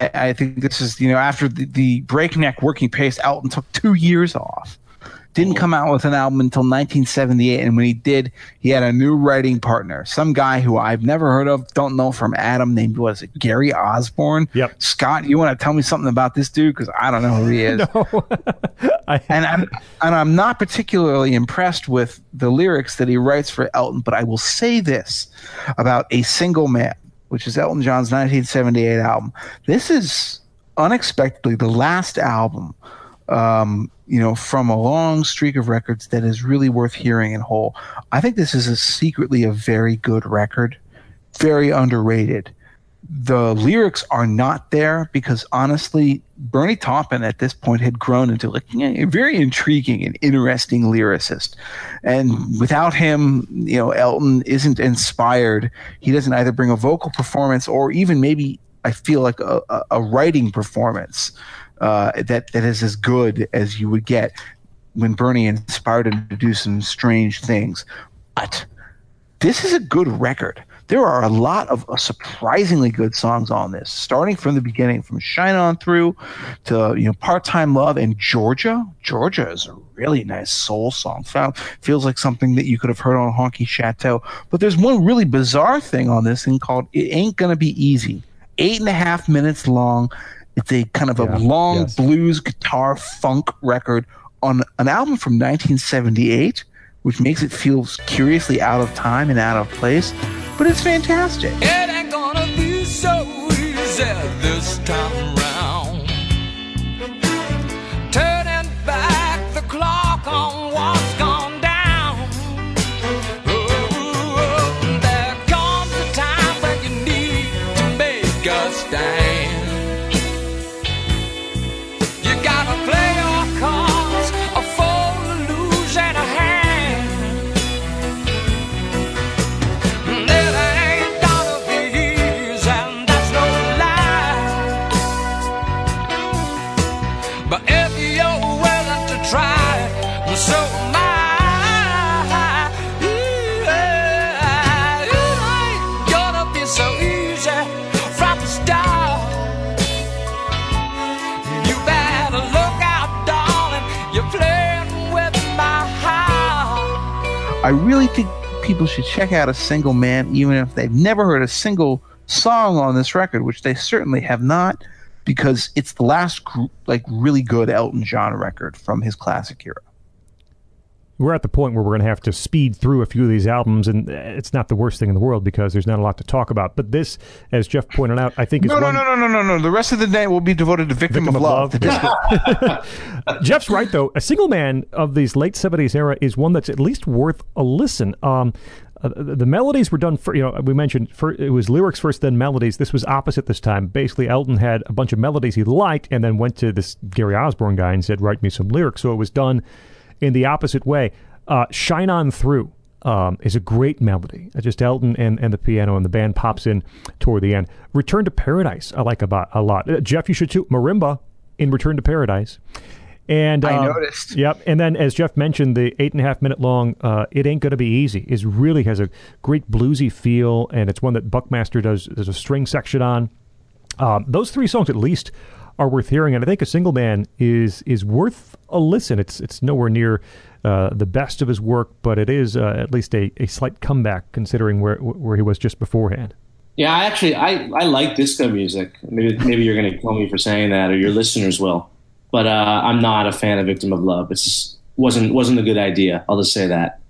I think this is, you know, after the, the breakneck working pace, Elton took two years off. Didn't mm-hmm. come out with an album until 1978, and when he did, he had a new writing partner, some guy who I've never heard of, don't know from Adam, named was it Gary Osborne? Yep. Scott, you want to tell me something about this dude because I don't know who he is I, and I'm and I'm not particularly impressed with the lyrics that he writes for Elton, but I will say this about a single man, which is Elton John's 1978 album. This is unexpectedly the last album, um, you know, from a long streak of records that is really worth hearing in whole. I think this is a secretly a very good record, very underrated the lyrics are not there because honestly, Bernie Taupin at this point had grown into like a very intriguing and interesting lyricist. And without him, you know, Elton isn't inspired. He doesn't either bring a vocal performance or even maybe I feel like a, a, a writing performance uh, that that is as good as you would get when Bernie inspired him to do some strange things. But this is a good record. There are a lot of uh, surprisingly good songs on this, starting from the beginning, from "Shine On Through" to you know "Part Time Love" and "Georgia." Georgia is a really nice soul song. Feels like something that you could have heard on Honky Chateau. But there's one really bizarre thing on this thing called "It Ain't Gonna Be Easy." Eight and a half minutes long. It's a kind of a Yeah, long yes. blues guitar funk record on an album from 1978 which makes it feel curiously out of time and out of place, but it's fantastic. It ain't gonna be so easy this time I really think people should check out a single man, even if they've never heard a single song on this record, which they certainly have not, because it's the last like really good Elton John record from his classic era. We're at the point where we're going to have to speed through a few of these albums, and uh, it's not the worst thing in the world because there's not a lot to talk about. But this, as Jeff pointed out, I think is No, no, one. no, no, no, no, no. The rest of the day will be devoted to Victim, Victim of, of Love. Love. Jeff's right though. A single man of these late '70s era is one that's at least worth a listen. Um, uh, the the melodies were done for you know we mentioned for, it was lyrics first then melodies this was opposite this time basically elton had a bunch of melodies he liked and then went to this gary osborne guy and said write me some lyrics so it was done in the opposite way uh, shine on through um, is a great melody. Uh, Just Elton and, and the piano, and the band pops in toward the end. Return to Paradise, I like about a lot. Uh, Jeff, you should too. Marimba in Return to Paradise. And I um, noticed. Yep. And then, as Jeff mentioned, the eight and a half minute long uh, "It Ain't Gonna Be Easy" is really has a great bluesy feel, and it's one that Buckmaster does. There's a string section on. Um, those three songs, at least, are worth hearing, and I think a single man is is worth a listen. It's it's nowhere near uh, the best of his work, but it is uh, at least a, a slight comeback considering where where he was just beforehand. Yeah, I actually I, I like disco music. Maybe maybe you're going to kill me for saying that, or your listeners will. But uh, I'm not a fan of "Victim of Love." It's just wasn't wasn't a good idea. I'll just say that.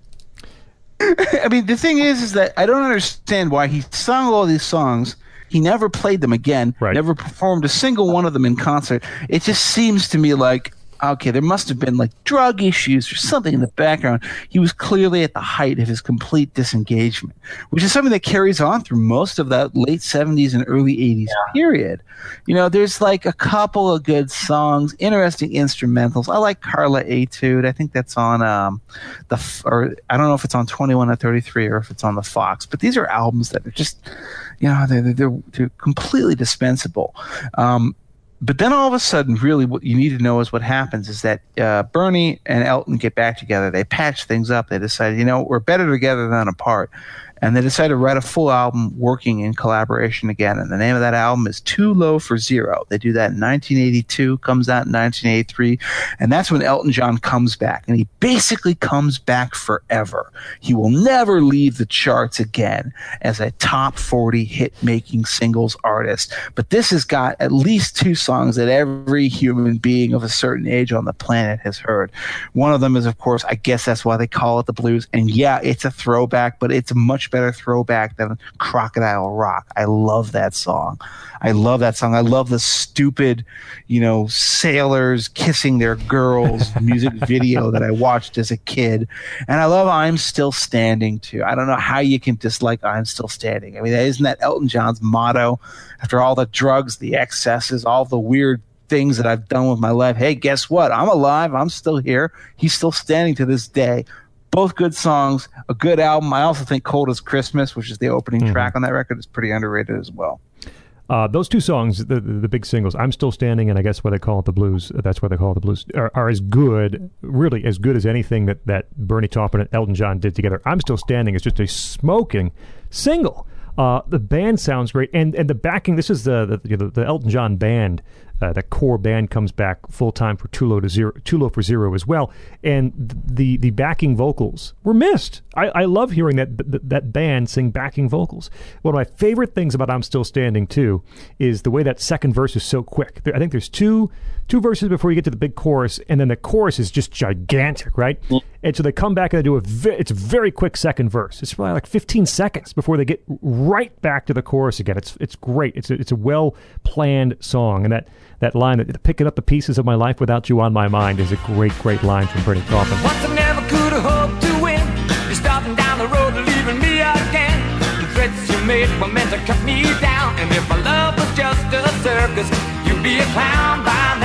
I mean, the thing is, is that I don't understand why he sung all these songs. He never played them again. Right. Never performed a single one of them in concert. It just seems to me like okay, there must have been like drug issues or something in the background. He was clearly at the height of his complete disengagement, which is something that carries on through most of that late 70s and early 80s period. You know, there's like a couple of good songs, interesting instrumentals. I like Carla Etude. I think that's on um, the, or I don't know if it's on 21 or 33 or if it's on the Fox, but these are albums that are just, you know, they're, they're, they're completely dispensable. Um, but then all of a sudden, really, what you need to know is what happens is that uh, Bernie and Elton get back together. They patch things up. They decide, you know, we're better together than apart. And they decided to write a full album working in collaboration again. And the name of that album is Too Low for Zero. They do that in 1982, comes out in 1983. And that's when Elton John comes back. And he basically comes back forever. He will never leave the charts again as a top 40 hit making singles artist. But this has got at least two songs that every human being of a certain age on the planet has heard. One of them is, of course, I guess that's why they call it the blues. And yeah, it's a throwback, but it's much better throwback than Crocodile Rock. I love that song. I love that song. I love the stupid, you know, sailors kissing their girls music video that I watched as a kid. And I love I'm Still Standing too. I don't know how you can dislike I'm Still Standing. I mean, isn't that Elton John's motto? After all the drugs, the excesses, all the weird things that I've done with my life. Hey, guess what? I'm alive. I'm still here. He's still standing to this day. Both good songs, a good album. I also think Cold as Christmas, which is the opening track on that record, is pretty underrated as well. Uh, those two songs, the, the big singles, "I'm Still Standing" and I guess why they call it the blues. That's why they call it the blues. Are, are as good, really as good as anything that that Bernie Taupin and Elton John did together. "I'm Still Standing" is just a smoking single. Uh, the band sounds great, and and the backing. This is the the, you know, the Elton John band. Uh, the core band comes back full time for Too Low to Zero, Too Low for Zero as well, and the the backing vocals were missed. I, I love hearing that, that that band sing backing vocals. One of my favorite things about I'm Still Standing too is the way that second verse is so quick. I think there's two two verses before you get to the big chorus, and then the chorus is just gigantic, right? And so they come back and they do a ve- it's a very quick second verse. It's probably like 15 seconds before they get right back to the chorus again. It's it's great. It's a, it's a well planned song, and that that line that picking up the pieces of my life without you on my mind is a great great line from Bernie Taupin. I never could have hoped to win. You're starting down the road, leaving me again. The threats you made were meant to cut me down. And if my love was just a circus, you'd be a clown by now.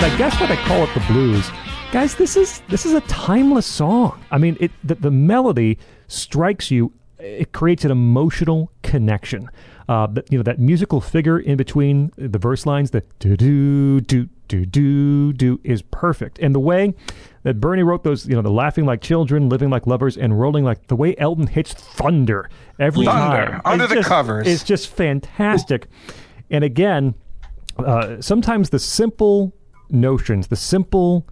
Then I guess why they call it the blues, guys. This is this is a timeless song. I mean, it the, the melody strikes you. It creates an emotional connection. Uh, you know that musical figure in between the verse lines, the do do do do do do, is perfect. And the way that Bernie wrote those, you know, the laughing like children, living like lovers, and rolling like the way Elton hits thunder every Thunder, time. under It's the just- covers. It's just fantastic. And again, uh, sometimes the simple notions, the simple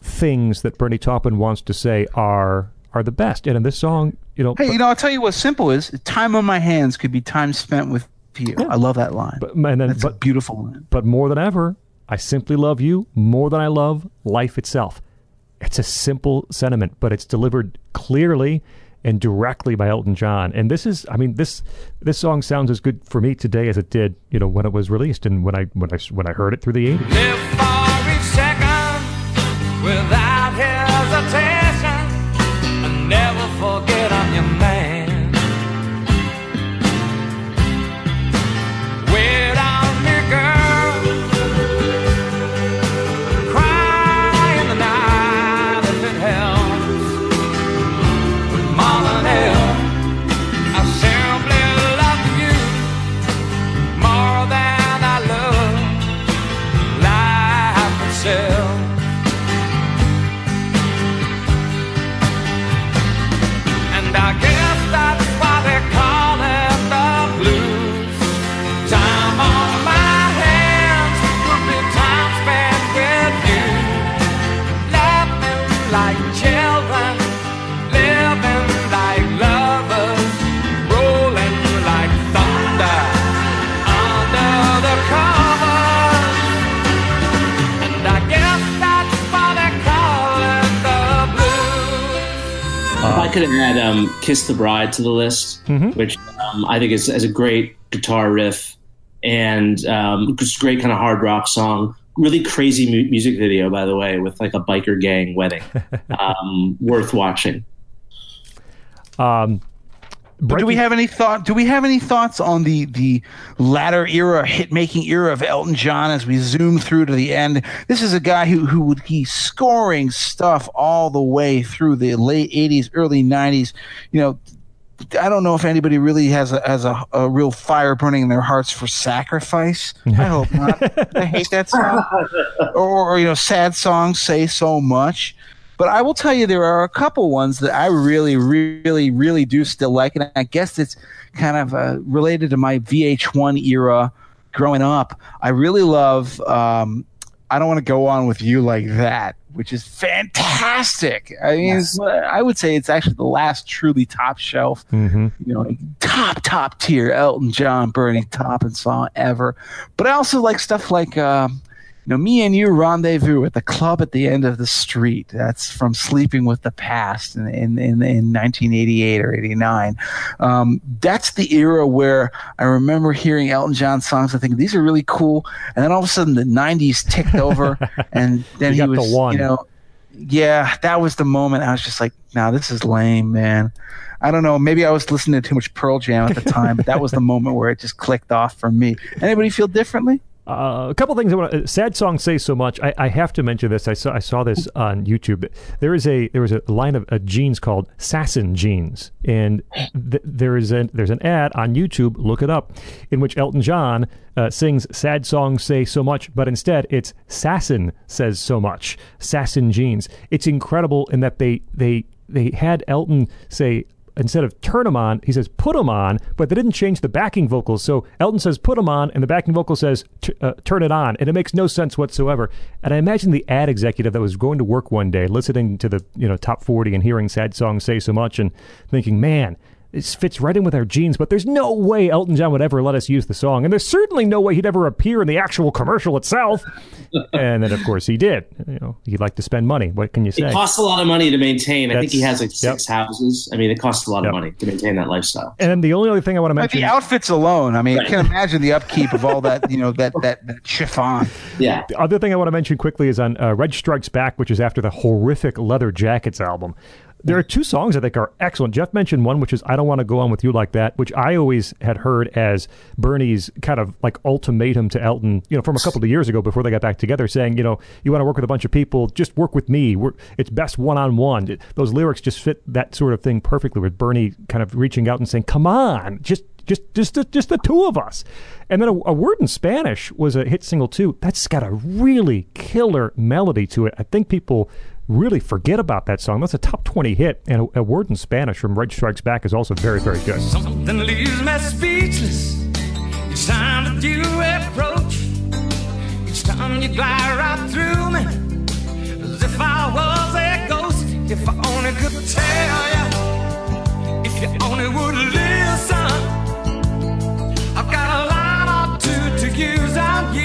things that Bernie Taupin wants to say are are the best. And in this song, you know, Hey, you know, I'll tell you what simple is time on my hands could be time spent with you. I love that line. but, and then, That's a beautiful line. but more than ever, I simply love you more than I love life itself. It's a simple sentiment, but it's delivered clearly and directly by Elton John. And this is, I mean, this this song sounds as good for me today as it did, you know, when it was released and when I when I when I heard it through the 80s. Without "Kiss the Bride" to the list, which um, I think is, is a great guitar riff and um, just a great kind of hard rock song. Really crazy mu- music video, by the way, with like a biker gang wedding. um, worth watching. Um, But do we have any thought? Do we have any thoughts on the the latter era, hit making era of Elton John as we zoom through to the end? This is a guy who who would be scoring stuff all the way through the late '80s, early '90s. You know, I don't know if anybody really has a has a, a real fire burning in their hearts for sacrifice. I hope not. I hate that song. Or, or you know, sad songs say so much. But I will tell you, there are a couple ones that I really, really, really do still like, and I guess it's kind of uh, related to my VH1 era growing up. I really love. Um, I don't want to go on with you like that, which is fantastic. I mean, it's, I would say it's actually the last truly top shelf, Mhm. you know, top top tier Elton John, Bernie Taupin song ever. But I also like stuff like. Um, know, me and you rendezvous at the club at the end of the street. That's from Sleeping with the Past in in in, in 1988 or 89. Um, that's the era where I remember hearing Elton John songs. I think these are really cool, and then all of a sudden the 90s ticked over, and then he got the was, one. you know, yeah, that was the moment. I was just like, "Now this is lame, man." I don't know. Maybe I was listening to too much Pearl Jam at the time, but that was the moment where it just clicked off for me. Anybody feel differently? Uh, a couple things I want. to Sad songs say so much. I, I have to mention this. I saw I saw this on YouTube. There is a there was a line of uh, jeans called Sasson jeans, and th- there is a there's an ad on YouTube. Look it up, in which Elton John uh, sings "Sad songs say so much," but instead it's Sasson says so much. Sasson jeans. It's incredible in that they they they had Elton say instead of turn them on, he says put them on, but they didn't change the backing vocals. So Elton says put them on, and the backing vocal says uh, turn it on, and it makes no sense whatsoever. And I imagine the ad executive that was going to work one day, listening to the you know top forty and hearing sad songs say so much, and thinking, man. This fits right in with our genes, but there's no way Elton John would ever let us use the song, and there's certainly no way he'd ever appear in the actual commercial itself. and then, of course, he did. You know, he'd like to spend money. What can you say? It costs a lot of money to maintain. I think he has like yep. six houses. I mean, it costs a lot Yep. of money to maintain that lifestyle. and then the only other thing I want to Like mention. the outfits alone. I mean, I can imagine the upkeep of all that, you know, that that, that chiffon. Yeah. The other thing I want to mention quickly is on uh, Reg Strikes Back, which is after the horrific Leather Jackets album. There are two songs I think are excellent. Jeff mentioned one, which is "I Don't Want to Go On with You Like That," which I always had heard as Bernie's kind of like ultimatum to Elton, you know, from a couple of years ago before they got back together, saying, you know, you want to work with a bunch of people, just work with me. We're, it's best one on one. Those lyrics just fit that sort of thing perfectly. With Bernie kind of reaching out and saying, "Come on, just just just the, just the two of us. And then a, a word in Spanish was a hit single too. That's got a really killer melody to it. I think people really forget about that song. That's a top twenty hit, and a, a word in Spanish from Reg Strikes Back is also very very good. Something leaves me speechless time approach. Time you glide right through me, as if I was a ghost. If I only could tell you, if you only would listen. I've got a or two to use on you.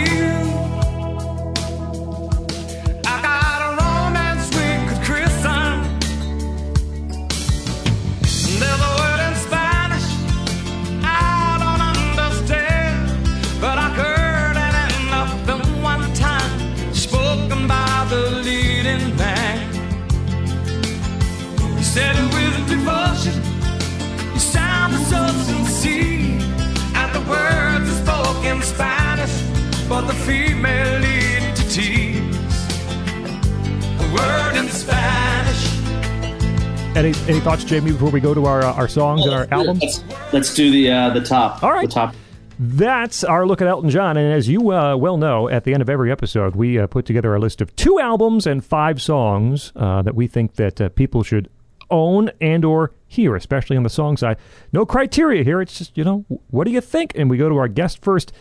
Devotion. You sound so sincere, and the words are spoken Spanish, but the female lead to tears. A word in Spanish. Any any thoughts, Jamie, before we go to our uh, our songs and our albums? Let's, let's do the uh, the top. All right. The top. That's our look at Elton John. And as you uh, well know, at the end of every episode, we uh, put together a list of two albums and five songs uh, that we think that uh, people should own and or hear, especially on the song side. No criteria here. It's just, you know, what do you think? And we go to our guest first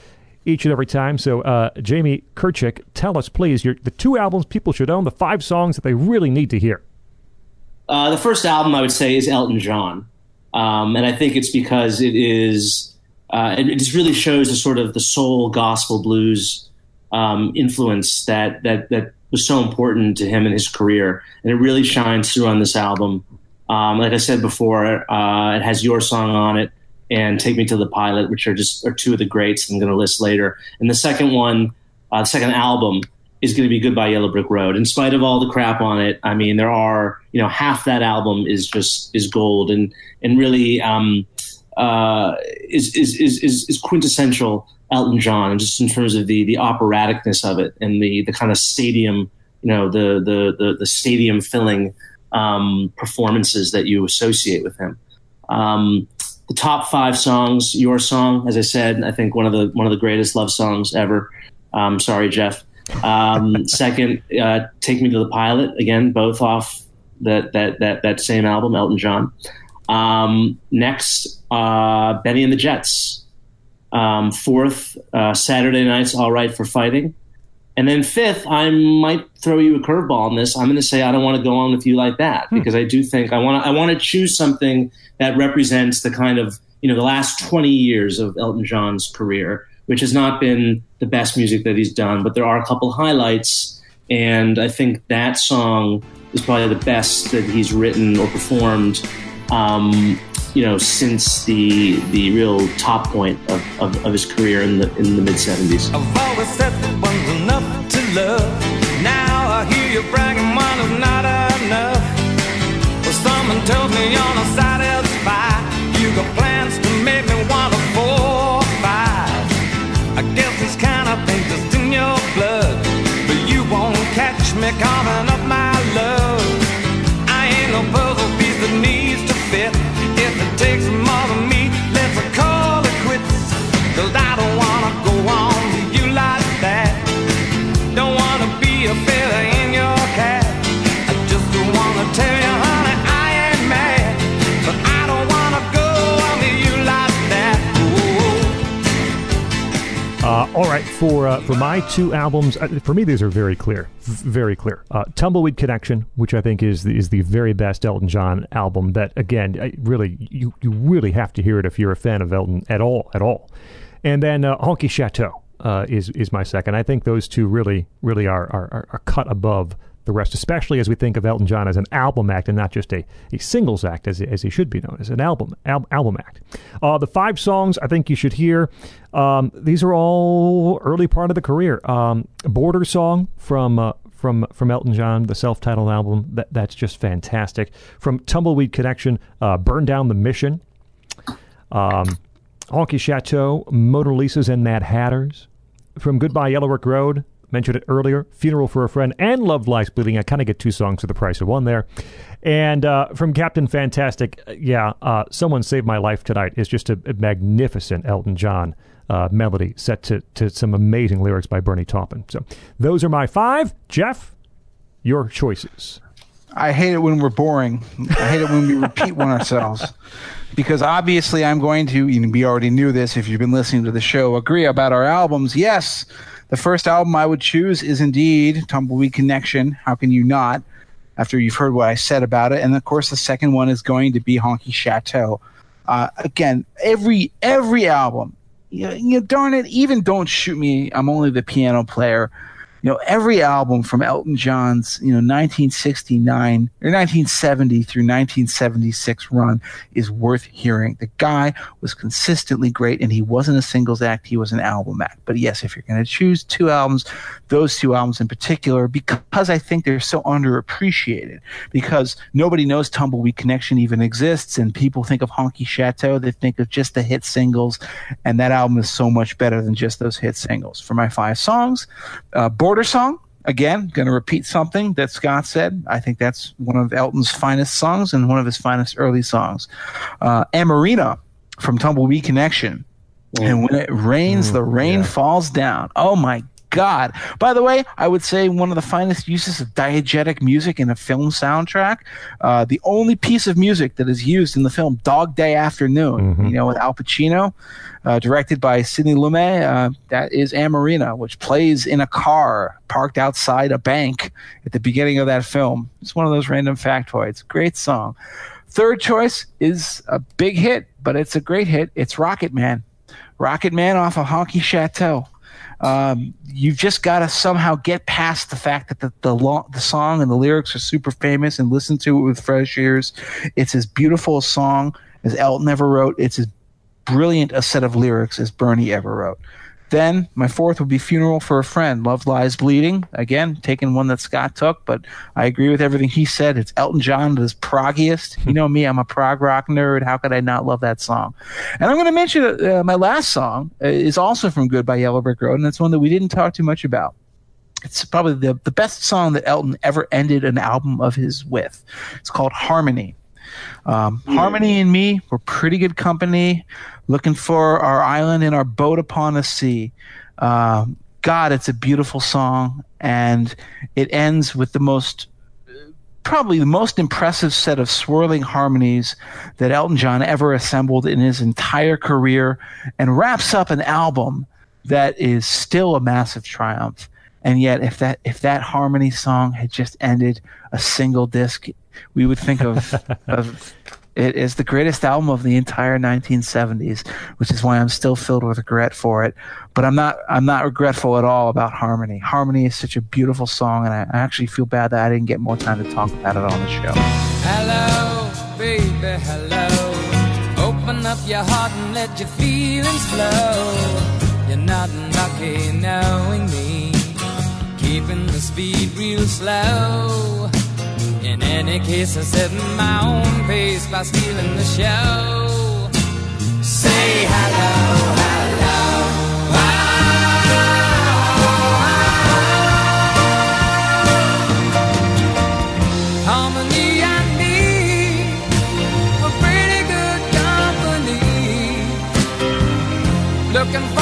each and every time. So, uh, Jamie Kirchick, tell us, please, your, the two albums people should own, the five songs that they really need to hear. Uh, the first album I would say is Elton John, um, and I think it's because it is uh, it, it just really shows the sort of the soul gospel blues um, influence that that that was so important to him in his career, and it really shines through on this album. Um, like I said before, uh, it has your song on it and "Take Me to the Pilot," which are just are two of the greats I'm going to list later. And the second one, uh, the second album, is going to be "Goodbye Yellow Brick Road." In spite of all the crap on it, I mean, there are you know half that album is just is gold, and and really um, uh, is, is is is quintessential Elton John, and just in terms of the the operaticness of it and the the kind of stadium, you know, the the the, the stadium filling um, performances that you associate with him. Um, the top five songs, your song, as I said, I think one of the one of the greatest love songs ever. Um, sorry, Jeff. Um, second, uh, "Take Me to the Pilot." Again, both off that that that that same album, Elton John. Um, next, uh, Benny and the Jets. Um, fourth, uh, Saturday Night's All Right for Fighting. And then fifth, I might throw you a curveball on this. I'm going to say I don't want to go on with you like that because I do think I want to. I want to choose something that represents the kind of you know the last 20 years of Elton John's career, which has not been the best music that he's done, but there are a couple highlights, and I think that song is probably the best that he's written or performed. Um, you know, since the the real top point of, of, of his career in the in the mid 70s. To love. Now I hear you bragging one is not enough. Well, someone tells me you're not satisfied. You got plans to make me want a four five. I guess this kind of thing just in your blood. But you won't catch me coming up my all right, for uh, for my two albums, uh, for me these are very clear, very clear. Uh, Tumbleweed Connection, which I think is the, is the very best Elton John album. That again, I really you you really have to hear it if you're a fan of Elton at all at all. And then uh, Honky Chateau uh, is is my second. I think those two really really are are, are, are cut above the rest, especially as we think of Elton John as an album act and not just a, a singles act, as, as he should be known as an album al- album act. Uh, the five songs I think you should hear. Um, these are all early part of the career. Um, Border song from uh, from from Elton John, the self-titled album. That that's just fantastic. From Tumbleweed Connection, uh, Burn Down the Mission. Um, Honky Chateau, Mona Lisa's and Mad Hatters. From Goodbye Yellow Brick Road, mentioned it earlier, Funeral for a Friend, and Love Lies Bleeding. I kind of get two songs for the price of one there. And uh, from Captain Fantastic, uh, yeah, uh, Someone Saved My Life Tonight is just a, a magnificent Elton John uh, melody set to, to some amazing lyrics by Bernie Taupin. So those are my five. Jeff, your choices. I hate it when we're boring. I hate it when we repeat one ourselves. Because obviously, I'm going to, we already knew this if you've been listening to the show, agree about our albums. Yes, the first album I would choose is indeed Tumbleweed Connection. How can you not? After you've heard what I said about it. And of course, the second one is going to be Honky Chateau. Uh, again, every every album, you, you darn it, even Don't Shoot Me, I'm only the piano player You know, every album from Elton John's, you know, 1969 or 1970 through 1976 run is worth hearing. The guy was consistently great and he wasn't a singles act, he was an album act. But yes, if you're going to choose two albums, those two albums in particular, because I think they're so underappreciated, because nobody knows Tumbleweed Connection even exists and people think of Honky Chateau, they think of just the hit singles, and that album is so much better than just those hit singles. For my five songs, uh, Border Song, again, going to repeat something that Scott said. I think that's one of Elton's finest songs and one of his finest early songs. Uh, Amoreena from Tumbleweed Connection. And when it rains, the rain falls down. Oh my God. By the way, I would say one of the finest uses of diegetic music in a film soundtrack. Uh, the only piece of music that is used in the film Dog Day Afternoon, you know, with Al Pacino, uh, directed by Sidney Lumet, uh, that is Amoreena, which plays in a car parked outside a bank at the beginning of that film. It's one of those random factoids. Great song. Third choice is a big hit, but it's a great hit. It's Rocket Man. Rocket Man off of Honky Chateau. Um, you've just got to somehow get past the fact that the the, lo- the song and the lyrics are super famous and listen to it with fresh ears. It's as beautiful a song as Elton ever wrote. It's as brilliant a set of lyrics as Bernie ever wrote. Then my fourth would be Funeral for a Friend. Love Lies Bleeding. Again, taking one that Scott took, but I agree with everything he said. It's Elton John at his proggiest. You know me, I'm a prog rock nerd. How could I not love that song? And I'm going to mention uh, my last song uh, is also from Goodbye Yellow Brick Road, and it's one that we didn't talk too much about. It's probably the, the best song that Elton ever ended an album of his with. It's called Harmony. Um, Harmony and me were pretty good company, looking for our island and our boat upon the sea. Um God, it's a beautiful song, and it ends with the most, probably the most impressive set of swirling harmonies that Elton John ever assembled in his entire career, and wraps up an album that is still a massive triumph. And yet, if that if that harmony song had just ended a single disc, we would think of of it as the greatest album of the entire 1970s, which is why I'm still filled with regret for it. But I'm not I'm not regretful at all about Harmony. Harmony is such a beautiful song, and I, I actually feel bad that I didn't get more time to talk about it on the show. Hello, baby, hello. Open up your heart and let your feelings flow. You're not lucky knowing me. Keeping the speed real slow. In any case, I set my own pace by stealing the show. Say hello, hello. Company. Looking for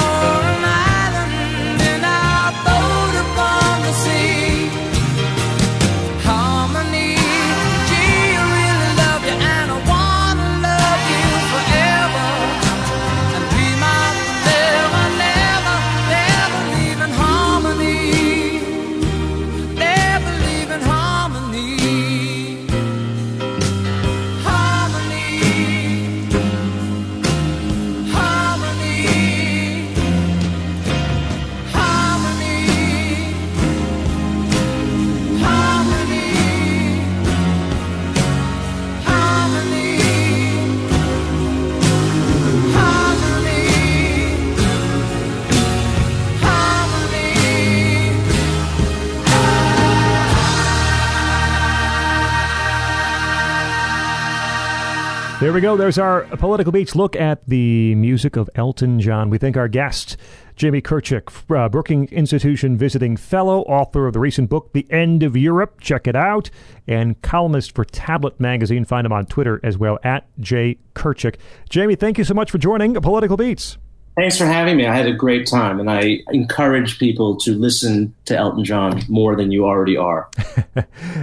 we go. There's our political beats look at the music of Elton John. We thank our guest, Jamie Kirchick, uh, Brookings Institution visiting fellow, author of the recent book, The End of Europe. Check it out. And columnist for Tablet Magazine. Find him on Twitter as well, at J. Kirchick. Jamie, thank you so much for joining Political Beats. Thanks for having me. I had a great time, and I encourage people to listen to Elton John more than you already are.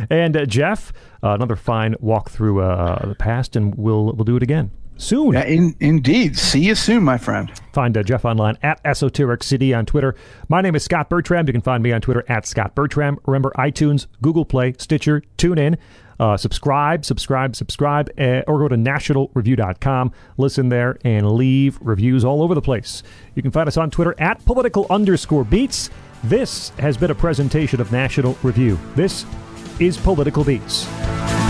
And uh, Jeff, another fine walk through uh, the past, and we'll we'll do it again soon. Yeah, in, indeed. See you soon, my friend. Find uh, Jeff online at Esoteric CD on Twitter. My name is Scott Bertram. You can find me on Twitter at Scott Bertram. Remember, iTunes, Google Play, Stitcher, TuneIn. Uh, subscribe, subscribe, subscribe, uh, or go to nationalreview.com. Listen there and leave reviews all over the place. You can find us on Twitter at political underscore beats. This has been a presentation of National Review. This is Political Beats.